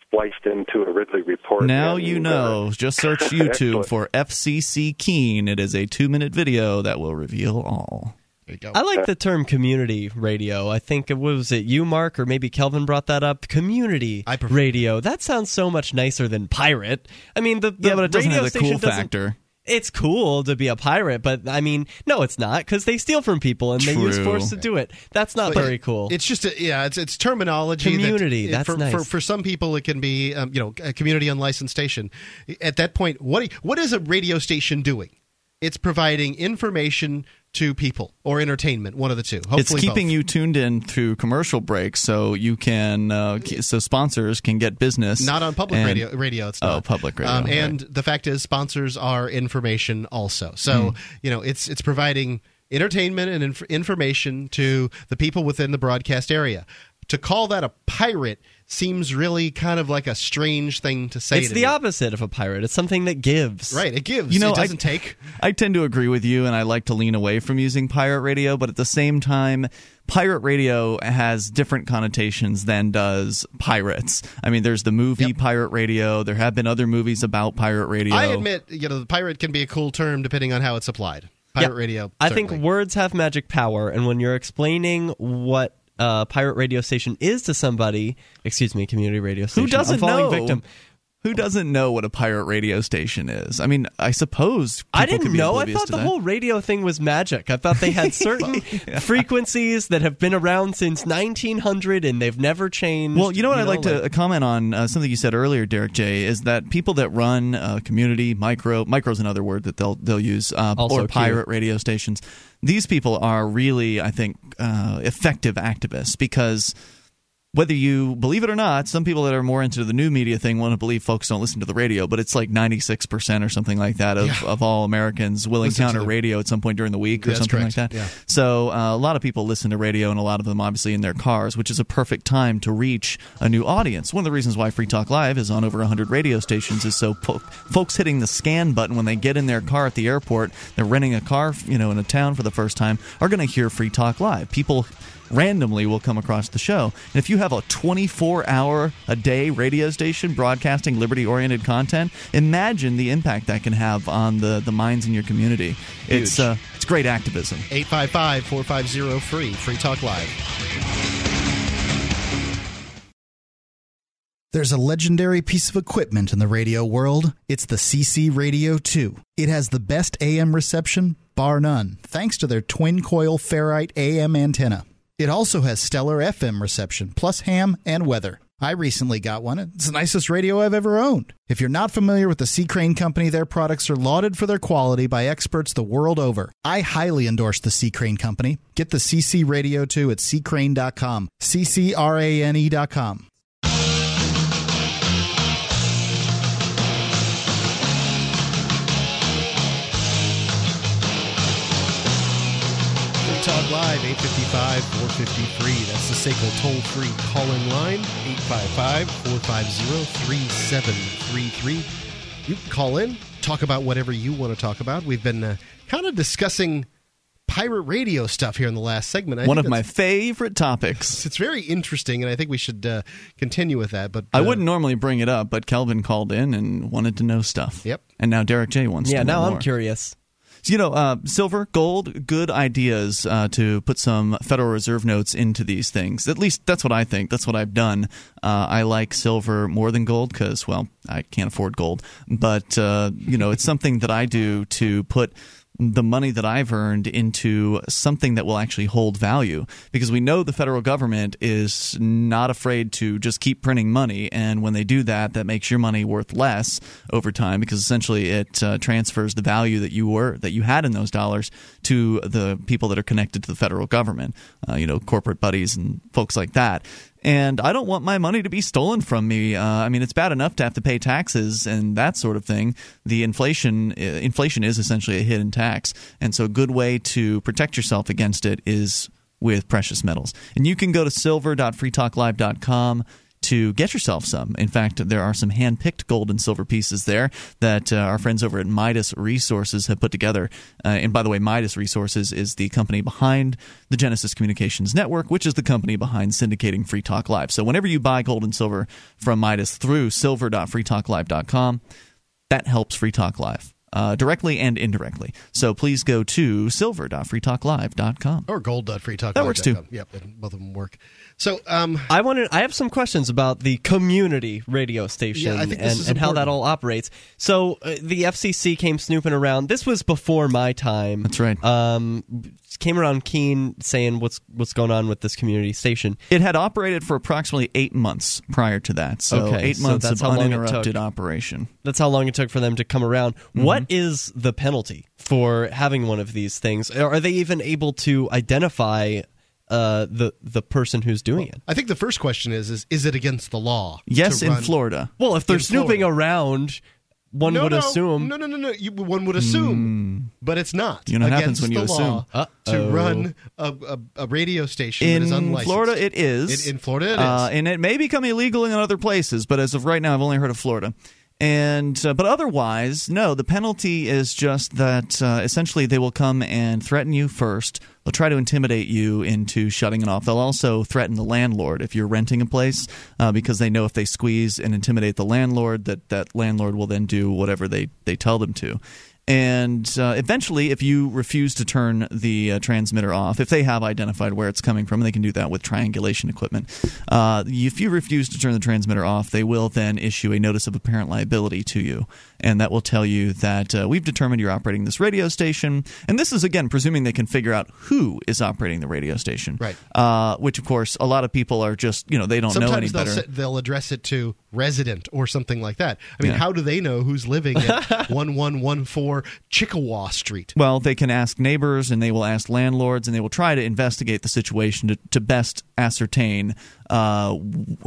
Speaker 11: spliced into a Ridley report.
Speaker 8: now
Speaker 11: and,
Speaker 8: you
Speaker 11: uh,
Speaker 8: know. Just search *laughs* YouTube for FCC Keene. It is a two minute video that will reveal all.
Speaker 1: There you go.
Speaker 5: I like the term community radio. I think it was it you, Mark, or maybe Kelvin brought that up. Community
Speaker 1: I prefer-
Speaker 5: radio. That sounds so much nicer than pirate. I mean, the, the
Speaker 8: Yeah, but it doesn't
Speaker 5: radio
Speaker 8: have the
Speaker 5: station
Speaker 8: cool factor.
Speaker 5: It's cool to be a pirate, but I mean, no, it's not because they steal from people and they use
Speaker 8: True.
Speaker 5: force to do it. That's not
Speaker 1: But
Speaker 5: very cool.
Speaker 1: It's just a, yeah, it's it's terminology.
Speaker 5: Community,
Speaker 1: it-
Speaker 5: that's
Speaker 1: for,
Speaker 5: nice.
Speaker 1: for for some people it can be um, you know a community unlicensed station. At that point, what what is a radio station doing? It's providing information to people or entertainment, one of the two. Hopefully
Speaker 8: it's keeping
Speaker 1: both.
Speaker 8: you tuned in through commercial breaks, so you can uh, so sponsors can get business.
Speaker 1: not on public
Speaker 8: and-
Speaker 1: radio. Radio, it's
Speaker 8: Oh,
Speaker 1: not
Speaker 8: public radio,
Speaker 1: Um,
Speaker 8: right.
Speaker 1: and the fact is, sponsors are information also. So
Speaker 8: Hmm.
Speaker 1: you know, it's it's providing entertainment and inf- information to the people within the broadcast area. To call that a pirate seems really kind of like a strange thing to say.
Speaker 5: it's
Speaker 1: to
Speaker 5: the
Speaker 1: me.
Speaker 5: opposite of a pirate. It's something that gives.
Speaker 1: Right, it gives.
Speaker 8: You know,
Speaker 1: it doesn't
Speaker 8: I,
Speaker 1: take.
Speaker 8: I tend to agree with you, and I like to lean away from using pirate radio. But at the same time, pirate radio has different connotations than does pirates. I mean, there's the movie
Speaker 1: Yep.
Speaker 8: Pirate Radio. There have been other movies about pirate radio.
Speaker 1: I admit, you know, the pirate can be a cool term depending on how it's applied. Pirate
Speaker 5: Yeah.
Speaker 1: radio.
Speaker 5: I think words have magic power, and when you're explaining what a pirate radio station is to somebody, excuse me, community radio station,
Speaker 8: Who doesn't
Speaker 5: I'm falling
Speaker 8: know?
Speaker 5: victim.
Speaker 8: Who doesn't know what a pirate radio station is? I mean, I suppose
Speaker 5: I didn't know. I thought the
Speaker 8: that.
Speaker 5: whole radio thing was magic. I thought they had *laughs* certain frequencies that have been around since 1900 and they've never changed.
Speaker 8: Well, you know what I'd like
Speaker 5: like-
Speaker 8: to comment on uh, something you said earlier, Derrick J. Is that people that run uh, community micro micro is another word that they'll they'll use uh, or
Speaker 5: cute.
Speaker 8: pirate radio stations. These people are really, I think, uh, effective activists because whether you believe it or not, some people that are more into the new media thing want to believe folks don't listen to the radio, but it's like 96% or something like that of,
Speaker 1: Yeah.
Speaker 8: of all Americans will
Speaker 1: Listen
Speaker 8: encounter
Speaker 1: the-
Speaker 8: radio at some point during the week or something
Speaker 1: correct.
Speaker 8: like that.
Speaker 1: Yeah.
Speaker 8: So uh, a lot of people listen to radio, and a lot of them obviously in their cars, which is a perfect time to reach a new audience. One of the reasons why Free Talk Live is on over 100 radio stations is so po- folks hitting the scan button when they get in their car at the airport, they're renting a car, you know, in a town for the first time, are going to hear Free Talk Live. People randomly will come across the show. And if you have a 24 hour a day radio station broadcasting liberty oriented content, imagine the impact that can have on the, the minds in your community. It's uh, it's great activism.
Speaker 1: 855 450 free. Free Talk Live.
Speaker 2: There's a legendary piece of equipment in the radio world. It's the CC Radio 2. It has the best AM reception, bar none, thanks to their twin coil ferrite AM antenna. It also has stellar FM reception, plus ham and weather. I recently got one. It's the nicest radio I've ever owned. If you're not familiar with the C. Crane Company, their products are lauded for their quality by experts the world over. I highly endorse the C. Crane Company. Get the CC Radio 2 at ccrane.com. C C R A N E.com.
Speaker 1: Talk Live, 855 453. That's the SACL toll free call in line, 855 450 3733. You can call in, talk about whatever you want to talk about. We've been uh, kind of discussing pirate radio stuff here in the last segment. I
Speaker 8: One of my favorite topics. *laughs*
Speaker 1: It's very interesting, and I think we should uh, continue with that. But
Speaker 8: I
Speaker 1: uh,
Speaker 8: wouldn't normally bring it up, but Kelvin called in and wanted to know stuff.
Speaker 1: Yep.
Speaker 8: And now Derrick J wants
Speaker 5: Yeah,
Speaker 8: to know
Speaker 5: now I'm curious.
Speaker 8: So, you know, uh, silver, gold, good ideas uh, to put some Federal Reserve notes into these things. At least that's what I think. That's what I've done. Uh, I like silver more than gold because, well, I can't afford gold. But, uh, you know, it's something that I do to put the money that I've earned into something that will actually hold value. Because we know the federal government is not afraid to just keep printing money. And when they do that that makes your money worth less over time. Because essentially it uh, transfers the value that you were that you had in those dollars to the people that are connected to the federal government uh, you know corporate buddies and folks like that and I don't want my money to be stolen from me. Uh, I mean, it's bad enough to have to pay taxes and that sort of thing. The inflation uh, inflation is essentially a hidden tax, and so a good way to protect yourself against it is with precious metals. And you can go to silver.freetalklive.com to get yourself some. In fact, there are some hand-picked gold and silver pieces there that uh, our friends over at Midas Resources have put together. Uh, and by the way, Midas Resources is the company behind the Genesis Communications Network, which is the company behind syndicating Free Talk Live. So whenever you buy gold and silver from Midas through silver.freetalklive.com, that helps Free Talk Live. Uh, directly and indirectly. So please go to silver.freetalklive.com.
Speaker 1: Or gold.freetalk.
Speaker 8: That works too.
Speaker 1: Yep, both of them work. So, um,
Speaker 5: I wanted. I have some questions about the community radio station
Speaker 1: Yeah, I think
Speaker 5: and, and how that all operates. So uh, the FCC came snooping around. This was before my time.
Speaker 8: That's right.
Speaker 5: Um, came around Keene saying what's what's going on with this community station.
Speaker 8: It had operated for approximately eight months prior to that. So
Speaker 5: Okay,
Speaker 8: eight
Speaker 5: so
Speaker 8: months
Speaker 5: that's
Speaker 8: of
Speaker 5: how
Speaker 8: uninterrupted
Speaker 5: took.
Speaker 8: operation.
Speaker 5: That's how long it took for them to come around.
Speaker 8: Mm-hmm.
Speaker 5: What is the penalty for having one of these things? Are they even able to identify uh, the the person who's doing it?
Speaker 1: I think the first question is: is is it against the law?
Speaker 8: Yes, in Florida.
Speaker 5: Well, if they're snooping
Speaker 1: Florida.
Speaker 5: around, one
Speaker 1: no,
Speaker 5: would
Speaker 1: no,
Speaker 5: assume.
Speaker 1: No, no, no, no. You, one would assume, but it's not.
Speaker 8: You know what
Speaker 1: against
Speaker 8: happens when you
Speaker 1: the
Speaker 8: assume.
Speaker 1: law
Speaker 5: Uh-oh.
Speaker 1: to run a, a, a radio station that is
Speaker 8: In
Speaker 1: unlicensed.
Speaker 8: Florida, it is.
Speaker 1: In, in Florida, it is.
Speaker 8: Uh, and it may become illegal in other places, but as of right now, I've only heard of Florida. And uh, but otherwise, no. The penalty is just that uh, essentially they will come and threaten you first. They'll try to intimidate you into shutting it off. They'll also threaten the landlord if you're renting a place, uh, because they know if they squeeze and intimidate the landlord, that that landlord will then do whatever they they tell them to. And uh, eventually, if you refuse to turn the uh, transmitter off, if they have identified where it's coming from, and they can do that with triangulation equipment, uh, if you refuse to turn the transmitter off, they will then issue a notice of apparent liability to you. And that will tell you that uh, we've determined you're operating this radio station. And this is, again, presuming they can figure out who is operating the radio station.
Speaker 1: Right.
Speaker 8: Uh, which, of course, a lot of people are just, you know, they don't know any
Speaker 1: they'll,
Speaker 8: better.
Speaker 1: they'll address it to resident or something like that. I mean,
Speaker 8: Yeah.
Speaker 1: how do they know who's living at *laughs* 1114 Chickawaw Street?
Speaker 8: Well, they can ask neighbors and they will ask landlords and they will try to investigate the situation to, to best ascertain uh,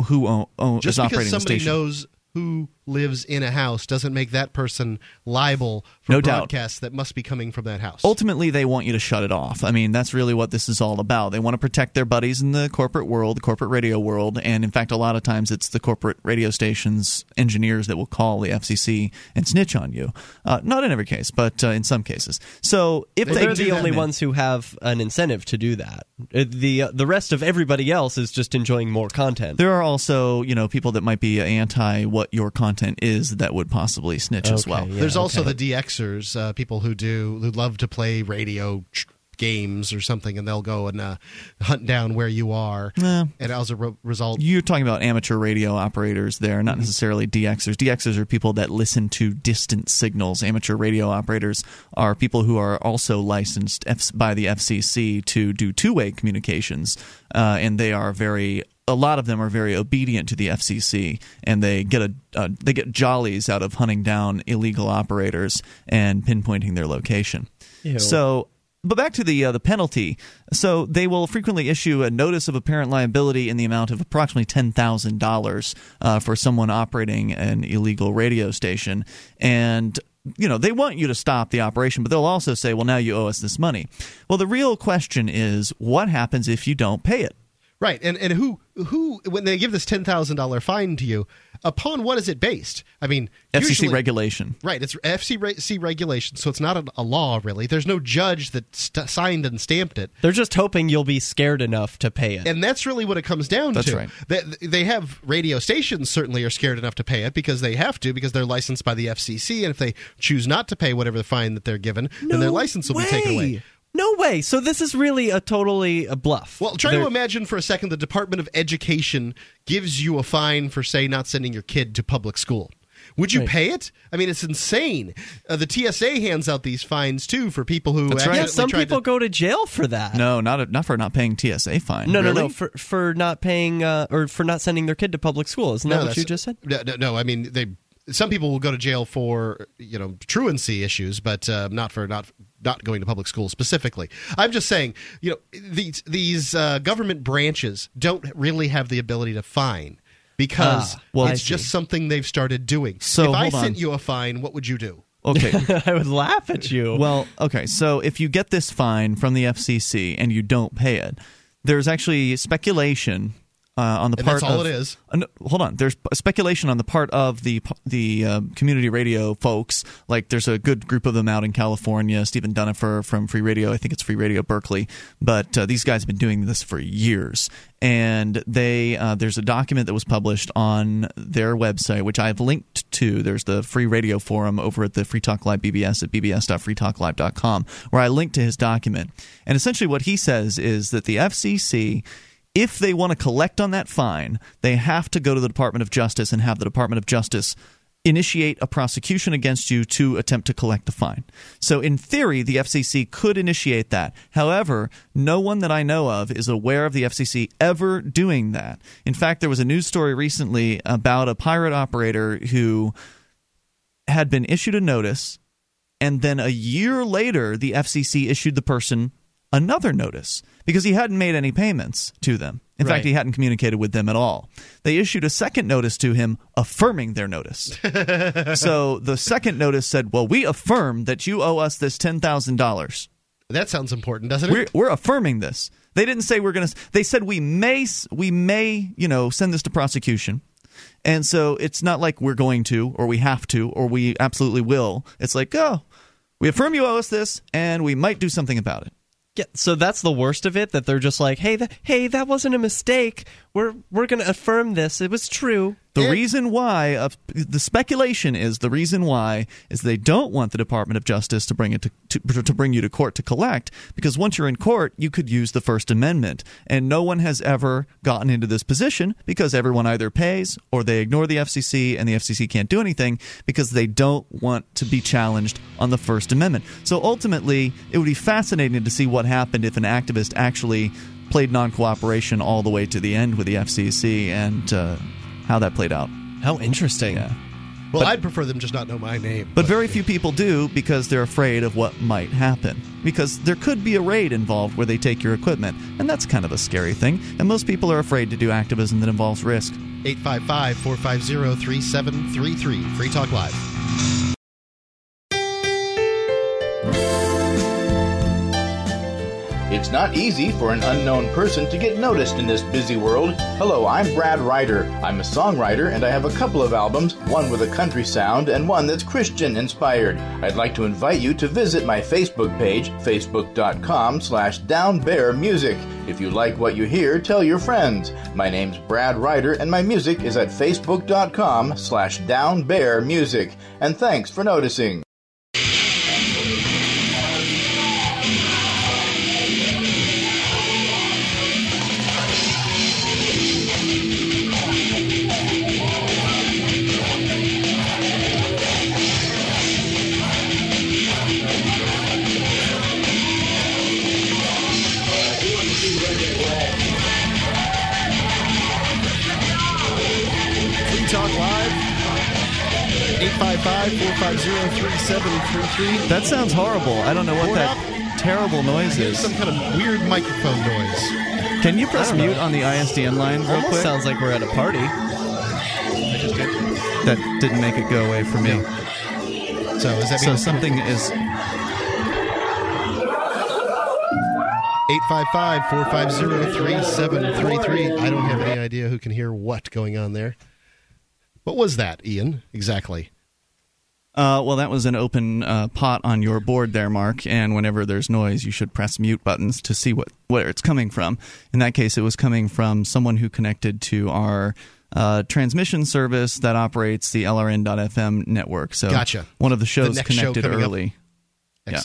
Speaker 8: who o- o-
Speaker 1: Just
Speaker 8: is
Speaker 1: because
Speaker 8: operating the
Speaker 1: somebody knows who lives in a house doesn't make that person liable for
Speaker 8: No doubt.
Speaker 1: that must be coming from that house.
Speaker 8: Ultimately, they want you to shut it off. I mean, that's really what this is all about. They want to protect their buddies in the corporate world, the corporate radio world, and in fact, a lot of times it's the corporate radio stations engineers that will call the FCC and snitch on you. Uh, not in every case, but uh, in some cases. So if
Speaker 5: Well,
Speaker 8: they
Speaker 5: they're the only
Speaker 8: man-
Speaker 5: ones who have an incentive to do that. Uh, the uh, The rest of everybody else is just enjoying more content.
Speaker 8: There are also, you know, people that might be anti what your content is that would possibly snitch as well.
Speaker 5: yeah,
Speaker 1: There's also the DXers, uh, people who do who love to play radio ch- games or something, and they'll go and uh, hunt down where you are.
Speaker 8: Nah.
Speaker 1: And as a re- result,
Speaker 8: You're talking about amateur radio operators there,
Speaker 1: Mm-hmm.
Speaker 8: not necessarily DXers. DXers are people that listen to distant signals. Amateur radio operators are people who are also licensed F- by the FCC to do two way communications, uh, and they are very. A lot of them are very obedient to the FCC, and they get a uh, they get jollies out of hunting down illegal operators and pinpointing their location.
Speaker 5: Ew.
Speaker 8: So but back to the uh, the penalty. So they will frequently issue a notice of apparent liability in the amount of approximately ten thousand dollars uh, for someone operating an illegal radio station, and you know, they want you to stop the operation, but they'll also say, well, now you owe us this money. Well, the real question is what happens if you don't pay it?
Speaker 1: Right, and and who who when they give this ten thousand dollar fine to you, upon what is it based? I mean,
Speaker 8: FCC
Speaker 1: usually-
Speaker 8: regulation.
Speaker 1: Right, it's FCC regulation, so it's not a, a law really. There's no judge that st- signed and stamped it.
Speaker 5: They're just hoping you'll be scared enough to pay it.
Speaker 1: And that's really what it comes down
Speaker 8: That's
Speaker 1: to.
Speaker 8: right.
Speaker 1: They, they have radio stations certainly are scared enough to pay it because they have to because they're licensed by the FCC, and if they choose not to pay whatever the fine that they're given, then their license will be taken away.
Speaker 5: No way. So this is really a totally a bluff.
Speaker 1: Well, try
Speaker 5: They're-
Speaker 1: to imagine for a second the Department of Education gives you a fine for, say, not sending your kid to public school. Would you
Speaker 5: Right.
Speaker 1: pay it? I mean, it's insane. Uh, the TSA hands out these fines too for people who
Speaker 8: That's right.
Speaker 5: Yeah, some people
Speaker 1: to.
Speaker 5: go to jail for that.
Speaker 8: No, not not for not paying TSA fine.
Speaker 5: No, no, no, for for not paying uh, or for not sending their kid to public school. Isn't that what you just said?
Speaker 1: No, no, no, I mean they. Some people will go to jail for you know truancy issues, but uh, not for not not going to public school specifically. I'm just saying, you know, these these uh, government branches don't really have the ability to fine because
Speaker 5: Ah, well,
Speaker 1: it's just something they've started doing.
Speaker 8: So,
Speaker 1: if I
Speaker 8: hold on.
Speaker 1: sent you a fine, what would you do?
Speaker 8: Okay. *laughs*
Speaker 5: I would laugh at you.
Speaker 8: Well, okay. So if you get this fine from the FCC and you don't pay it, there's actually speculation uh, on the
Speaker 1: And
Speaker 8: part
Speaker 1: that's all
Speaker 8: of,
Speaker 1: it is.
Speaker 8: Uh, no, hold on. There's speculation on the part of the the uh, community radio folks. Like there's a good group of them out in California. Stephen Dunifer from Free Radio. I think it's Free Radio Berkeley. But uh, these guys have been doing this for years. And they uh, there's a document that was published on their website, which I've linked to. There's the Free Radio forum over at the Free Talk Live BBS at bbs.freetalklive.com, where I link to his document. And essentially, what he says is that the FCC if they want to collect on that fine, they have to go to the Department of Justice and have the Department of Justice initiate a prosecution against you to attempt to collect the fine. So, in theory, the FCC could initiate that. However, no one that I know of is aware of the FCC ever doing that. In fact, there was a news story recently about a pirate operator who had been issued a notice, and then a year later, the FCC issued the person another notice because he hadn't made any payments to them. In
Speaker 1: Right.
Speaker 8: fact, he hadn't communicated with them at all. They issued a second notice to him affirming their notice. *laughs* so the second notice said, Well, we affirm that you owe us this $10,000.
Speaker 1: That sounds important, doesn't it?
Speaker 8: We're, we're affirming this. They didn't say we're going to. They said we may, we may, you know, send this to prosecution. And so it's not like we're going to, or we have to, or we absolutely will. It's like, oh, we affirm you owe us this, and we might do something about it.
Speaker 5: Yeah, so that's the worst of it. That they're just like, hey, th- hey, that wasn't a mistake. We're we're gonna affirm this. It was true.
Speaker 8: The reason why, of the speculation is the reason why is they don't want the Department of Justice to bring it to, to to bring you to court to collect because once you're in court, you could use the First Amendment, and no one has ever gotten into this position because everyone either pays or they ignore the FCC, and the FCC can't do anything because they don't want to be challenged on the First Amendment. So ultimately, it would be fascinating to see what happened if an activist actually played non-cooperation all the way to the end with the FCC and uh, how that played out.
Speaker 5: How interesting.
Speaker 8: Yeah.
Speaker 1: well,
Speaker 8: but-
Speaker 1: I'd prefer them just not know my name.
Speaker 8: But very few people do because they're afraid of what might happen. Because there could be a raid involved where they take your equipment, and that's kind of a scary thing. And most people are afraid to do activism that involves risk.
Speaker 1: 855 450 3733. Free Talk Live.
Speaker 6: It's not easy for an unknown person to get noticed in this busy world. Hello, I'm Brad Ryder. I'm a songwriter and I have a couple of albums, one with a country sound and one that's Christian inspired. I'd like to invite you to visit my Facebook page, facebook.com slash downbearmusic. If you like what you hear, tell your friends. My name's Brad Ryder and my music is at facebook.com slash downbearmusic. And thanks for noticing.
Speaker 8: That sounds horrible. I don't know what
Speaker 1: Board
Speaker 8: that
Speaker 1: up?
Speaker 8: terrible noise is.
Speaker 1: some kind of weird microphone noise.
Speaker 8: Can you press
Speaker 5: I don't know.
Speaker 8: mute on the ISDN line real
Speaker 5: Almost
Speaker 8: quick?
Speaker 5: sounds like we're at a party.
Speaker 8: that didn't make it go away for me.
Speaker 1: So is that
Speaker 8: So something is
Speaker 1: 855-450-3733. I don't have any idea who can hear what going on there. What was that, Ian? Exactly.
Speaker 8: Uh, well, that was an open uh, pot on your board there, Mark. And whenever there's noise, you should press mute buttons to see what where it's coming from. In that case, it was coming from someone who connected to our uh, transmission service that operates the LRN.FM network. So,
Speaker 1: Gotcha.
Speaker 8: One of the shows
Speaker 1: show
Speaker 8: connected
Speaker 1: coming up.
Speaker 8: early. Yeah.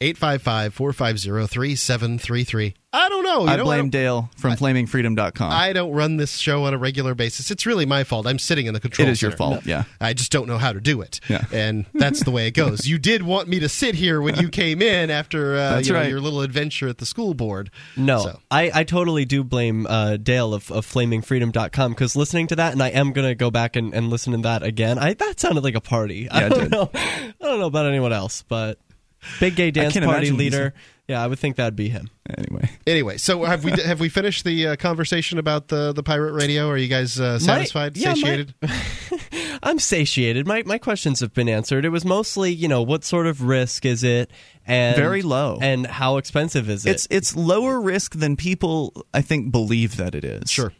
Speaker 1: Excellent. 855-450-3733. I don't know. You
Speaker 8: I
Speaker 1: know,
Speaker 8: blame
Speaker 1: don't-
Speaker 8: Dale from flamingfreedom.com.
Speaker 1: I don't run this show on a regular basis. It's really my fault. I'm sitting in the control
Speaker 8: It is your
Speaker 1: center.
Speaker 8: fault, yeah.
Speaker 1: I just don't know how to do it.
Speaker 8: Yeah.
Speaker 1: And that's the way it goes. You did want me to sit here when you came in after uh, you know,
Speaker 8: right.
Speaker 1: your little adventure at the school board.
Speaker 5: No,
Speaker 1: So-
Speaker 5: I, I totally do blame uh, Dale of, of flamingfreedom.com because listening to that, and I am going to go back and, and listen to that again. I That sounded like a party. I
Speaker 8: Yeah, it
Speaker 5: don't know. I don't know about anyone else, but big gay dance party leader. Yeah, I would think that'd be him.
Speaker 8: Anyway.
Speaker 1: Anyway, so have we have we finished the uh, conversation about the the pirate radio? Are you guys uh, satisfied,
Speaker 5: yeah, my-
Speaker 1: satiated? *laughs*
Speaker 5: I'm satiated. My my questions have been answered. It was mostly, you know, what sort of risk is it, and
Speaker 8: Very low.
Speaker 5: and how expensive is it?
Speaker 8: It's it's lower risk than people I think believe that it is.
Speaker 1: Sure.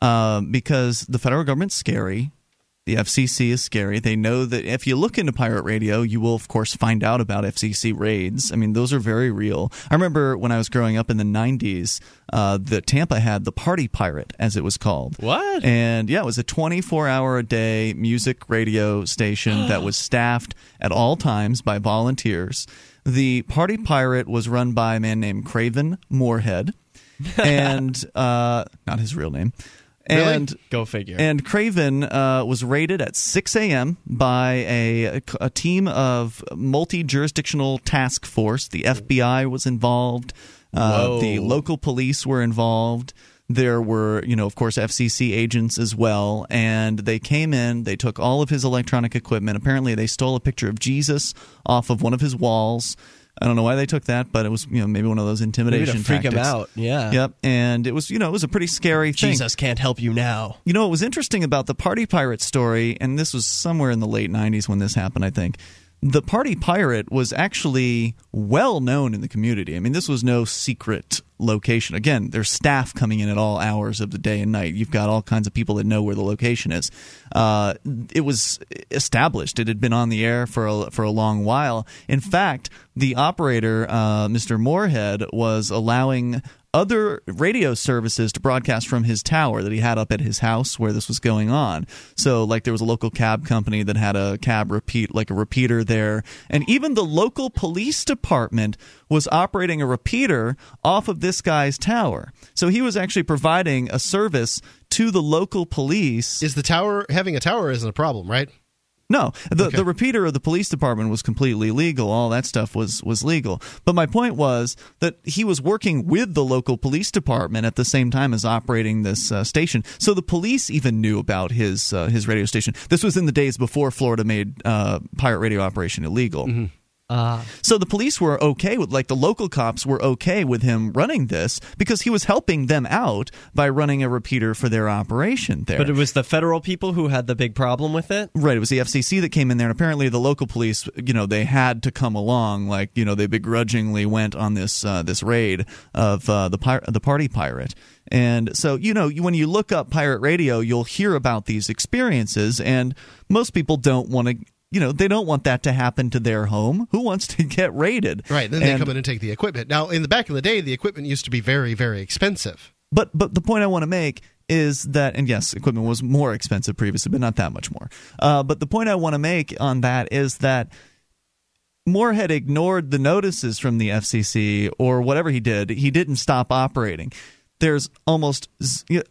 Speaker 8: Um, because the federal government's scary. The FCC is scary. They know that if you look into pirate radio, you will, of course, find out about FCC raids. I mean, those are very real. I remember when I was growing up in the 90s, uh, the Tampa had the Party Pirate, as it was called.
Speaker 5: What?
Speaker 8: And yeah, it was a 24 hour a day music radio station that *gasps* was staffed at all times by volunteers. The Party Pirate was run by a man named Craven Moorhead, *laughs* and uh, not his real name.
Speaker 1: Really?
Speaker 8: And
Speaker 5: Go figure.
Speaker 8: and Craven uh, was raided at 6 a.m. by a, a team of multi jurisdictional task force. The FBI was involved. Uh, the local police were involved. There were, you know, of course, FCC agents as well. And they came in, they took all of his electronic equipment. Apparently, they stole a picture of Jesus off of one of his walls. I don't know why they took that, but it was, you know, maybe one of those intimidation
Speaker 5: freak him out. Yeah.
Speaker 8: Yep. And it was, you know, it was a pretty scary thing.
Speaker 5: Jesus can't help you now.
Speaker 8: You know what was interesting about the Party Pirate story, and this was somewhere in the late 90s when this happened, I think. The Party Pirate was actually well known in the community. I mean, this was no secret location. Again, there's staff coming in at all hours of the day and night. You've got all kinds of people that know where the location is. Uh, it was established. It had been on the air for a, for a long while. In fact, the operator, uh, Mr. Moorhead, was allowing other radio services to broadcast from his tower that he had up at his house where this was going on. So, like, there was a local cab company that had a cab repeat, like a repeater there. And even the local police department was operating a repeater off of this guy's tower. So, he was actually providing a service to the local police.
Speaker 1: Is the tower having a tower isn't a problem, right?
Speaker 8: No, the
Speaker 1: Okay.
Speaker 8: the repeater of the police department was completely legal. All that stuff was was legal. But my point was that he was working with the local police department at the same time as operating this uh, station. So the police even knew about his uh, his radio station. This was in the days before Florida made uh, pirate radio operation illegal.
Speaker 5: Uh,
Speaker 8: So the police were okay with, like, the local cops were okay with him running this because he was helping them out by running a repeater for their operation there.
Speaker 5: but it was the federal people who had the big problem with it.
Speaker 8: Right, it was the FCC that came in there, and apparently the local police, you know, they had to come along. Like, you know, they begrudgingly went on this uh, this raid of uh, the pir- the party pirate. And so, you know, when you look up pirate radio, you'll hear about these experiences, and most people don't want to. You know, they don't want that to happen to their home. Who wants to *laughs* get raided?
Speaker 1: Right. Then they come in and take the equipment. Now, in the back of the day, the equipment used to be very, very expensive.
Speaker 8: But but the point I want to make is that, and yes, equipment was more expensive previously, but not that much more. Uh, but the point I want to make on that is that Moorhead ignored the notices from the FCC or whatever he did. He didn't stop operating. There's almost,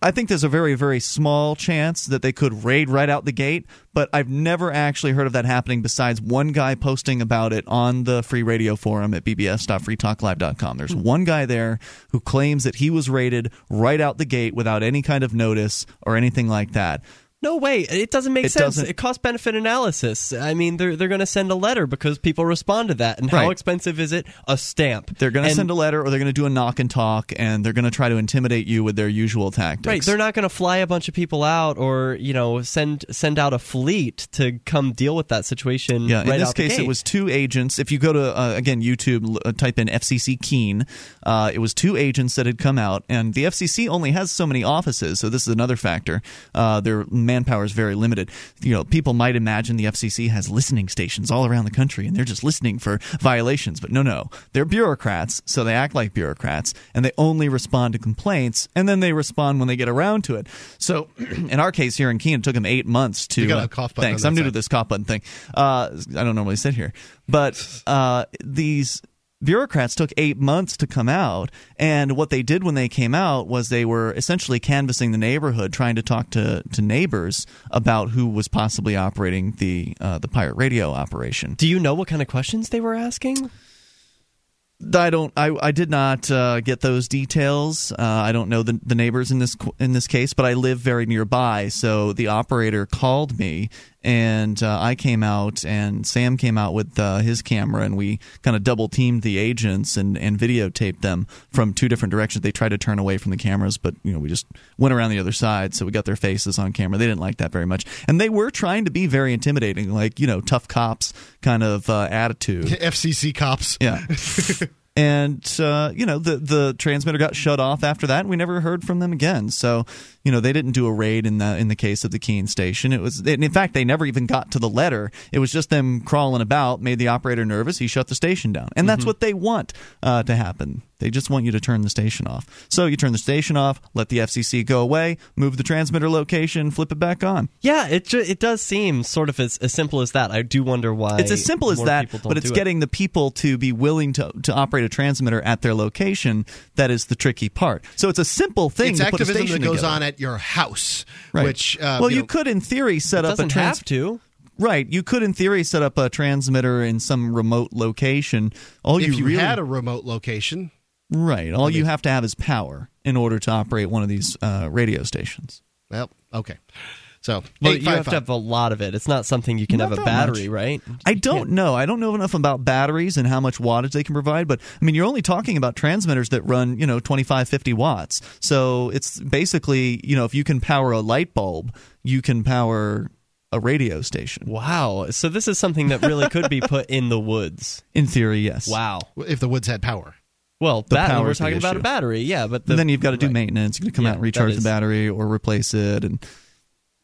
Speaker 8: I think there's a very, very small chance that they could raid right out the gate, but I've never actually heard of that happening besides one guy posting about it on the free radio forum at bbs.freetalklive.com. There's hmm. one guy there who claims that he was raided right out the gate without any kind of notice or anything like that.
Speaker 5: No way. It doesn't make
Speaker 8: It
Speaker 5: sense.
Speaker 8: doesn't-
Speaker 5: It cost benefit analysis. I mean, they're they're going to send a letter because people respond to that. And how expensive is it? A stamp.
Speaker 8: They're going to
Speaker 5: And-
Speaker 8: send a letter or they're going to do a knock and talk and they're going to try to intimidate you with their usual tactics.
Speaker 5: Right, they're not going to fly a bunch of people out or you know send send out a fleet to come deal with that situation.
Speaker 8: Yeah,
Speaker 5: right
Speaker 8: in this case, it was two agents. If you go to uh, again YouTube, uh, type in FCC Keene, uh, it was two agents that had come out, and the FCC only has so many offices, so this is another factor. Uh, their manpower is very limited. You know, people might imagine the FCC has listening stations all around the country, and they're just listening for violations, but no, no, they're bureaucrats, so they act like bureaucrats, and they only respond to complaints, and then they respond when they get around to it. So, *clears throat* in our case here in Keene, it took them eight months to.
Speaker 1: You got a
Speaker 8: uh,
Speaker 1: cough button
Speaker 8: Thanks. I'm
Speaker 1: that
Speaker 8: new to this cough button thing. Uh, I don't normally sit here, but uh, these bureaucrats took eight months to come out, and what they did when they came out was they were essentially canvassing the neighborhood, trying to talk to, to neighbors about who was possibly operating the uh, the pirate radio operation.
Speaker 5: Do you know what kind of questions they were asking?
Speaker 8: I don't. I, I did not uh, get those details. Uh, I don't know the, the neighbors in this in this case, but I live very nearby. So the operator called me, and uh, I came out, and Sam came out with uh, his camera, and we kind of double teamed the agents and and videotaped them from two different directions. They tried to turn away from the cameras, but you know we just went around the other side, so we got their faces on camera. They didn't like that very much, and they were trying to be very intimidating, like you know tough cops kind of uh, attitude. *laughs*
Speaker 1: FCC cops.
Speaker 8: Yeah. *laughs* and uh, you know the the transmitter got shut off after that, and we never heard from them again. So you know they didn't do a raid in the in the case of the Keene station. It was in fact they never even got to the letter. It was just them crawling about, made the operator nervous. He shut the station down, and that's what they want uh, to happen. They just want you to turn the station off. So you turn the station off, let the FCC go away, move the transmitter location, flip it back on.
Speaker 5: Yeah, it ju- it does seem sort of as, as simple as that. I do wonder why.
Speaker 8: It's as simple as that, but it's
Speaker 5: do it.
Speaker 8: getting the people to be willing to, to operate a transmitter at their location that is the tricky part. So it's a simple thing
Speaker 1: It's
Speaker 8: to put a
Speaker 1: activism
Speaker 8: station
Speaker 1: that goes
Speaker 8: together.
Speaker 1: on at your house,
Speaker 8: Right.
Speaker 1: which uh,
Speaker 8: well, you,
Speaker 1: know,
Speaker 8: could in theory set
Speaker 5: It
Speaker 8: up a
Speaker 5: doesn't
Speaker 8: trans-
Speaker 5: have to.
Speaker 8: Right, you could in theory set up a transmitter in some remote location. All
Speaker 1: if
Speaker 8: you,
Speaker 1: you
Speaker 8: really
Speaker 1: had a remote location,
Speaker 8: right, all you have to have is power in order to operate one of these uh, radio stations.
Speaker 1: well, okay. So
Speaker 5: Well, you have to have a lot of it. It's not something you can
Speaker 8: Not
Speaker 5: have a battery,
Speaker 8: much.
Speaker 5: right?
Speaker 8: I don't
Speaker 5: can't-
Speaker 8: know. I don't know enough about batteries and how much wattage they can provide, but I mean, you're only talking about transmitters that run, you know, 25, 50 watts. So it's basically, you know, if you can power a light bulb, you can power a radio station.
Speaker 5: Wow. So this is something that really could be put in the woods.
Speaker 8: In theory, yes.
Speaker 5: Wow.
Speaker 1: if the woods had power.
Speaker 5: Well,
Speaker 8: The
Speaker 5: bat- we're talking about a battery, yeah, but the,
Speaker 8: then you've got to do
Speaker 5: right.
Speaker 8: maintenance. You've got to come
Speaker 5: Yeah,
Speaker 8: out and
Speaker 5: that
Speaker 8: recharge the battery or replace it and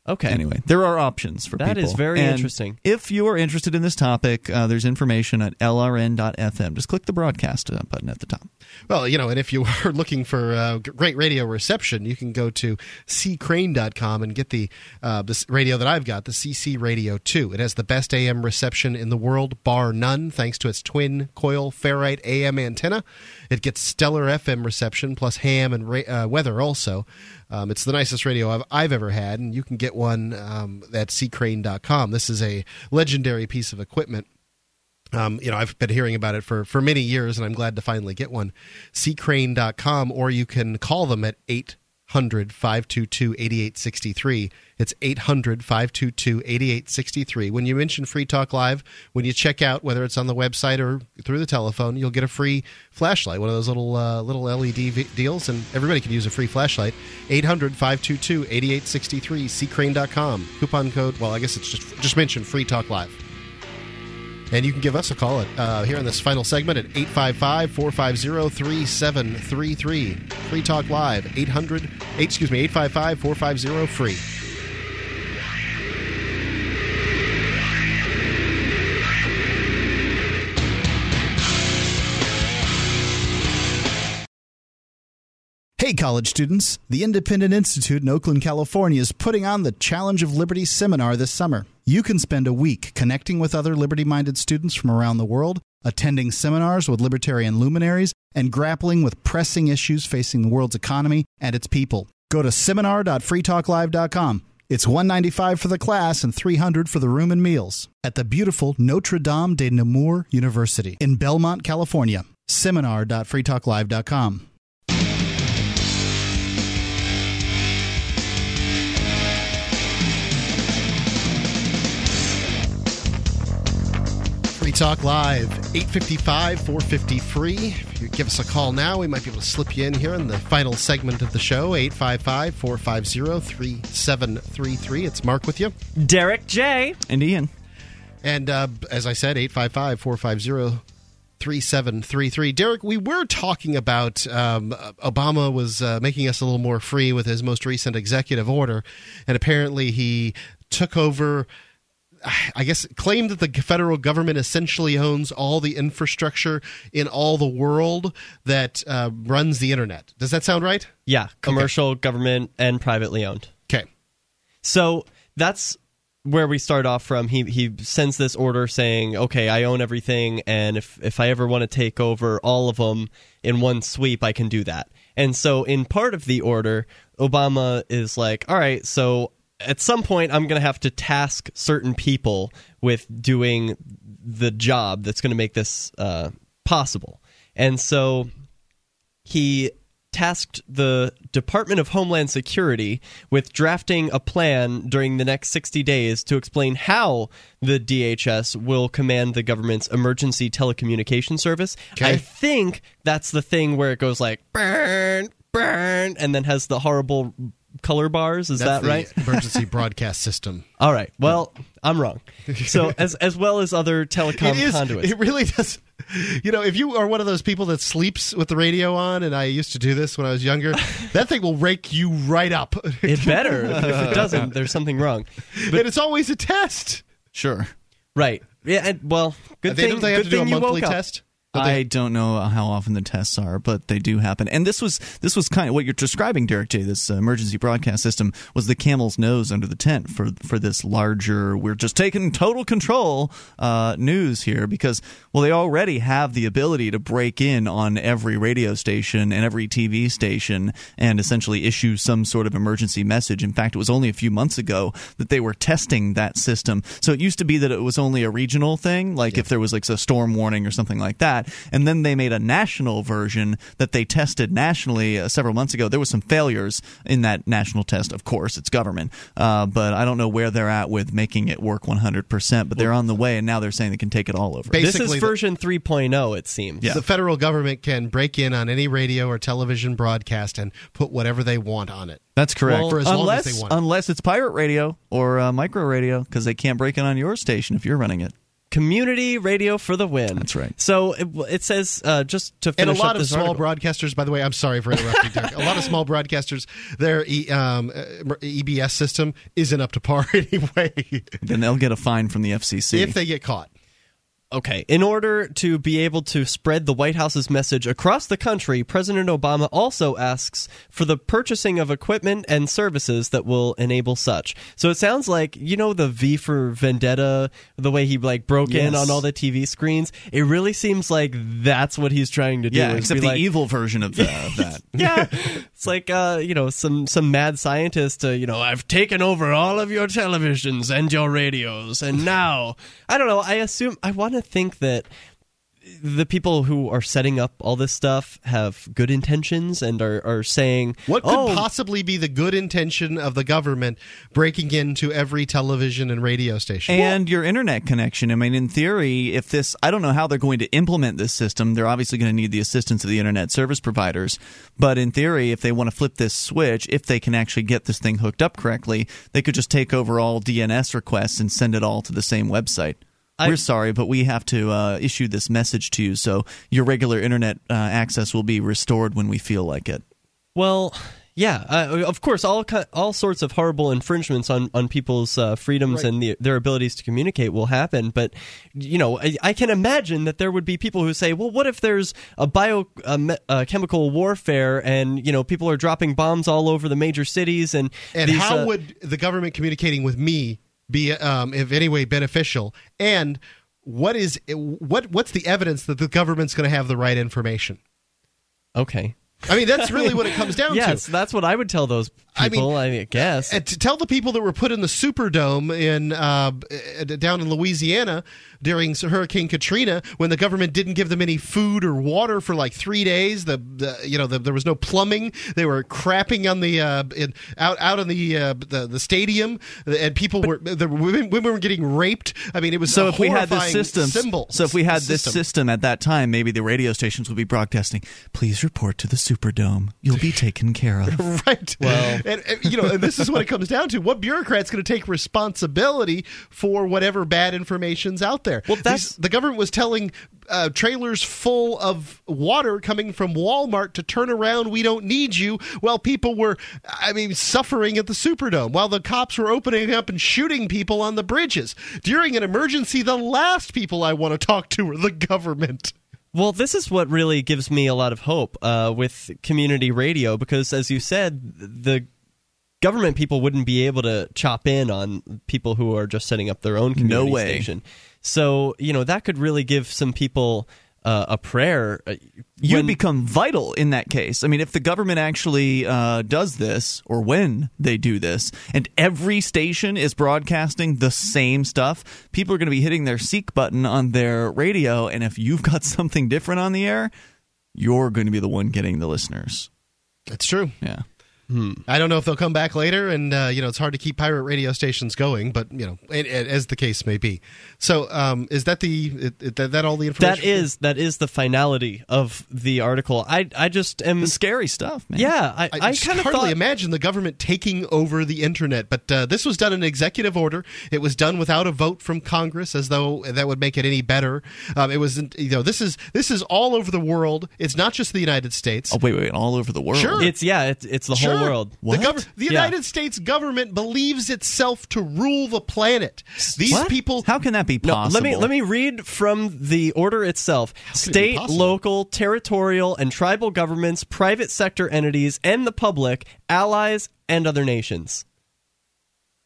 Speaker 5: Okay.
Speaker 8: Anyway, there are options for
Speaker 5: That
Speaker 8: people.
Speaker 5: is very
Speaker 8: And
Speaker 5: interesting.
Speaker 8: If you are interested in this topic, uh, there's information at lrn.fm. Just click the broadcast uh, button at the top.
Speaker 1: Well, you know, and if you *laughs* are looking for uh, great radio reception, you can go to ccrane.com and get the uh, this radio that I've got, the CC Radio 2. It has the best AM reception in the world, bar none, thanks to its twin coil ferrite AM antenna. It gets stellar FM reception plus ham and ra- uh, weather also. Um, it's the nicest radio I've, I've ever had, and you can get one um, at ccrane.com. This is a legendary piece of equipment. Um, you know, I've been hearing about it for, for many years, and I'm glad to finally get one. Ccrane.com, or you can call them at 800 522 8863. It's 800 522 8863. When you mention Free Talk Live, when you check out, whether it's on the website or through the telephone, you'll get a free flashlight, one of those little uh, little LED v- deals, and everybody can use a free flashlight. 800 522 8863, ccrane.com. Coupon code, well, I guess it's just, just mention Free Talk Live. And you can give us a call at, uh, here in this final segment at 855 450 3733. Free Talk Live, 800, excuse me, 855 450 free.
Speaker 2: Hey, college students. The Independent Institute in Oakland, California is putting on the Challenge of Liberty seminar this summer. You can spend a week connecting with other liberty minded students from around the world, attending seminars with libertarian luminaries, and grappling with pressing issues facing the world's economy and its people. Go to seminar.freetalklive.com. It's 195 for the class and 300 for the room and meals at the beautiful Notre Dame de Namur University in Belmont, California. Seminar.freetalklive.com.
Speaker 1: Talk Live, 855 450 free. If you give us a call now, we might be able to slip you in here in the final segment of the show, 855 450 3733. It's Mark with you.
Speaker 5: Derrick J.
Speaker 8: And Ian.
Speaker 1: And uh, as I said, 855 450 3733. Derrick, we were talking about um, Obama was uh, making us a little more free with his most recent executive order, and apparently he took over. I guess claim that the federal government essentially owns all the infrastructure in all the world that uh, runs the internet. Does that sound right?
Speaker 5: Yeah, commercial, government, and privately owned.
Speaker 1: Okay.
Speaker 5: So that's where we start off from. He he sends this order saying, "Okay, I own everything, and if if I ever want to take over all of them in one sweep, I can do that." And so, in part of the order, Obama is like, "All right, so." At some point, I'm going to have to task certain people with doing the job that's going to make this uh, possible. And so he tasked the Department of Homeland Security with drafting a plan during the next 60 days to explain how the DHS will command the government's emergency telecommunication service. I think that's the thing where it goes like burn, burn, and then has the horrible color bars. Is
Speaker 1: That's
Speaker 5: that
Speaker 1: the
Speaker 5: right? *laughs*
Speaker 1: Emergency broadcast system. *laughs*
Speaker 5: All right. Well, I'm wrong. So *laughs* as as well as other telecom
Speaker 1: It is.
Speaker 5: conduits.
Speaker 1: It really does. You know, if you are one of those people that sleeps with the radio on, and I used to do this when I was younger, that thing will rake you right up.
Speaker 5: It better. if it doesn't, there's something wrong.
Speaker 1: and it's always a test.
Speaker 8: Sure.
Speaker 5: Right. Yeah. And, well, good
Speaker 1: They-
Speaker 5: thing.
Speaker 1: don't they have
Speaker 5: good
Speaker 1: to do a
Speaker 5: you
Speaker 1: monthly
Speaker 5: test. up.
Speaker 1: Test?
Speaker 8: I don't know how often the tests are, but they do happen. And this was this was kind of what you're describing, Derrick J. This uh, emergency broadcast system was the camel's nose under the tent for for this larger. We're just taking total control uh, news here because well, they already have the ability to break in on every radio station and every TV station and essentially issue some sort of emergency message. In fact, it was only a few months ago that they were testing that system. So it used to be that it was only a regional thing, like if there was like a storm warning or something like that. And then they made a national version that they tested nationally uh, several months ago. There was some failures in that national test. Of course, it's government, uh, but I don't know where they're at with making it work 100%. But they're on the way, and now they're saying they can take it all over.
Speaker 5: This
Speaker 1: Basically,
Speaker 5: is
Speaker 1: the-
Speaker 5: version 3.0, it seems. yeah.
Speaker 1: The federal government can break in on any radio or television broadcast and put whatever they want on it.
Speaker 8: That's correct.
Speaker 1: for as long
Speaker 8: unless
Speaker 1: as they want.
Speaker 8: unless it's pirate radio or uh, micro radio, because they can't break in on your station if you're running it.
Speaker 5: Community radio for the win.
Speaker 8: That's right.
Speaker 5: So it, it says uh, just to finish And
Speaker 1: a lot
Speaker 5: up
Speaker 1: of small
Speaker 5: article-
Speaker 1: broadcasters, by the way, I'm sorry for interrupting, Derrick. A lot of small broadcasters, their e, um, uh, EBS system isn't up to par *laughs* anyway.
Speaker 8: Then they'll get a fine from the FCC
Speaker 1: if they get caught.
Speaker 5: Okay. In order to be able to spread the White House's message across the country, President Obama also asks for the purchasing of equipment and services that will enable such. So it sounds like, you know, the V for Vendetta, the way he like broke in on all the TV screens. It really seems like that's what he's trying to do.
Speaker 8: yeah, except the
Speaker 5: like,
Speaker 8: evil version of, the, of that. *laughs*
Speaker 5: yeah, it's like uh, you know some some mad scientist. Uh, you know, I've taken over all of your televisions and your radios, and now I don't know. I assume I want to think that the people who are setting up all this stuff have good intentions and are, are saying
Speaker 1: What could
Speaker 5: oh,
Speaker 1: possibly be the good intention of the government breaking into every television and radio station?
Speaker 8: and your internet connection. I mean, in theory, if this, I don't know how they're going to implement this system. They're obviously going to need the assistance of the internet service providers. But in theory, if they want to flip this switch, if they can actually get this thing hooked up correctly, they could just take over all DNS requests and send it all to the same website.
Speaker 5: I-
Speaker 8: We're sorry, but we have to uh, issue this message to you, so your regular internet uh, access will be restored when we feel like it.
Speaker 5: Well, yeah, uh, of course, all all sorts of horrible infringements on on people's uh, freedoms and the, their abilities to communicate will happen. But you know, I, I can imagine that there would be people who say, "Well, what if there's a bio uh, me- uh, chemical warfare and you know people are dropping bombs all over the major cities and
Speaker 1: And
Speaker 5: these,
Speaker 1: how
Speaker 5: uh,
Speaker 1: would the government communicating with me be, um, if any way, beneficial? And what is what what's the evidence that the government's going to have the right information?
Speaker 5: okay?"
Speaker 1: I mean, that's really what it comes down *laughs*
Speaker 5: yes,
Speaker 1: to.
Speaker 5: that's what I would tell those people. I, mean, I guess.
Speaker 1: And to tell the people that were put in the Superdome in uh, uh, down in Louisiana during Hurricane Katrina, when the government didn't give them any food or water for like three days, the, the you know the, there was no plumbing. They were crapping on the uh, in, out out in the, uh, the the stadium, and people were the women, women were getting raped. I mean, it was
Speaker 8: So if we had this system,
Speaker 1: symbol.
Speaker 8: so if we had this
Speaker 1: system.
Speaker 8: system at that time, maybe the radio stations would be broadcasting. Please report to the Superdome. You'll be taken care of. *laughs*
Speaker 1: right.
Speaker 5: Well-
Speaker 1: and, and, you know, and this is what it comes down to: what bureaucrat's going to take responsibility for whatever bad information's out there?
Speaker 5: Well, that's-
Speaker 1: These- the government was telling uh, trailers full of water coming from Walmart to turn around. We don't need you. While people were, I mean, suffering at the Superdome, while the cops were opening up and shooting people on the bridges during an emergency. The last people I want to talk to are the government.
Speaker 5: Well, this is what really gives me a lot of hope uh, with community radio because, as you said, the government people wouldn't be able to chop in on people who are just setting up their own community
Speaker 8: way.
Speaker 5: station. So, you know, that could really give some people uh, a prayer. uh,
Speaker 8: You'd
Speaker 5: when-
Speaker 8: become vital in that case. I mean, if the government actually uh, does this, or when they do this, and every station is broadcasting the same stuff, people are going to be hitting their seek button on their radio, and if you've got *laughs* something different on the air, you're going to be the one getting the listeners.
Speaker 1: That's true.
Speaker 8: Yeah.
Speaker 1: I don't know if they'll come back later, and uh, you know it's hard to keep pirate radio stations going, but you know, and, and, as the case may be. So, um, is that the it, it, that, that all the information?
Speaker 5: that is that is the finality of the article. I I just am
Speaker 8: The scary stuff, man.
Speaker 5: yeah. I,
Speaker 1: I,
Speaker 5: I, kind of
Speaker 1: hardly
Speaker 5: thought
Speaker 1: imagine the government taking over the internet, but uh, this was done in executive order. It was done without a vote from Congress, as though that would make it any better. Um, it was, you know, this is this is all over the world. It's not just the United States.
Speaker 8: Oh, wait, wait, all over the world.
Speaker 1: Sure.
Speaker 5: it's yeah. It's it's the
Speaker 1: Sure.
Speaker 5: whole world.
Speaker 1: The, gov- the
Speaker 5: Yeah.
Speaker 1: United States government believes itself to rule the planet. These
Speaker 5: What?
Speaker 1: people.
Speaker 8: How can that be
Speaker 5: No,
Speaker 8: possible?
Speaker 5: let me let me read from the order itself.
Speaker 1: could it
Speaker 5: State,
Speaker 1: possible?
Speaker 5: local, territorial, and tribal governments, private sector entities, and the public, allies, and other nations.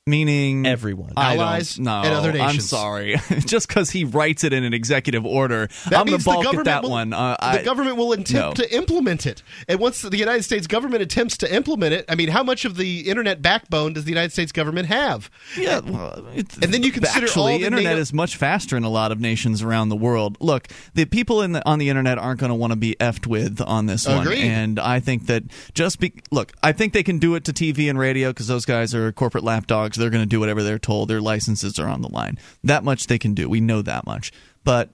Speaker 8: Meaning
Speaker 5: Everyone.
Speaker 8: I don't-
Speaker 1: Allies
Speaker 8: no,
Speaker 1: and other
Speaker 8: I'm sorry. *laughs* Just because he writes it in an executive order,
Speaker 1: That
Speaker 8: I'm going
Speaker 1: means
Speaker 8: to
Speaker 1: the
Speaker 8: balk at
Speaker 1: government
Speaker 8: that
Speaker 1: will,
Speaker 8: one. Uh,
Speaker 1: the
Speaker 8: I,
Speaker 1: government will attempt
Speaker 8: no.
Speaker 1: to implement it, and once the United States government attempts to implement it, I mean, how much of the internet backbone does the United States government have?
Speaker 8: Yeah, well,
Speaker 1: And then you consider
Speaker 8: actually,
Speaker 1: all the
Speaker 8: internet
Speaker 1: NATO
Speaker 8: is much faster in a lot of nations around the world. Look, the people in the, on the internet aren't going to want to be effed with on this one, and I think that just be look, I think they can do it to TV and radio because those guys are corporate lapdogs. They're going to do whatever they're told. Their licenses are on the line. That much they can do. We know that much, but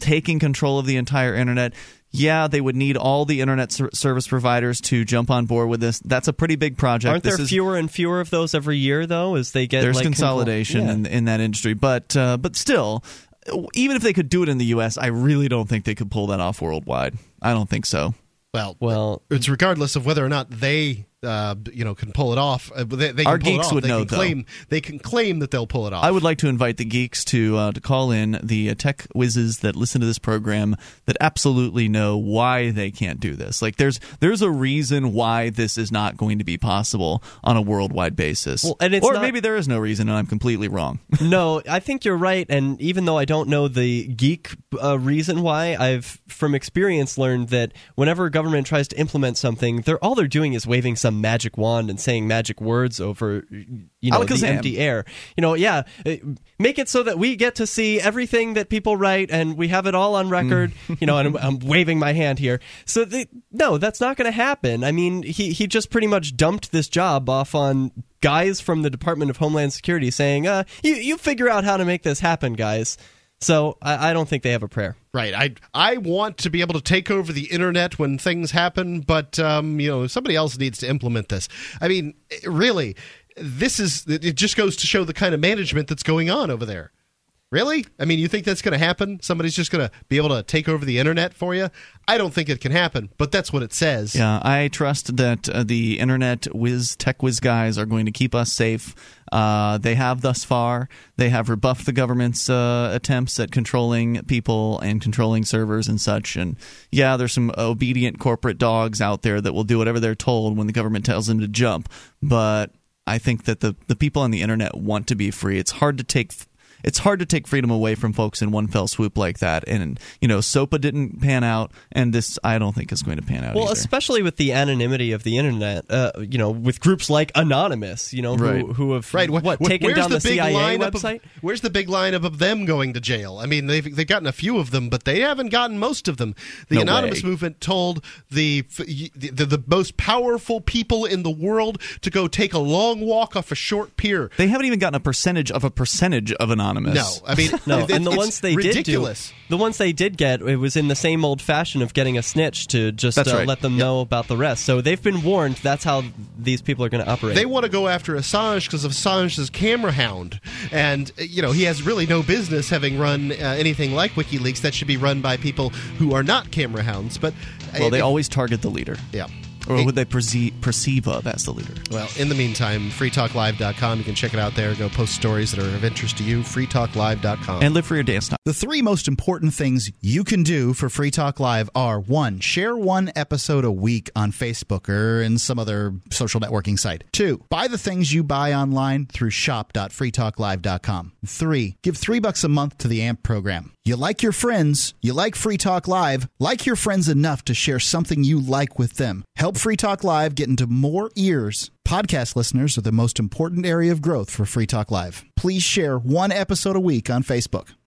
Speaker 8: taking control of the entire internet. Yeah, they would need all the internet ser- service providers to jump on board with this. That's a pretty big project.
Speaker 5: Aren't there
Speaker 8: This is-
Speaker 5: fewer and fewer of those every year, though, as they get
Speaker 8: there's
Speaker 5: like,
Speaker 8: consolidation
Speaker 5: control-
Speaker 8: in, in that industry, but uh, but still, even if they could do it in the U.S., I really don't think they could pull that off worldwide. I don't think so.
Speaker 1: Well,
Speaker 5: Well,
Speaker 1: it's regardless of whether or not they, uh, you know, can pull it off. Uh, they, they can
Speaker 8: Our
Speaker 1: pull
Speaker 8: geeks would
Speaker 1: they
Speaker 8: know,
Speaker 1: can
Speaker 8: though.
Speaker 1: claim they can claim that they'll pull it off.
Speaker 8: I would like to invite the geeks to uh, to call in the uh, tech whizzes that listen to this program that absolutely know why they can't do this. Like there's there's a reason why this is not going to be possible on a worldwide basis.
Speaker 5: Well, and it's
Speaker 8: or
Speaker 5: not-
Speaker 8: maybe there is no reason and I'm completely wrong. *laughs*
Speaker 5: no, I think you're right. And even though I don't know the geek uh, reason why, I've from experience learned that whenever a government tries to implement something, they're all they're doing is waving some magic wand and saying magic words over you know the empty air. You know, yeah, uh, make it so that we get to see everything that people write and we have it all on record. You know, and I'm, I'm waving my hand here. So they, no, that's not going to happen. I mean, he he just pretty much dumped this job off on guys from the Department of Homeland Security saying, uh, you, you figure out how to make this happen, guys. So I, I don't think they have a prayer.
Speaker 1: Right. I I want to be able to take over the internet when things happen, but um, you know, somebody else needs to implement this. I mean, really, this is it just goes to show the kind of management that's going on over there. Really? I mean, you think that's going to happen? Somebody's just going to be able to take over the internet for you? I don't think it can happen, but that's what it says.
Speaker 8: Yeah, I trust that uh, the internet whiz tech whiz guys are going to keep us safe. Uh, they have thus far. They have rebuffed the government's uh, attempts at controlling people and controlling servers and such. And yeah, there's some obedient corporate dogs out there that will do whatever they're told when the government tells them to jump. But I think that the the people on the internet want to be free. It's hard to take
Speaker 12: it's hard to take freedom away from folks in one fell swoop like that. And you know, SOPA didn't pan out, and this I don't think is going to pan out.
Speaker 5: Well,
Speaker 12: either.
Speaker 5: especially with the anonymity of the internet, uh, you know, with groups like Anonymous, you know,
Speaker 12: Right.
Speaker 5: who, who have
Speaker 1: Right.
Speaker 5: what
Speaker 1: Wh-
Speaker 5: taken
Speaker 1: where's
Speaker 5: down the,
Speaker 1: big
Speaker 5: CIA
Speaker 1: lineup
Speaker 5: website.
Speaker 1: Of, where's the big lineup of them going to jail? I mean, they've they've gotten a few of them, but they haven't gotten most of them. The
Speaker 12: No
Speaker 1: anonymous
Speaker 12: way.
Speaker 1: movement told the, f- y- the the most powerful people in the world to go take a long walk off a short pier.
Speaker 12: they haven't even gotten a percentage of a percentage of anonymous.
Speaker 1: No, I mean, *laughs*
Speaker 5: No,
Speaker 1: it-
Speaker 5: and the
Speaker 1: it's
Speaker 5: ones they
Speaker 1: ridiculous.
Speaker 5: did do, the ones they did get, it was in the same old fashion of getting a snitch to just uh,
Speaker 12: right.
Speaker 5: let them know about the rest. So they've been warned. That's how these people are going to operate.
Speaker 1: They want to go after Assange because Assange is camera hound, and uh, you know he has really no business having run uh, anything like WikiLeaks. That should be run by people who are not camera hounds. But uh,
Speaker 12: Well, they
Speaker 1: if-
Speaker 12: always target the leader.
Speaker 1: yeah.
Speaker 12: Or
Speaker 1: Hey,
Speaker 12: would they perceive, perceive of as the leader?
Speaker 1: Well, in the meantime, freetalklive.com. You can check it out there. Go post stories that are of interest to you. freetalklive.com.
Speaker 12: And live for your dance time.
Speaker 2: The three most important things you can do for Free Talk Live are one, share one episode a week on Facebook or in some other social networking site. Two, buy the things you buy online through shop.freetalklive.com. Three, give three bucks a month to the AMP program. You like your friends, you like Free Talk Live, like your friends enough to share something you like with them. Help Free Talk Live get into more ears. Podcast listeners are the most important area of growth for Free Talk Live. Please share one episode a week on Facebook.